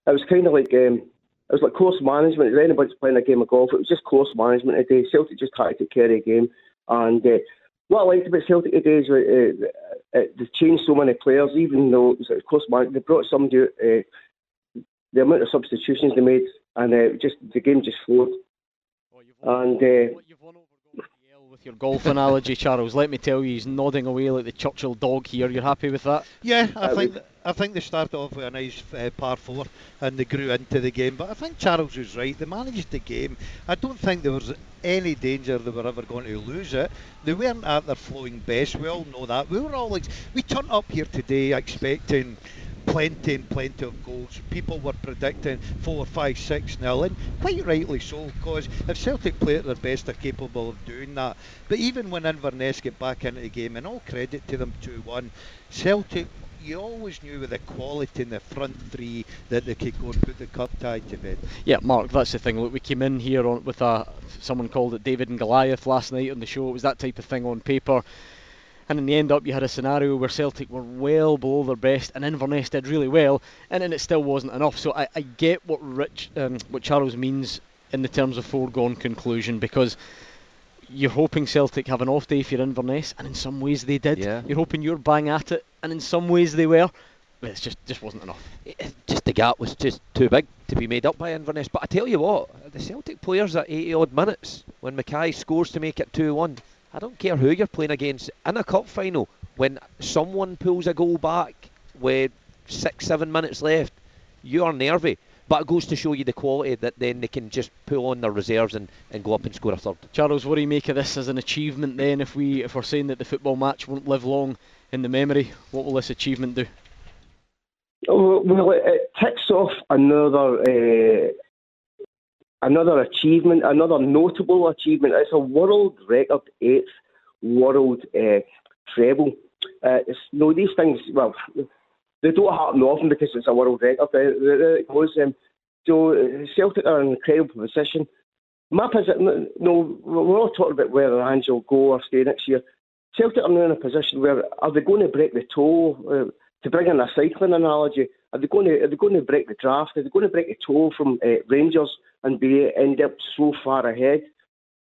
It was kind of like um, it was like course management. If anybody's playing a game of golf, it was just course management today. Celtic just had to carry a game, and uh, what I liked about Celtic today is uh, uh, they changed so many players, even though it was a course management. They brought somebody. Uh, the amount of substitutions they made, and uh, just the game just flowed. And uh, With your golf analogy, Charles, let me tell you, he's nodding away like the Churchill dog here. You're happy with that? Yeah, I think I think they started off with a nice uh, par four and they grew into the game. But I think Charles was right. They managed the game. I don't think there was any danger they were ever going to lose it. They weren't at their flowing best. We all know that. We were all ex- we turned up here today expecting plenty and plenty of goals. People were predicting four, five, six nil, and quite rightly so, because if Celtic play at their best, they're capable of doing that. But even when Inverness get back into the game, and all credit to them 2 1, Celtic. You always knew with the quality in the front three that they could go and put the cup tie to bed. Yeah, Mark, that's the thing. Look, we came in here on, with a someone called it David and Goliath last night on the show. It was that type of thing on paper. And in the end up, you had a scenario where Celtic were well below their best, and Inverness did really well, and then it still wasn't enough. So I, I get what Rich, um, what Charles means in the terms of foregone conclusion, because you're hoping Celtic have an off day if you're Inverness, and in some ways they did. Yeah. You're hoping you're bang at it, and in some ways they were. But it's just just wasn't enough. It- just the gap was just too big to be made up by Inverness. But I tell you what, the Celtic players at 80 odd minutes, when Mackay scores to make it 2 1, I don't care who you're playing against in a cup final, when someone pulls a goal back with six, seven minutes left, you are nervy. But it goes to show you the quality that then they can just pull on their reserves and, and go up and score a third. Charles, what do you make of this as an achievement then? If we if we're saying that the football match won't live long in the memory, what will this achievement do? Well, it, it ticks off another uh, another achievement, another notable achievement. It's a world record eighth world uh, treble. Uh, it's, no, these things. Well, they don't happen often because it's a world record. It goes. Um, so Celtic are in an incredible position. My position, no, we're all talking about whether Ange will go or stay next year. Celtic are now in a position where are they going to break the toe? Uh, to bring in a cycling analogy, are they going to are they going to break the draft? Are they going to break the toe from uh, Rangers and be end up so far ahead?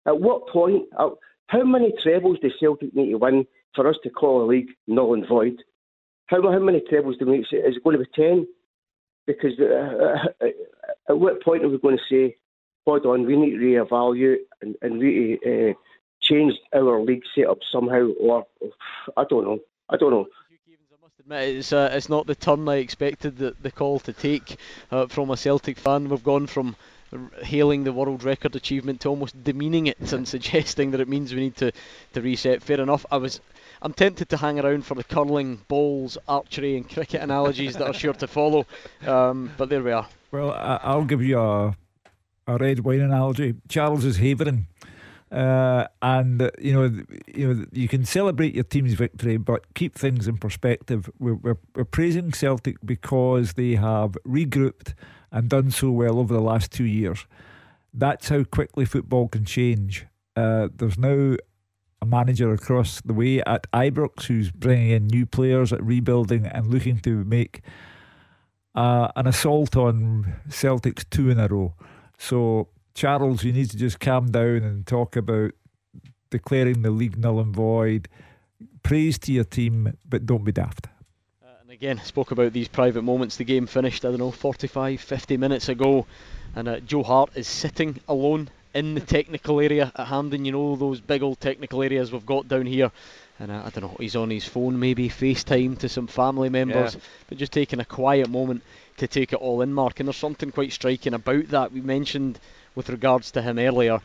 At what point? Uh, how many trebles does Celtic need to win for us to call a league null and void? How, how many trebles do we need? Is it going to be ten? Because uh, uh at what point are we going to say, hold on, we need to reevaluate and, and really uh, change our league setup somehow? Or I don't know. I don't know admit it's uh, it's not the turn I expected the, the call to take uh, from a Celtic fan. We've gone from hailing the world record achievement to almost demeaning it and suggesting that it means we need to, to reset. Fair enough. I was I'm tempted to hang around for the curling, bowls, archery, and cricket analogies that are sure to follow. Um, but there we are. Well, I'll give you a a red wine analogy. Charles is havering uh, and you know, you know, you can celebrate your team's victory, but keep things in perspective. We're, we're, we're praising Celtic because they have regrouped and done so well over the last two years. That's how quickly football can change. Uh, there's now a manager across the way at Ibrox who's bringing in new players, at rebuilding and looking to make uh, an assault on Celtic's two in a row. So Charles, you need to just calm down and talk about declaring the league null and void. Praise to your team, but don't be daft. Uh, and again, spoke about these private moments. The game finished, I don't know, 45, 50 minutes ago, and uh, Joe Hart is sitting alone in the technical area at Hampden. You know those big old technical areas we've got down here. And uh, I don't know, he's on his phone, maybe FaceTime to some family members, yeah. but just taking a quiet moment to take it all in, Mark. And there's something quite striking about that. We mentioned with regards to him earlier.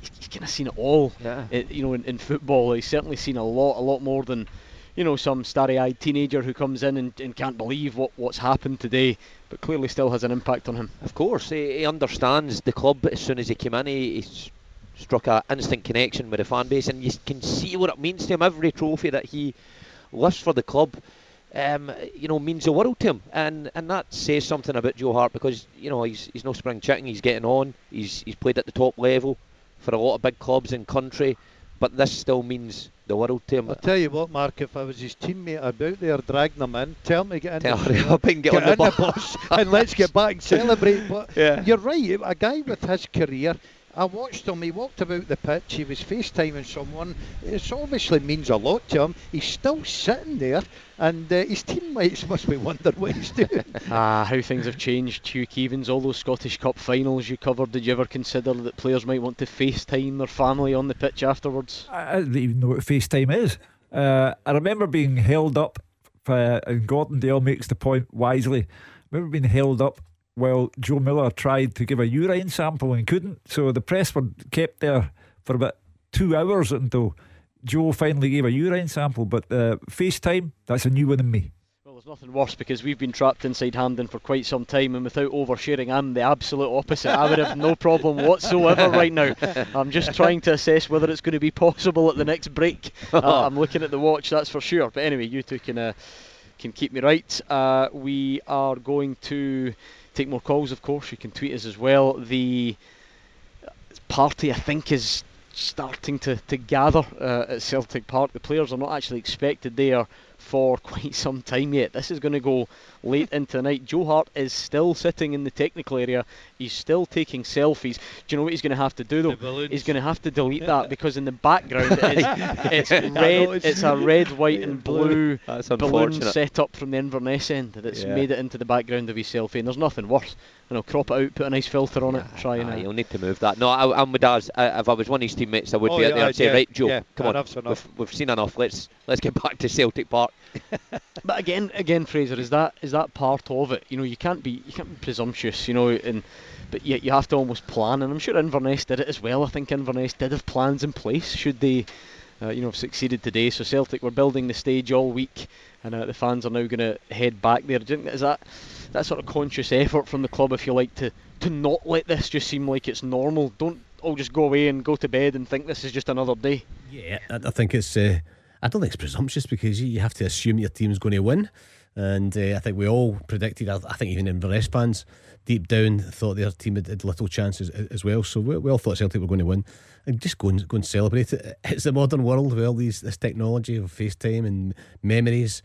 He's, kind of seen it all. Yeah. It, you know, in, in, football, he's certainly seen a lot, a lot more than you know some starry-eyed teenager who comes in and, and can't believe what, what's happened today, but clearly still has an impact on him. Of course, he, he understands the club. As soon as he came in, he, he struck an instant connection with the fan base, and you can see what it means to him. Every trophy that he lifts for the club um, you know, means the world to him, and and that says something about Joe Hart because you know he's he's no spring chicken. He's getting on. He's he's played at the top level for a lot of big clubs in country, but this still means the world to him. I'll tell you what, Mark. If I was his teammate, I'd be out there dragging him in. Tell me get in. Tell the, up and get, get on the bus. the bus and let's get back and celebrate. But yeah. you're right. A guy with his career I watched him. He walked about the pitch. He was FaceTiming someone. It obviously means a lot to him. He's still sitting there, and uh, his teammates must be wondering what he's doing. ah, how things have changed. Hugh Keevins, all those Scottish Cup finals you covered. Did you ever consider that players might want to FaceTime their family on the pitch afterwards? I, I don't even know what FaceTime is. Uh, I remember being held up, uh, and Gordon Dalziel makes the point wisely. I remember being held up well, Joe Miller tried to give a urine sample and couldn't. So the press were kept there for about two hours until Joe finally gave a urine sample. But uh, FaceTime, that's a new one in me. Well, there's nothing worse because we've been trapped inside Hampden for quite some time, and without oversharing, I'm the absolute opposite. I would have no problem whatsoever right now. I'm just trying to assess whether it's going to be possible at the next break. Uh, I'm looking at the watch, that's for sure. But anyway, you two can uh, can keep me right. Uh, we are going to take more calls, of course. You can tweet us as well. The party, I think, is starting to, to gather uh, at Celtic Park. The players are not actually expected there for quite some time yet. This is going to go late into the night. Joe Hart is still sitting in the technical area. He's still taking selfies. Do you know what he's going to have to do though? He's going to have to delete that because in the background it's, it's red. It's a red, white, and blue balloon set up from the Inverness end that's yeah. made it into the background of his selfie. And there's nothing worse. You know, crop it out, put a nice filter on it, try and. Uh, you'll need to move that. No, I, am with Daz. I, if I was one of his teammates, I would oh, be yeah, out there and say, right, Joe, come on, we've, we've, seen enough. Let's let's get back to Celtic Park but again, again, Frazer, is that is that part of it? You know, you can't be you can't be presumptuous. You know, and but yet you have to almost plan. And I'm sure Inverness did it as well. I think Inverness did have plans in place should they, uh, you know, have succeeded today. So Celtic were building the stage all week, and uh, the fans are now going to head back there. Is that that sort of conscious effort from the club, if you like, to to not let this just seem like it's normal? Don't all just go away and go to bed and think this is just another day. Yeah, I, I think it's. Uh, I don't think it's presumptuous because you have to assume your team's going to win. And uh, I think we all predicted, I, think even Inverness fans deep down thought their team had, had little chances as well. So we, we, all thought Celtic were going to win. And just go and, go and celebrate it. It's the modern world with all these this technology of FaceTime and memories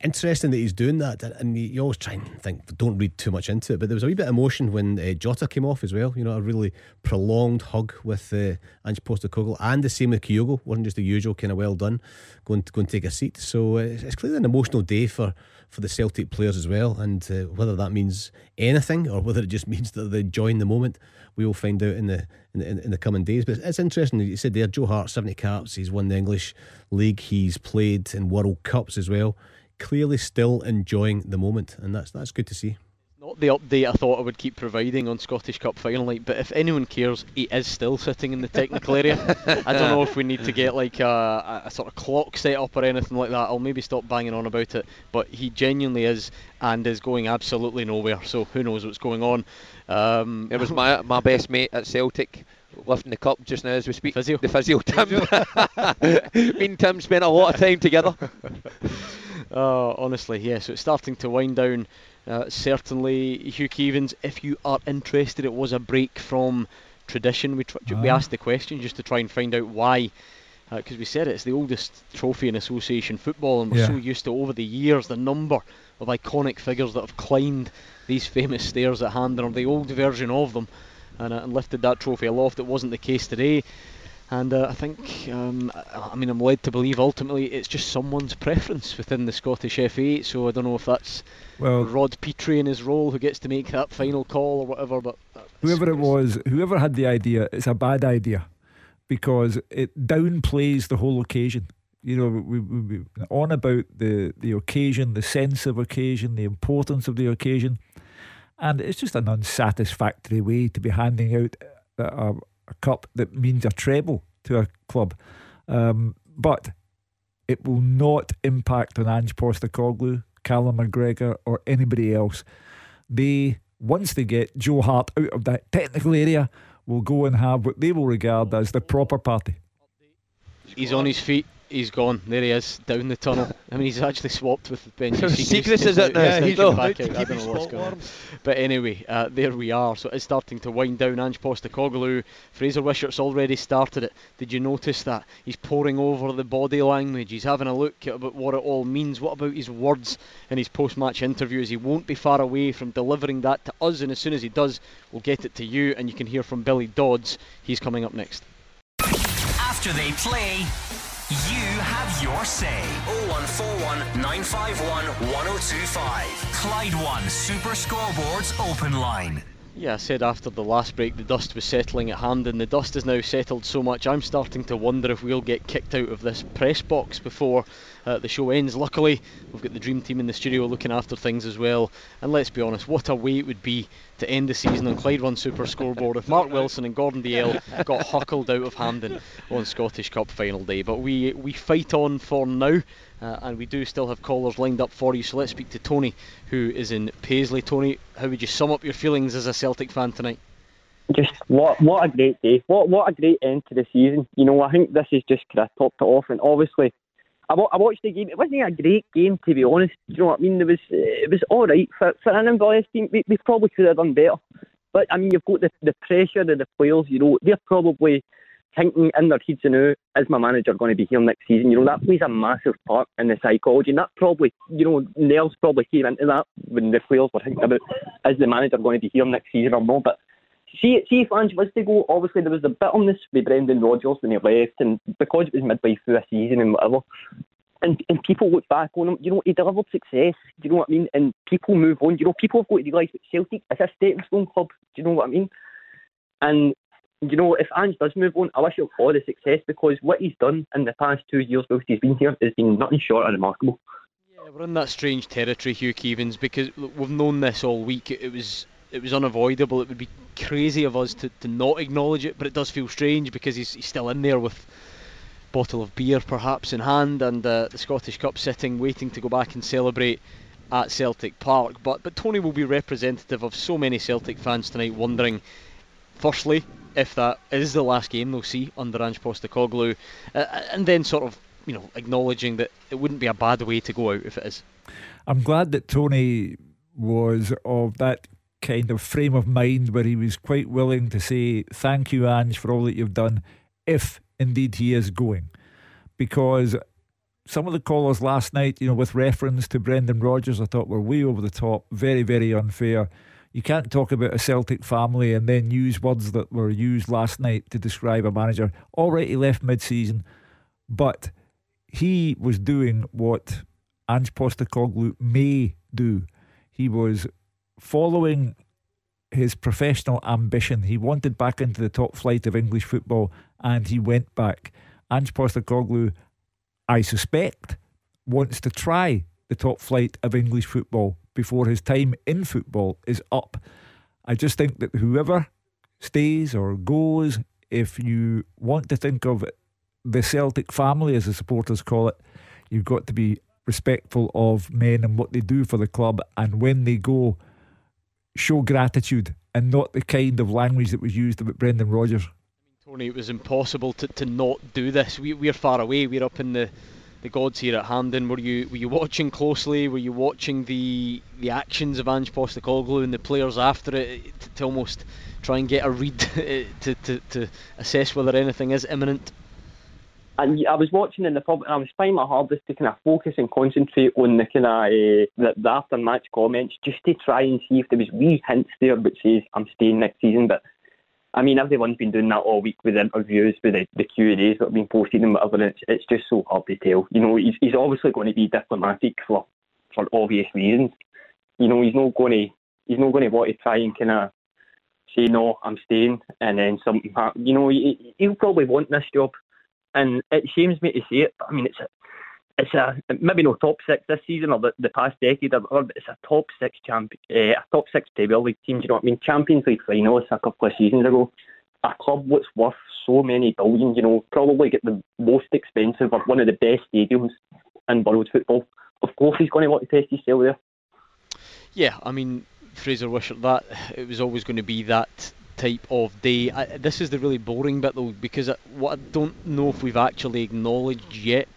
interesting that he's doing that, and you always try and think, don't read too much into it. But there was a wee bit of emotion when uh, Jota came off as well. You know, a really prolonged hug with uh, Ange Postecoglou, and the same with Kyogo. wasn't just the usual kind of well done. Go and go and take a seat. So uh, it's clearly an emotional day for for the Celtic players as well. And uh, whether that means anything or whether it just means that they're enjoying the moment, we will find out in the in, in, in the coming days. But it's interesting. You said there, Joe Hart, seventy caps. He's won the English League. He's played in World Cups as well clearly still enjoying the moment, and that's that's good to see. The update I thought I would keep providing on Scottish Cup final night, but if anyone cares, he is still sitting in the technical area. I don't know if we need to get like a, a, sort of clock set up or anything like that. I'll maybe stop banging on about it, but he genuinely is and is going absolutely nowhere. So who knows what's going on? Um, it was my my best mate at Celtic lifting the cup just now as we speak. Physio. The physio, Tim. Me and Tim spent a lot of time together. Uh, honestly, yes. Yeah, so it's starting to wind down. Uh, certainly, Hugh Keevins, if you are interested, it was a break from tradition. We, tr- we ah. asked the question just to try and find out why. Because uh, we said it, it's the oldest trophy in association football, and we're yeah. so used to over the years the number of iconic figures that have climbed these famous stairs at Hampden, or the old version of them, and, uh, and lifted that trophy aloft. It wasn't the case today. And uh, I think, um, I mean, I'm led to believe ultimately it's just someone's preference within the Scottish FA. So I don't know if that's well, Rod Petrie in his role who gets to make that final call or whatever. But whoever it was, whoever had the idea, it's a bad idea because it downplays the whole occasion. You know, we, we, we on about the the occasion, the sense of occasion, the importance of the occasion, and it's just an unsatisfactory way to be handing out a, a cup that means a treble to a club. Um, but it will not impact on Ange Postecoglou, Callum McGregor, or anybody else. They, once they get Joe Hart out of that technical area, will go and have what they will regard as the proper party. He's on his feet he's gone. There he is, down the tunnel. I mean, he's actually swapped with Benji Siegrist. is it now? Yeah, he's back out. I don't know what's going on. But anyway, uh, there we are. So it's starting to wind down. Ange Postecoglou, Frazer Wishart's already started it. Did you notice that? He's poring over the body language. He's having a look at about what it all means. What about his words in his post-match interviews? He won't be far away from delivering that to us. And as soon as he does, we'll get it to you. And you can hear from Billy Dodds. He's coming up next. After they play. You have your say. 0141 951 1025. Clyde One Super Scoreboards Open Line. Yeah, I said after the last break the dust was settling at Hampden. The dust has now settled so much I'm starting to wonder if we'll get kicked out of this press box before uh, the show ends. Luckily, we've got the dream team in the studio looking after things as well. And let's be honest, what a way it would be to end the season on Clyde One Super Scoreboard if Mark Wilson and Gordon Dalziel got huckled out of Hampden on Scottish Cup final day. But we we fight on for now. Uh, and we do still have callers lined up for you. So let's speak to Tony, who is in Paisley. Tony, how would you sum up your feelings as a Celtic fan tonight? Just what what a great day! What what a great end to the season. You know, I think this is just kind of topped it off, and obviously I, watched the game. It wasn't a great game, to be honest. Do you know what I mean? It was it was all right for for an Inverness team. We, we probably could have done better. But I mean, you've got the the pressure of the players. You know, they're probably thinking in their heads, you know, is my manager going to be here next season? You know, that plays a massive part in the psychology. And that probably, you know, nerves probably came into that when the players were thinking about is the manager going to be here next season or not. But see, see if Ange was to go, obviously there was a bitterness with Brendan Rodgers when he left, and because it was midway through a season and whatever. And, and people look back on him, you know, he delivered success, do you know what I mean? And people move on, you know, people have got to realise that Celtic is a stepping stone club, do you know what I mean? And you know, if Ange does move on, I wish him all the success because what he's done in the past two years whilst he's been here has been nothing short of remarkable. Yeah, we're in that strange territory, Hugh Keevins, because we've known this all week. It was it was unavoidable. It would be crazy of us to, to not acknowledge it, but it does feel strange because he's, he's still in there with bottle of beer perhaps in hand and uh, the Scottish Cup sitting, waiting to go back and celebrate at Celtic Park. But but Tony will be representative of so many Celtic fans tonight, wondering, firstly, if that is the last game they'll see under Ange Postecoglou, uh, and then sort of you know acknowledging that it wouldn't be a bad way to go out if it is. I'm glad that Tony was of that kind of frame of mind where he was quite willing to say thank you, Ange, for all that you've done, if indeed he is going, because some of the callers last night, you know, with reference to Brendan Rodgers, I thought were way over the top, very, very unfair. You can't talk about a Celtic family and then use words that were used last night to describe a manager. He left mid season, but he was doing what Ange Postecoglou may do. He was following his professional ambition. He wanted back into the top flight of English football and he went back. Ange Postecoglou, I suspect, wants to try the top flight of English football before his time in football is up. I just think that whoever stays or goes, if you want to think of the Celtic family, as the supporters call it, you've got to be respectful of men and what they do for the club. And when they go, show gratitude and not the kind of language that was used about Brendan Rodgers. Tony, it was impossible to, to not do this. We, we're far away. We're up in the, the gods here at Hampden. Were you were you watching closely? Were you watching the the actions of Ange Postecoglou and the players after it to, to almost try and get a read to, to, to assess whether anything is imminent? And I was watching in the pub, and I was trying my hardest to kind of focus and concentrate on the kind of uh, the, the after match comments, just to try and see if there was wee hints there which says I'm staying next season. But I mean, everyone's been doing that all week with interviews, with the, the Q and A's that have been posted and whatever. It's, it's just so hard to tell. You know, he's, he's obviously going to be diplomatic for for obvious reasons. You know, he's not going to he's not going to want to try and kind of say no, I'm staying, and then something. You know, he, he'll probably want this job and it shames me to say it, but I mean, it's a, it's a maybe no top six this season or the, the past decade, but it's a top six champ, uh, a top six Premier League team. Do you know what I mean? Champions League finalists a couple of seasons ago. A club that's worth so many billions, you know, probably get the most expensive or one of the best stadiums in world football. Of course, he's going to want to test his skill there. Yeah, I mean, Frazer Wishart, that it was always going to be that type of day. I, this is the really boring bit though, because what I don't know if we've actually acknowledged yet,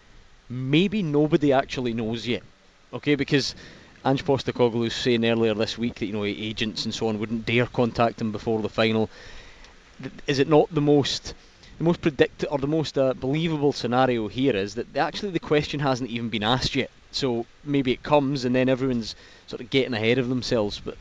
maybe nobody actually knows yet. Okay, because Ange Postecoglou was saying earlier this week that you know agents and so on wouldn't dare contact him before the final. Is it not the most the most predict or the most uh, believable scenario here is that actually the question hasn't even been asked yet. So maybe it comes and then everyone's sort of getting ahead of themselves. But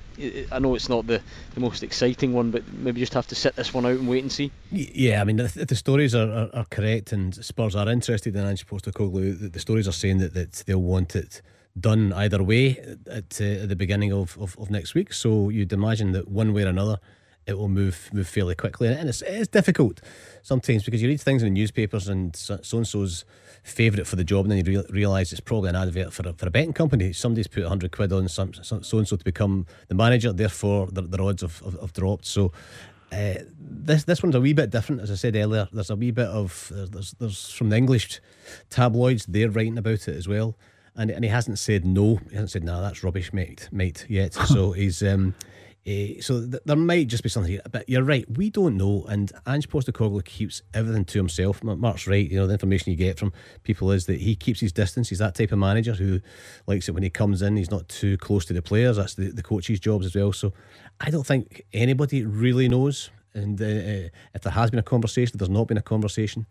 I know it's not the, the most exciting one, but maybe just have to sit this one out and wait and see. Yeah, I mean, if the stories are, are, are correct and Spurs are interested in Ange Postecoglou, the, the stories are saying that, that they'll want it done either way at, uh, at the beginning of, of, of next week. So you'd imagine that one way or another it will move move fairly quickly. And it's, it's difficult sometimes because you read things in the newspapers and so and so's favourite for the job, and then you re- realise it's probably an advert for a, for a betting company. Somebody's put 100 quid on some so and so to become the manager, therefore their, their odds have, have, have dropped. So. Uh, this this one's a wee bit different, as I said earlier. There's a wee bit of there's there's from the English tabloids they're writing about it as well, and and he hasn't said no. He hasn't said no. Nah, that's rubbish, mate, mate. Yet, so he's um uh, so th- there might just be something here, but you're right. We don't know, and Ange Postecoglou keeps everything to himself. Mark's right. You know the information you get from people is that he keeps his distance. He's that type of manager who likes it when he comes in. He's not too close to the players. That's the, the coach's jobs as well. So I don't think anybody really knows. And uh, if there has been a conversation, if there's not been a conversation.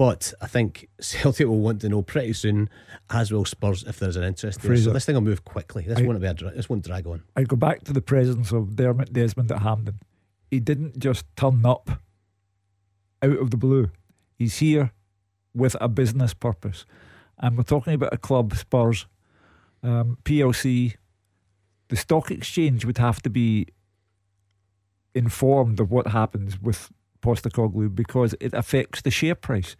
But I think Celtic will want to know pretty soon, as will Spurs, if there's an interest. There. So this thing will move quickly. This I, won't be a, this won't drag on. I'd go back to the presence of Dermot Desmond at Hampden. He didn't just turn up out of the blue. He's here with a business purpose, and we're talking about a club, Spurs, um, PLC. The stock exchange would have to be informed of what happens with Postecoglou because it affects the share price.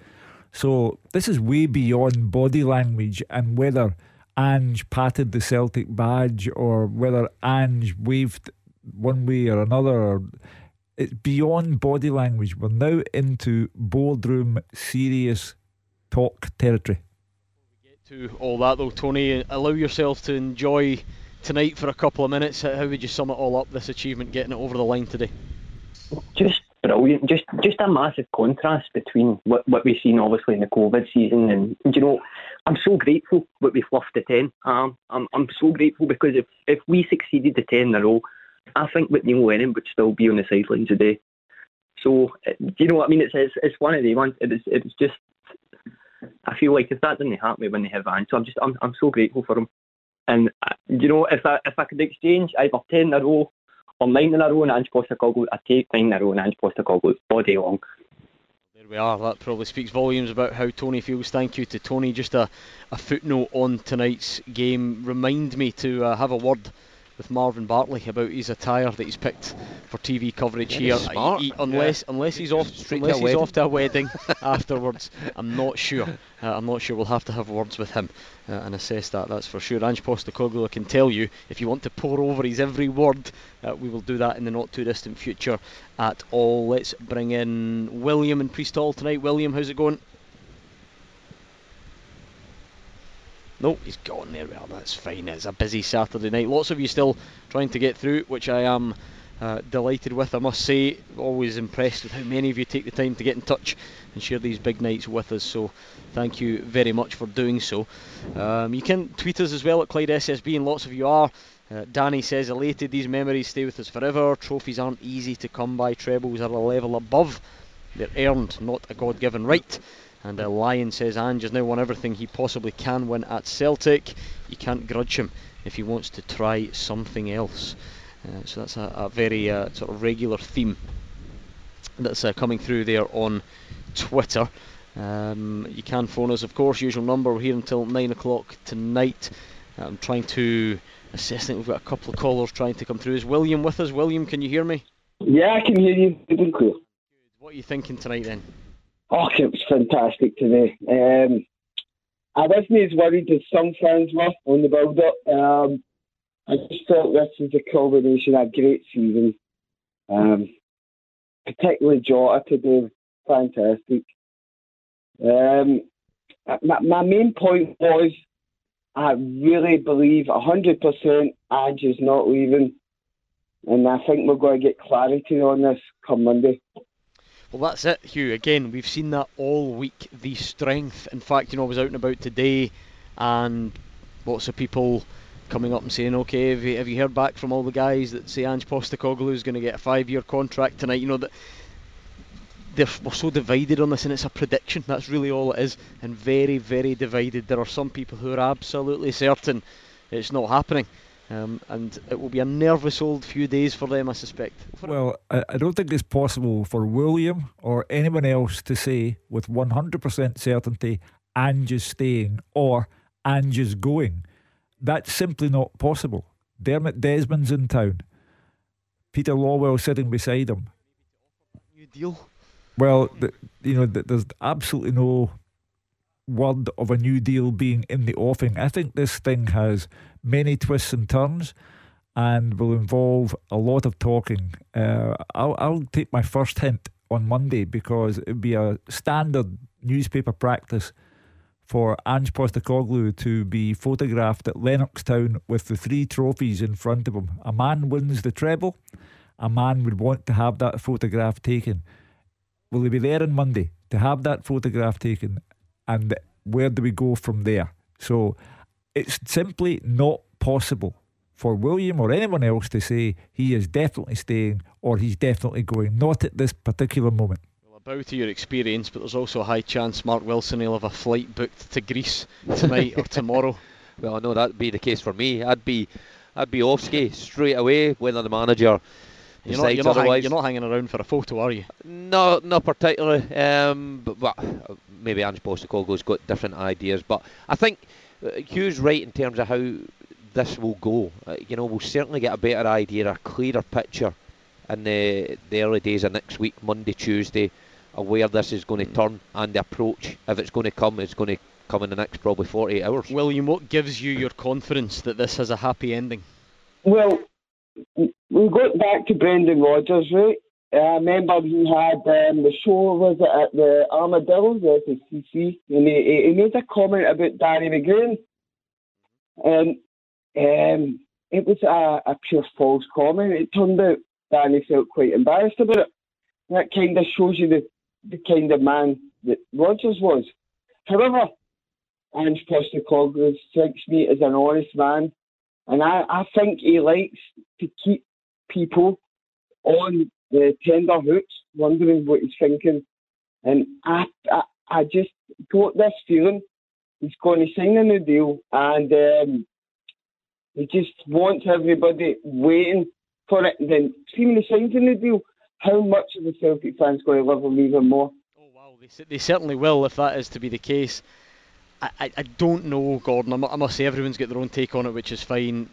So this is way beyond body language and whether Ange patted the Celtic badge or whether Ange waved one way or another. It's beyond body language. We're now into boardroom serious talk territory. To all that though, Tony, allow yourself to enjoy tonight for a couple of minutes. How would you sum it all up? This achievement, getting it over the line today. Just brilliant. Just just a massive contrast between what, what we've seen obviously in the COVID season and you know, I'm so grateful that we fluffed the ten. Um, I'm I'm so grateful because if, if we succeeded the ten in a row, I think that Neil Lennon would still be on the sidelines today. So do you know what I mean? It's it's, it's one of the ones. It's it's just. I feel like if that didn't happen when they have Van, so I'm just I'm I'm so grateful for him. And uh, you know, if I if I could exchange either ten in a row on nine in a row and Ange Postecoglou, I take nine in a row and Ange Postecoglou all day long. There we are. That probably speaks volumes about how Tony feels. Thank you to Tony. Just a, a footnote on tonight's game. Remind me to uh, have a word with Marvin Bartley about his attire that he's picked for TV coverage Very here. smart. He- he- unless unless he's off Straight unless a he's wedding. off to a wedding afterwards, I'm not sure. Uh, I'm not sure. We'll have to have words with him uh, and assess that. That's for sure. Ange Postecoglou can tell you if you want to pore over his every word, uh, we will do that in the not too distant future at all. Let's bring in William and Priestall tonight. William, how's it going? No, he's gone there. Well, that's fine. It's a busy Saturday night. Lots of you still trying to get through, which I am uh, delighted with. I must say, always impressed with how many of you take the time to get in touch and share these big nights with us. So, thank you very much for doing so. Um, you can tweet us as well at Clyde SSB, and lots of you are. Uh, Danny says, elated, these memories stay with us forever. Trophies aren't easy to come by, trebles are a level above. They're earned, not a God given right. And uh, Lion says Ange has now won everything he possibly can win at Celtic. You can't grudge him if he wants to try something else. Uh, so that's a, a very uh, sort of regular theme that's uh, coming through there on Twitter. Um, you can phone us, of course, usual number. We're here until 9 o'clock tonight. I'm trying to assess. I think we've got a couple of callers trying to come through. Is William with us? William, can you hear me? Yeah, I can hear you good and clear. What are you thinking tonight then? Oh, it was fantastic today. Um, I wasn't as worried as some fans were on the build-up. Um, I just thought this was a culmination of a great season. Um, particularly Jota today, fantastic. Um, my, my main point was I really believe 100% Ange is not leaving. And I think we're going to get clarity on this come Monday. Well, that's it, Hugh. Again, we've seen that all week. The strength. In fact, you know, I was out and about today, and lots of people coming up and saying, "Okay, have you, have you heard back from all the guys that say Ange Postecoglou is going to get a five-year contract tonight?" You know that they're, we're so divided on this, and it's a prediction. That's really all it is, and very, very divided. There are some people who are absolutely certain it's not happening. Um, and it will be a nervous old few days for them, I suspect. Well, I, I don't think it's possible for William or anyone else to say with 100% certainty Ange is staying or Ange is going. That's simply not possible. Dermot Desmond's in town. Peter Lawwell sitting beside him. New deal. Well, th you know, th there's absolutely no word of a new deal being in the offing. I think this thing has many twists and turns and will involve a lot of talking. Uh, I'll, I'll take my first hint on Monday because it'd be a standard newspaper practice for Ange Postecoglou to be photographed at Lennoxtown with the three trophies in front of him. A man wins the treble, a man would want to have that photograph taken. Will he be there on Monday to have that photograph taken? And where do we go from there? So it's simply not possible for William or anyone else to say he is definitely staying or he's definitely going. Not at this particular moment. Well, about to your experience, but there's also a high chance Mark Wilson will have a flight booked to Greece tonight or tomorrow. Well, I know that'd be the case for me. I'd be, I'd be off ski straight away. Whether the manager You're not, decides you're, not hang- otherwise, you're not hanging around for a photo, are you? No, not particularly. Um, but, but uh, maybe Ange Postecoglou's got different ideas. But I think Hugh's right in terms of how this will go. Uh, you know, we'll certainly get a better idea, a clearer picture in the, the early days of next week, Monday, Tuesday, of where this is going to turn and the approach, if it's going to come, it's going to come in the next probably 48 hours. William, what gives you your confidence that this has a happy ending? Well, we got back to Brendan Rodgers, right? I remember he had um, the show, was at the Armadillo, the CC, and he, he made a comment about Danny McGrain. And um, it was a, a pure false comment. It turned out Danny felt quite embarrassed about it. That kind of shows you the, the kind of man that Rodgers was. However, Ange Postecoglou strikes me as an honest man, and I, I think he likes to keep people on the tender hooks, wondering what he's thinking. And I, I, I just got this feeling he's going to sign a new deal, and um, he just wants everybody waiting for it. And then, see when he signs a new deal, how much of the Celtic fans going to love him even more? Oh wow, they, they certainly will if that is to be the case. I, I, don't know, Gordon. I must say everyone's got their own take on it, which is fine.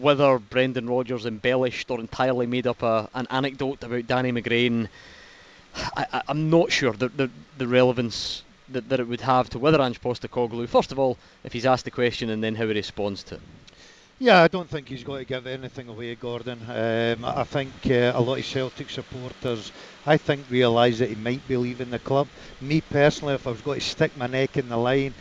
Whether Brendan Rodgers embellished or entirely made up a, an anecdote about Danny McGrain, I, am not sure the, the, the relevance that, that it would have to whether Ange Postecoglou, first of all, if he's asked the question and then how he responds to it. Yeah, I don't think he's going to give anything away, Gordon. Um, I think uh, a lot of Celtic supporters, I think, realise that he might be leaving the club. Me personally, if I was going to stick my neck in the line,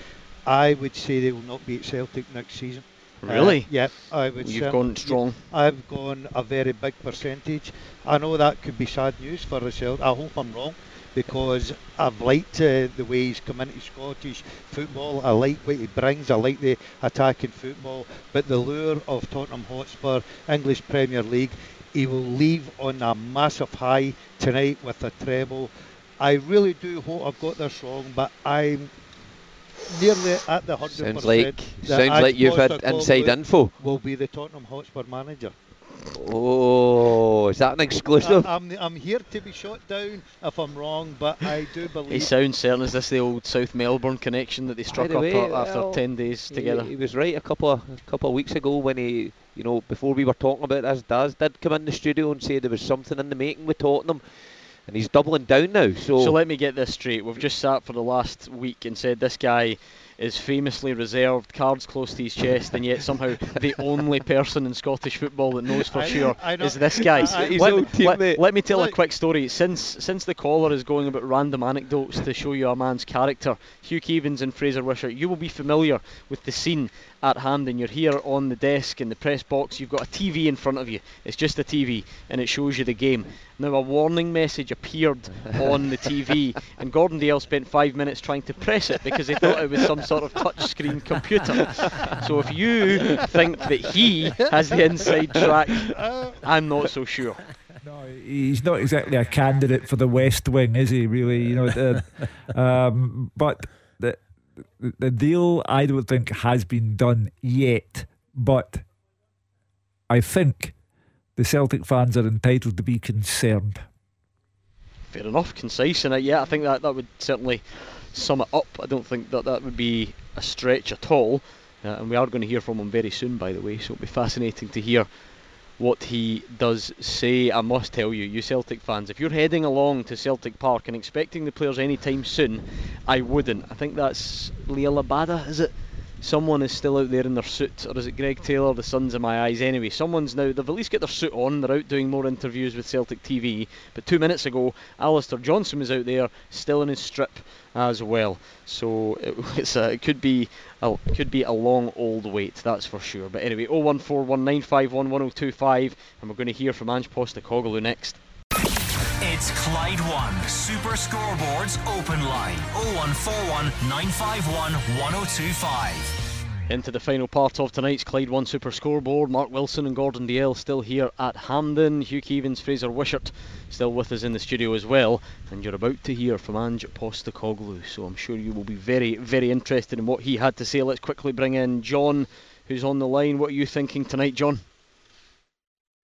I would say they will not be at Celtic next season. Really? Uh, yeah, I would. You've gone strong. I've gone a very big percentage. I know that could be sad news for the Celtic. I hope I'm wrong because I've liked uh, the way he's come into Scottish football. I like what he brings. I like the attacking football. But the lure of Tottenham Hotspur, English Premier League, he will leave on a massive high tonight with a treble. I really do hope I've got this wrong, but I'm nearly at the 100%. Sounds like sounds like you've had inside info. Will be the Tottenham Hotspur manager. Oh, is that an exclusive? I, am I'm, I'm here to be shot down if I'm wrong, but I do believe. He sounds certain. Is this the old South Melbourne connection that they struck the way, up after well, ten days together? He, he, was right a couple of a couple of weeks ago when he, you know, before we were talking about this, Daz did come in the studio and say there was something in the making with Tottenham and he's doubling down now. So, so let me get this straight. We've just sat for the last week and said this guy is famously reserved, cards close to his chest, and yet somehow the only person in Scottish football that knows for I sure I is this guy. I, let, let, let, me tell Look. a quick story. Since since the caller is going about random anecdotes to show you a man's character, Hugh Keevins and Frazer Wishart, you will be familiar with the scene at Hampden. You're here on the desk in the press box. You've got a TV in front of you. It's just a TV, and it shows you the game. Now a warning message appeared on the TV, and Gordon Dalziel spent five minutes trying to press it because he thought it was some sort of touchscreen computer. So if you think that he has the inside track, I'm not so sure. No, he's not exactly a candidate for the West Wing, is he? Really, you know. um, but the the deal I don't think has been done yet, but I think the Celtic fans are entitled to be concerned. Fair enough, concise it. Yeah, I think that that would certainly sum it up. I don't think that that would be a stretch at all. Uh, and we are going to hear from him very soon, by the way, so it'll be fascinating to hear what he does say. I must tell you, you Celtic fans, if you're heading along to Celtic Park and expecting the players anytime soon, I wouldn't. I think that's Liel Abada, is it? Someone is still out there in their suit, or is it Greg Taylor, the Sons of My Eyes? Anyway, someone's now, they've at least got their suit on, they're out doing more interviews with Celtic TV. But two minutes ago, Alistair Johnston was out there, still in his strip as well. So it, a, it could be a, could be a long old wait, that's for sure. But anyway, 01419511025, and we're going to hear from Ange Postecoglou next. It's Clyde One Super Scoreboards Open Line 0141 951 1025 into the final part of tonight's Clyde One Super Scoreboard. Mark Wilson and Gordon Dalziel still here at Hampden. Hugh Keevins, Frazer Wishart still with us in the studio as well. And you're about to hear from Ange Postecoglou, so I'm sure you will be very, very interested in what he had to say. Let's quickly bring in John, who's on the line. What are you thinking tonight, John?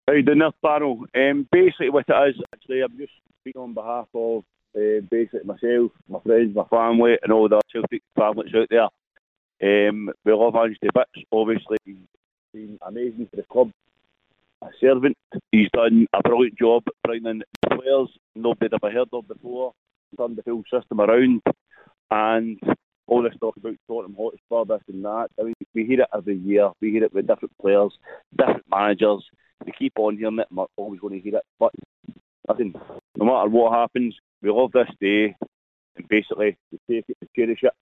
How doing there, panel? Um, basically, what it is, actually, I'm just speaking on behalf of uh, basically myself, my friends, my family, and all the Celtic families out there. Um, we love Ange to bits. Obviously, he's been amazing for the club. a servant. He's done a brilliant job bringing in players nobody ever heard of before, turned the whole system around, and all this talk about Tottenham Hotspur, this and that. I mean, we hear it every year. We hear it with different players, different managers. We keep on hearing it, and we're always going to hear it. But I think no matter what happens, we love this day, and basically we take it, we cherish it,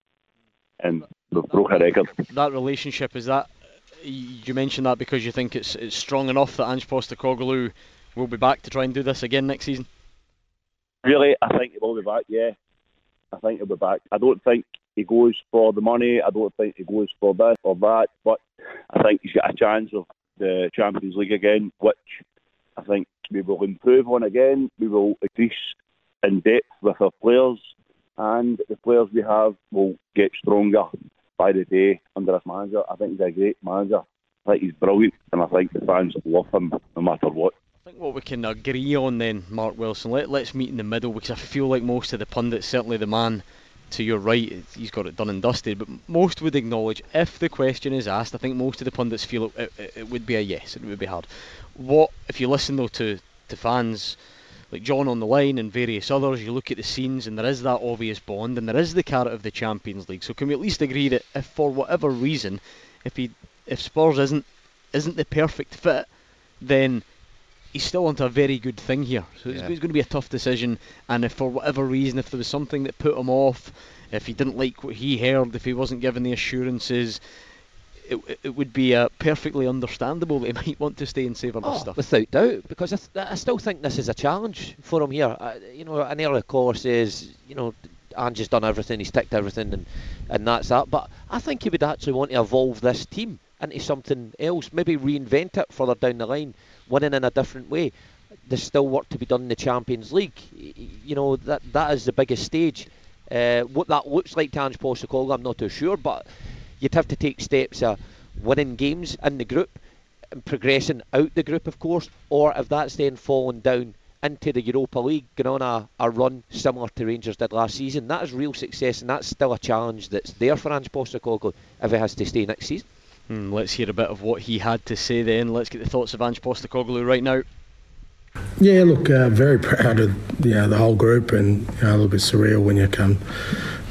and we've broke a record. That relationship is that you mentioned that because you think it's it's strong enough that Ange Postecoglou will be back to try and do this again next season. Really, I think he will be back. Yeah, I think he'll be back. I don't think he goes for the money. I don't think he goes for this or that. But I think he's got a chance of the Champions League again, which I think we will improve on again. We will increase in depth with our players, and the players we have will get stronger by the day under this manager. I think he's a great manager. I think he's brilliant, and I think the fans love him no matter what. I think what we can agree on then, Mark Wilson, let, let's meet in the middle because I feel like most of the pundits, certainly the man to your right, he's got it done and dusted, but most would acknowledge if the question is asked, I think most of the pundits feel it, it, it would be a yes, it would be hard. What, if you listen though to, to fans like John on the line and various others, you look at the scenes and there is that obvious bond and there is the carrot of the Champions League. So can we at least agree that if for whatever reason, if he if Spurs isn't isn't the perfect fit, then he's still onto a very good thing here. So yeah. it's, it's, going to be a tough decision. And if for whatever reason, if there was something that put him off, if he didn't like what he heard, if he wasn't given the assurances, it, it would be uh, perfectly understandable that he might want to stay and savour oh, this stuff. Without doubt, because I, th- I still think this is a challenge for him here. Uh, you know, an earlier course is, you know, Ange has done everything, he's ticked everything, and, and that's that. But I think he would actually want to evolve this team into something else, maybe reinvent it further down the line, winning in a different way. There's still work to be done in the Champions League. You know that that is the biggest stage. Uh, what that looks like to Ange Postecoglou, I'm not too sure, but you'd have to take steps of winning games in the group and progressing out the group, of course, or if that's then fallen down into the Europa League, going on a, a run similar to Rangers did last season, that is real success, and that's still a challenge that's there for Ange Postecoglou if he has to stay next season. Hmm, let's hear a bit of what he had to say then. Let's get the thoughts of Ange Postecoglou right now. Yeah, look, uh, very proud of you know, the whole group, and you know, a little bit surreal when you come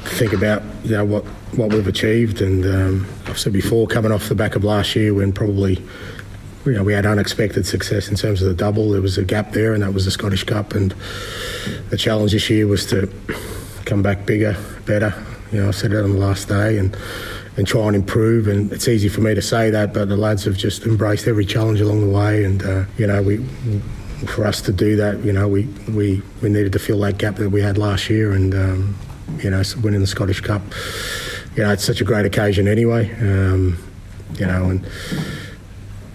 think about you know what what we've achieved. And um, I've said before, coming off the back of last year, when probably you know we had unexpected success in terms of the double, there was a gap there, and that was the Scottish Cup. And the challenge this year was to come back bigger, better. You know, I said it on the last day, and and try and improve. And it's easy for me to say that, but the lads have just embraced every challenge along the way. And uh, you know, we for us to do that, you know, we, we, we needed to fill that gap that we had last year. And um, you know, winning the Scottish Cup. You know, it's such a great occasion anyway. Um, you know, and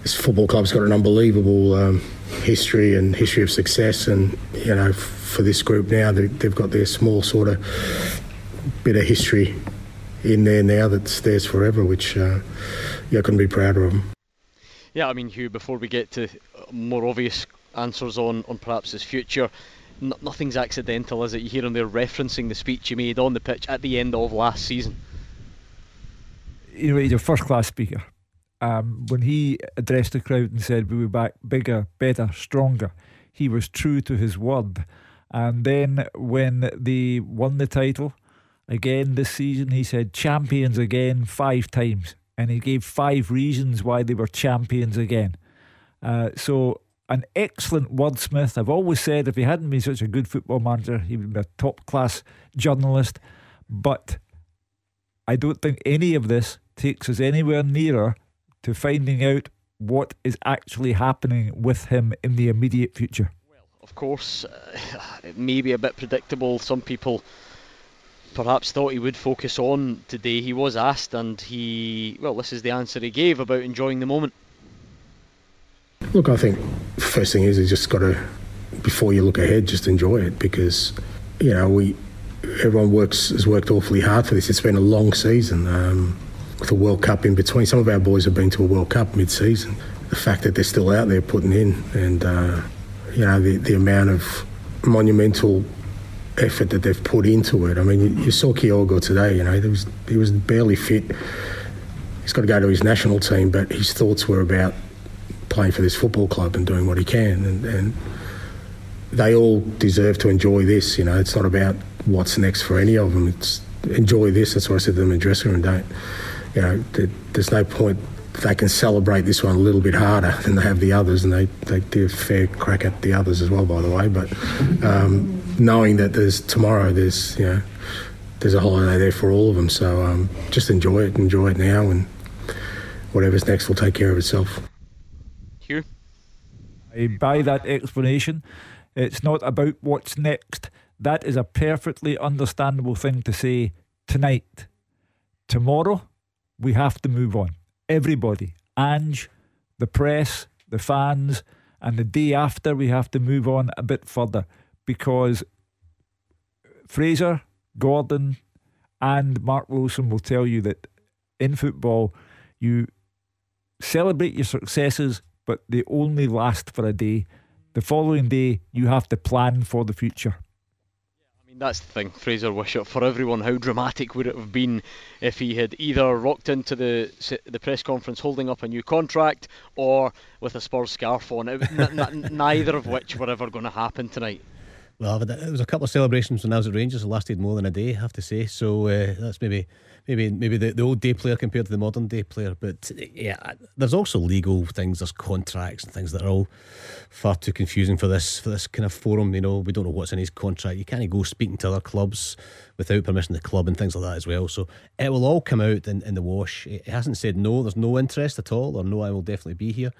this football club's got an unbelievable um, history and history of success, and you know, for this group now, they, they've got their small sort of bit of history in there now that's theirs forever, which uh, yeah, I couldn't be prouder of them. Yeah, I mean, Hugh, before we get to more obvious answers on, on perhaps his future, n- nothing's accidental, is it? You hear him there referencing the speech you made on the pitch at the end of last season. You know, he's a first class speaker. Um, when he addressed the crowd and said, We'll be back bigger, better, stronger, he was true to his word. And then when they won the title again this season, he said, Champions again five times. And he gave five reasons why they were champions again. Uh, so an excellent wordsmith. I've always said if he hadn't been such a good football manager, he would be a top class journalist. But I don't think any of this takes us anywhere nearer to finding out what is actually happening with him in the immediate future. Well, of course, uh, it may be a bit predictable. Some people perhaps thought he would focus on today. He was asked, and he, well, this is the answer he gave about enjoying the moment. Look, I think first thing is you just got to, before you look ahead, just enjoy it because, you know, we everyone works has worked awfully hard for this. It's been a long season um, with a World Cup in between. Some of our boys have been to a World Cup mid-season. The fact that they're still out there putting in, and uh, you know, the the amount of monumental effort that they've put into it. I mean, you, you saw Kyogo today. You know, was, he was barely fit. He's got to go to his national team, but his thoughts were about playing for this football club and doing what he can. And, and they all deserve to enjoy this. You know, it's not about what's next for any of them. It's enjoy this. That's what I said to them in the dressing room. Don't, you know, there's no point. They can celebrate this one a little bit harder than they have the others, and they, they do a fair crack at the others as well, by the way. But um, knowing that there's tomorrow, there's you know, there's a holiday there for all of them. So um, just enjoy it, enjoy it now, and whatever's next will take care of itself. Hugh, I buy that explanation. It's not about what's next. That is a perfectly understandable thing to say tonight. Tomorrow, we have to move on. Everybody, Ange, the press, the fans, and the day after, we have to move on a bit further because Frazer, Gordon, and Mark Wilson will tell you that in football, you celebrate your successes, but they only last for a day. The following day, you have to plan for the future I mean that's the thing, Frazer Wishart. For everyone, how dramatic would it have been if he had either rocked into the the press conference holding up a new contract or with a Spurs scarf on? It, n- n- neither of which were ever going to happen tonight. Well, it was a couple of celebrations when I was at Rangers. It lasted more than a day, I have to say. So uh, that's maybe maybe maybe the, the old day player compared to the modern day player. But yeah, there's also legal things, there's contracts and things that are all far too confusing for this for this kind of forum. You know, we don't know what's in his contract. You can't go speaking to other clubs without permission of the club and things like that as well. So it will all come out in, in the wash. It hasn't said no, there's no interest at all, or no, I will definitely be here.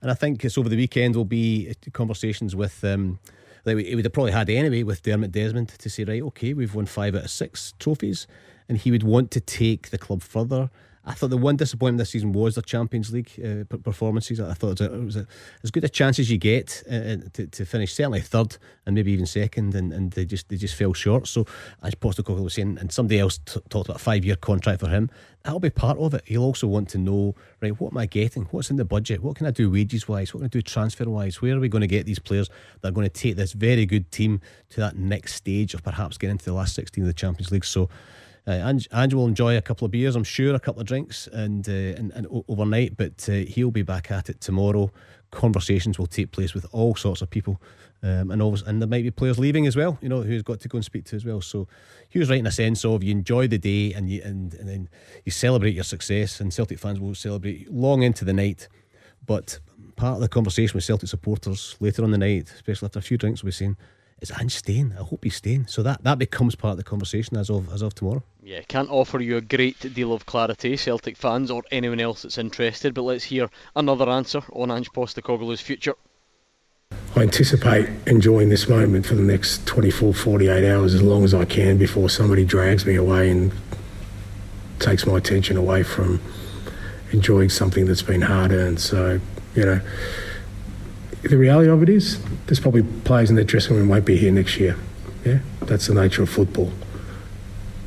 And I think it's over the weekend will be conversations with. Um, that he would have probably had anyway with Dermot Desmond to say, right, okay, we've won five out of six trophies and he would want to take the club further. I thought the one disappointment this season was the Champions League uh, performances. I thought it was, a, it was a, as good a chance as you get uh, uh, to, to finish certainly third and maybe even second, and, and they just they just fell short. So as Postecoglou was saying, and somebody else t- talked about a five year contract for him. That'll be part of it. He'll also want to know, right, what am I getting? What's in the budget? What can I do wages wise? What can I do transfer wise? Where are we going to get these players that are going to take this very good team to that next stage of perhaps getting into the last 16 of the Champions League? So uh, Ange, will enjoy a couple of beers, I'm sure, a couple of drinks, and uh, and, and overnight. But uh, he'll be back at it tomorrow. Conversations will take place with all sorts of people, um, and always, and there might be players leaving as well. You know, who's got to go and speak to as well. So he was right in a sense of you enjoy the day and you and, and then you celebrate your success, and Celtic fans will celebrate long into the night. But part of the conversation with Celtic supporters later on the night, especially after a few drinks, we've saying is Ange staying? I hope he's staying. So that, that becomes part of the conversation as of as of tomorrow. Yeah, can't offer you a great deal of clarity, Celtic fans or anyone else that's interested. But let's hear another answer on Ange Postecoglou's future. I anticipate enjoying this moment for the next 24, 48 hours as long as I can before somebody drags me away and takes my attention away from enjoying something that's been hard earned. So, you know, the reality of it is, there's probably players in the dressing room won't be here next year. Yeah, that's the nature of football.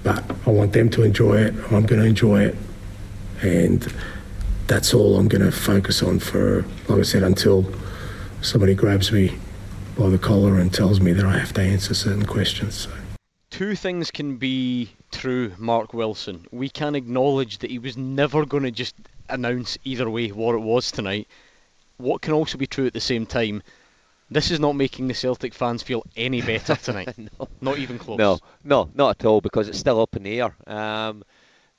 But I want them to enjoy it. I'm going to enjoy it, and that's all I'm going to focus on for, like I said, until somebody grabs me by the collar and tells me that I have to answer certain questions. So. Two things can be true, Mark Wilson. We can acknowledge that he was never going to just announce either way what it was tonight what can also be true at the same time, this is not making the Celtic fans feel any better tonight. no. Not even close. No, no, not at all, because it's still up in the air. Um,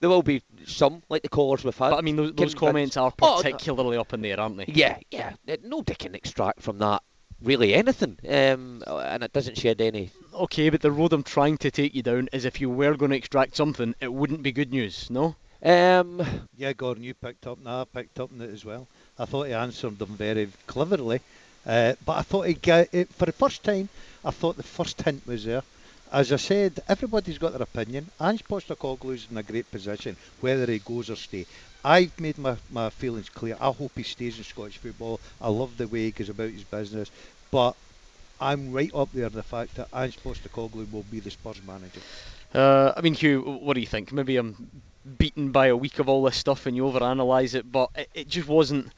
there will be some, like the callers we've had. But I mean, those, those comments are particularly oh, up in the air, aren't they? Yeah, yeah. Nobody can extract from that really anything, um, and it doesn't shed any. Okay, but the road I'm trying to take you down is if you were going to extract something, it wouldn't be good news, no? Um, yeah, Gordon, you picked up, now I picked up on it as well. I thought he answered them very cleverly, uh, but I thought he got it for the first time. I thought the first hint was there. As I said, everybody's got their opinion. Ange Postecoglou's in a great position, whether he goes or stay. I've made my, my feelings clear. I hope he stays in Scottish football. I love the way he goes about his business, but I'm right up there in the fact that Ange Postecoglou will be the Spurs manager. Uh, I mean, Hugh, what do you think? Maybe I'm beaten by a week of all this stuff and you overanalyze it, but it, it just wasn't.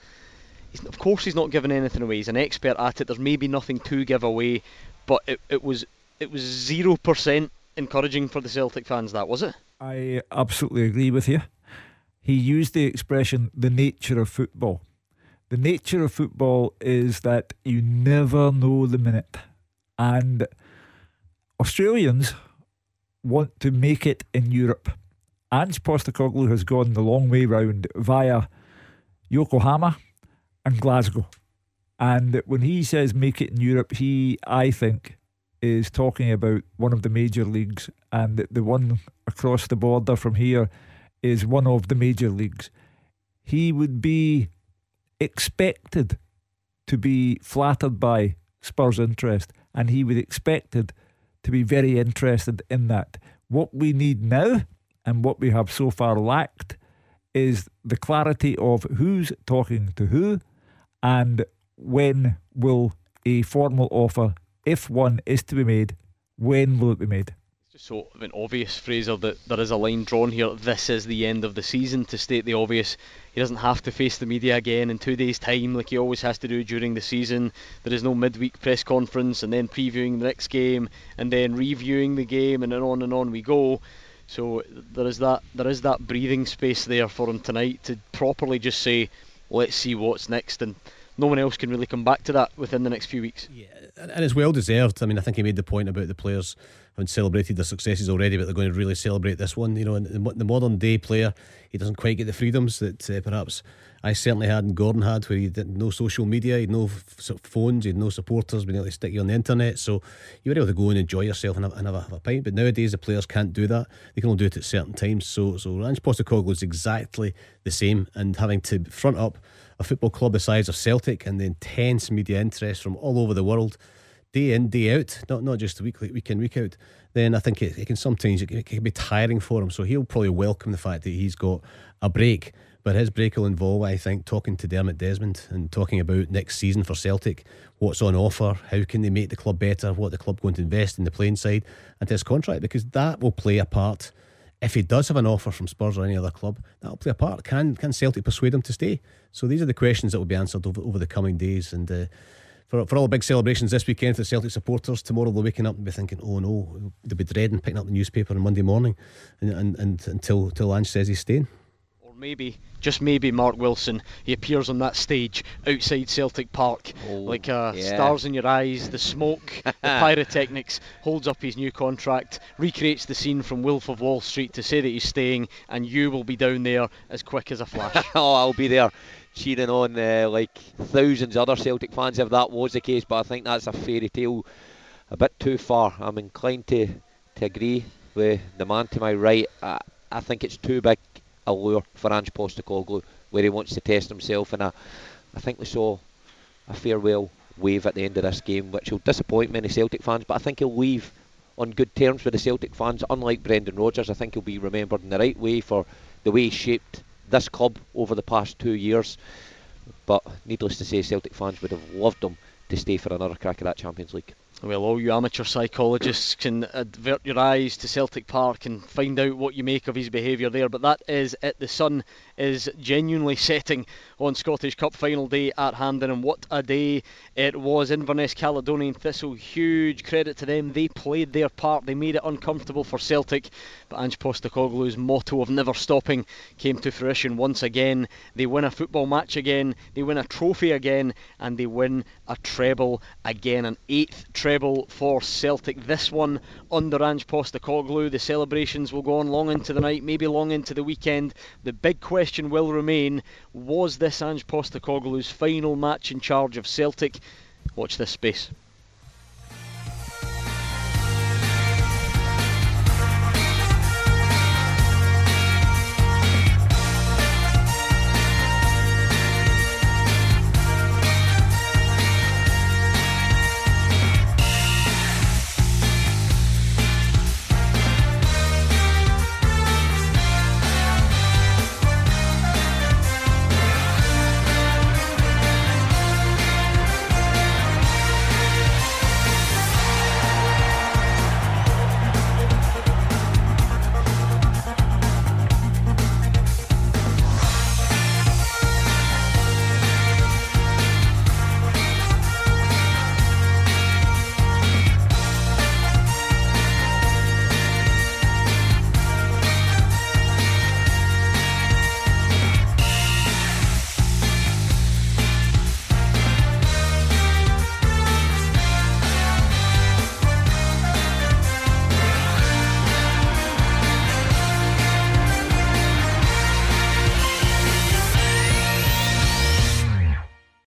of course, he's not giving anything away. He's an expert at it. There's maybe nothing to give away, but it, it was it was zero percent encouraging for the Celtic fans. That was it. I absolutely agree with you. He used the expression "the nature of football." the nature of football is that you never know the minute. And Australians want to make it in Europe. Ange Postecoglou has gone the long way round via Yokohama and Glasgow. And when he says make it in Europe, he, I think, is talking about one of the major leagues, and the one across the border from here is one of the major leagues. He would be expected to be flattered by Spurs' interest, and he would expected to be very interested in that. What we need now, and what we have so far lacked, is the clarity of who's talking to who, and when will a formal offer, if one is to be made, when will it be made? It's just so an obvious, Frazer, that there is a line drawn here. This is the end of the season, to state the obvious. He doesn't have to face the media again in two days' time, like he always has to do during the season. There is no midweek press conference and then previewing the next game and then reviewing the game, and then on and on we go. So there is that there is that breathing space there for him tonight to properly just say, let's see what's next, and no one else can really come back to that within the next few weeks. Yeah, and it's well deserved. I mean, I think he made the point about the players having celebrated their successes already, but they're going to really celebrate this one. You know, and the modern day player, he doesn't quite get the freedoms that uh, perhaps I certainly had and Gordon had, where he had no social media, he had no f- phones, he had no supporters, being able to stick you on the internet. So you were able to go and enjoy yourself and have, and have, a, have a pint. But nowadays, the players can't do that. They can only do it at certain times. So, so Ange Postecoglou is exactly the same, and having to front up a football club the size of Celtic and the intense media interest from all over the world day in, day out, not not just week week in, week out, then I think it, it can sometimes it, it can be tiring for him. So he'll probably welcome the fact that he's got a break. But his break will involve, I think, talking to Dermot Desmond and talking about next season for Celtic, what's on offer, how can they make the club better, what the club going to invest in the playing side and his contract, because that will play a part. If he does have an offer from Spurs or any other club, that'll play a part. Can can Celtic persuade him to stay? So these are the questions that will be answered over, over the coming days. And uh, for, for all the big celebrations this weekend for the Celtic supporters, tomorrow they'll be waking up and be thinking, oh no, they'll be dreading picking up the newspaper on Monday morning and, and, and until, until Ange says he's staying. Maybe, just maybe, Mark Wilson, he appears on that stage outside Celtic Park, oh, like uh, yeah. stars in your eyes, the smoke, the pyrotechnics, holds up his new contract, recreates the scene from Wolf of Wall Street to say that he's staying, and you will be down there as quick as a flash. oh, I'll be there cheering on uh, like thousands of other Celtic fans if that was the case. But I think that's a fairy tale a bit too far. I'm inclined to, to agree with the man to my right. I, I think it's too big a lure for Ange Postecoglou where he wants to test himself. And I, I think we saw a farewell wave at the end of this game, which will disappoint many Celtic fans. But I think he'll leave on good terms with the Celtic fans. Unlike Brendan Rodgers, I think he'll be remembered in the right way for the way he shaped this club over the past two years. But needless to say, Celtic fans would have loved him to stay for another crack at that Champions League. Well, all you amateur psychologists can advert your eyes to Celtic Park and find out what you make of his behaviour there. But that is it. The sun is genuinely setting on Scottish Cup final day at Hampden, and what a day it was. Inverness Caledonian Thistle, huge credit to them. They played their part, they made it uncomfortable for Celtic. But Ange Postecoglou's motto of never stopping came to fruition once again. They win a football match again, they win a trophy again, and they win a treble again. An eighth treble for Celtic. This one under Ange Postecoglou. The celebrations will go on long into the night, maybe long into the weekend. The big question will remain was this Ange Postecoglou's final match in charge of Celtic? Watch this space.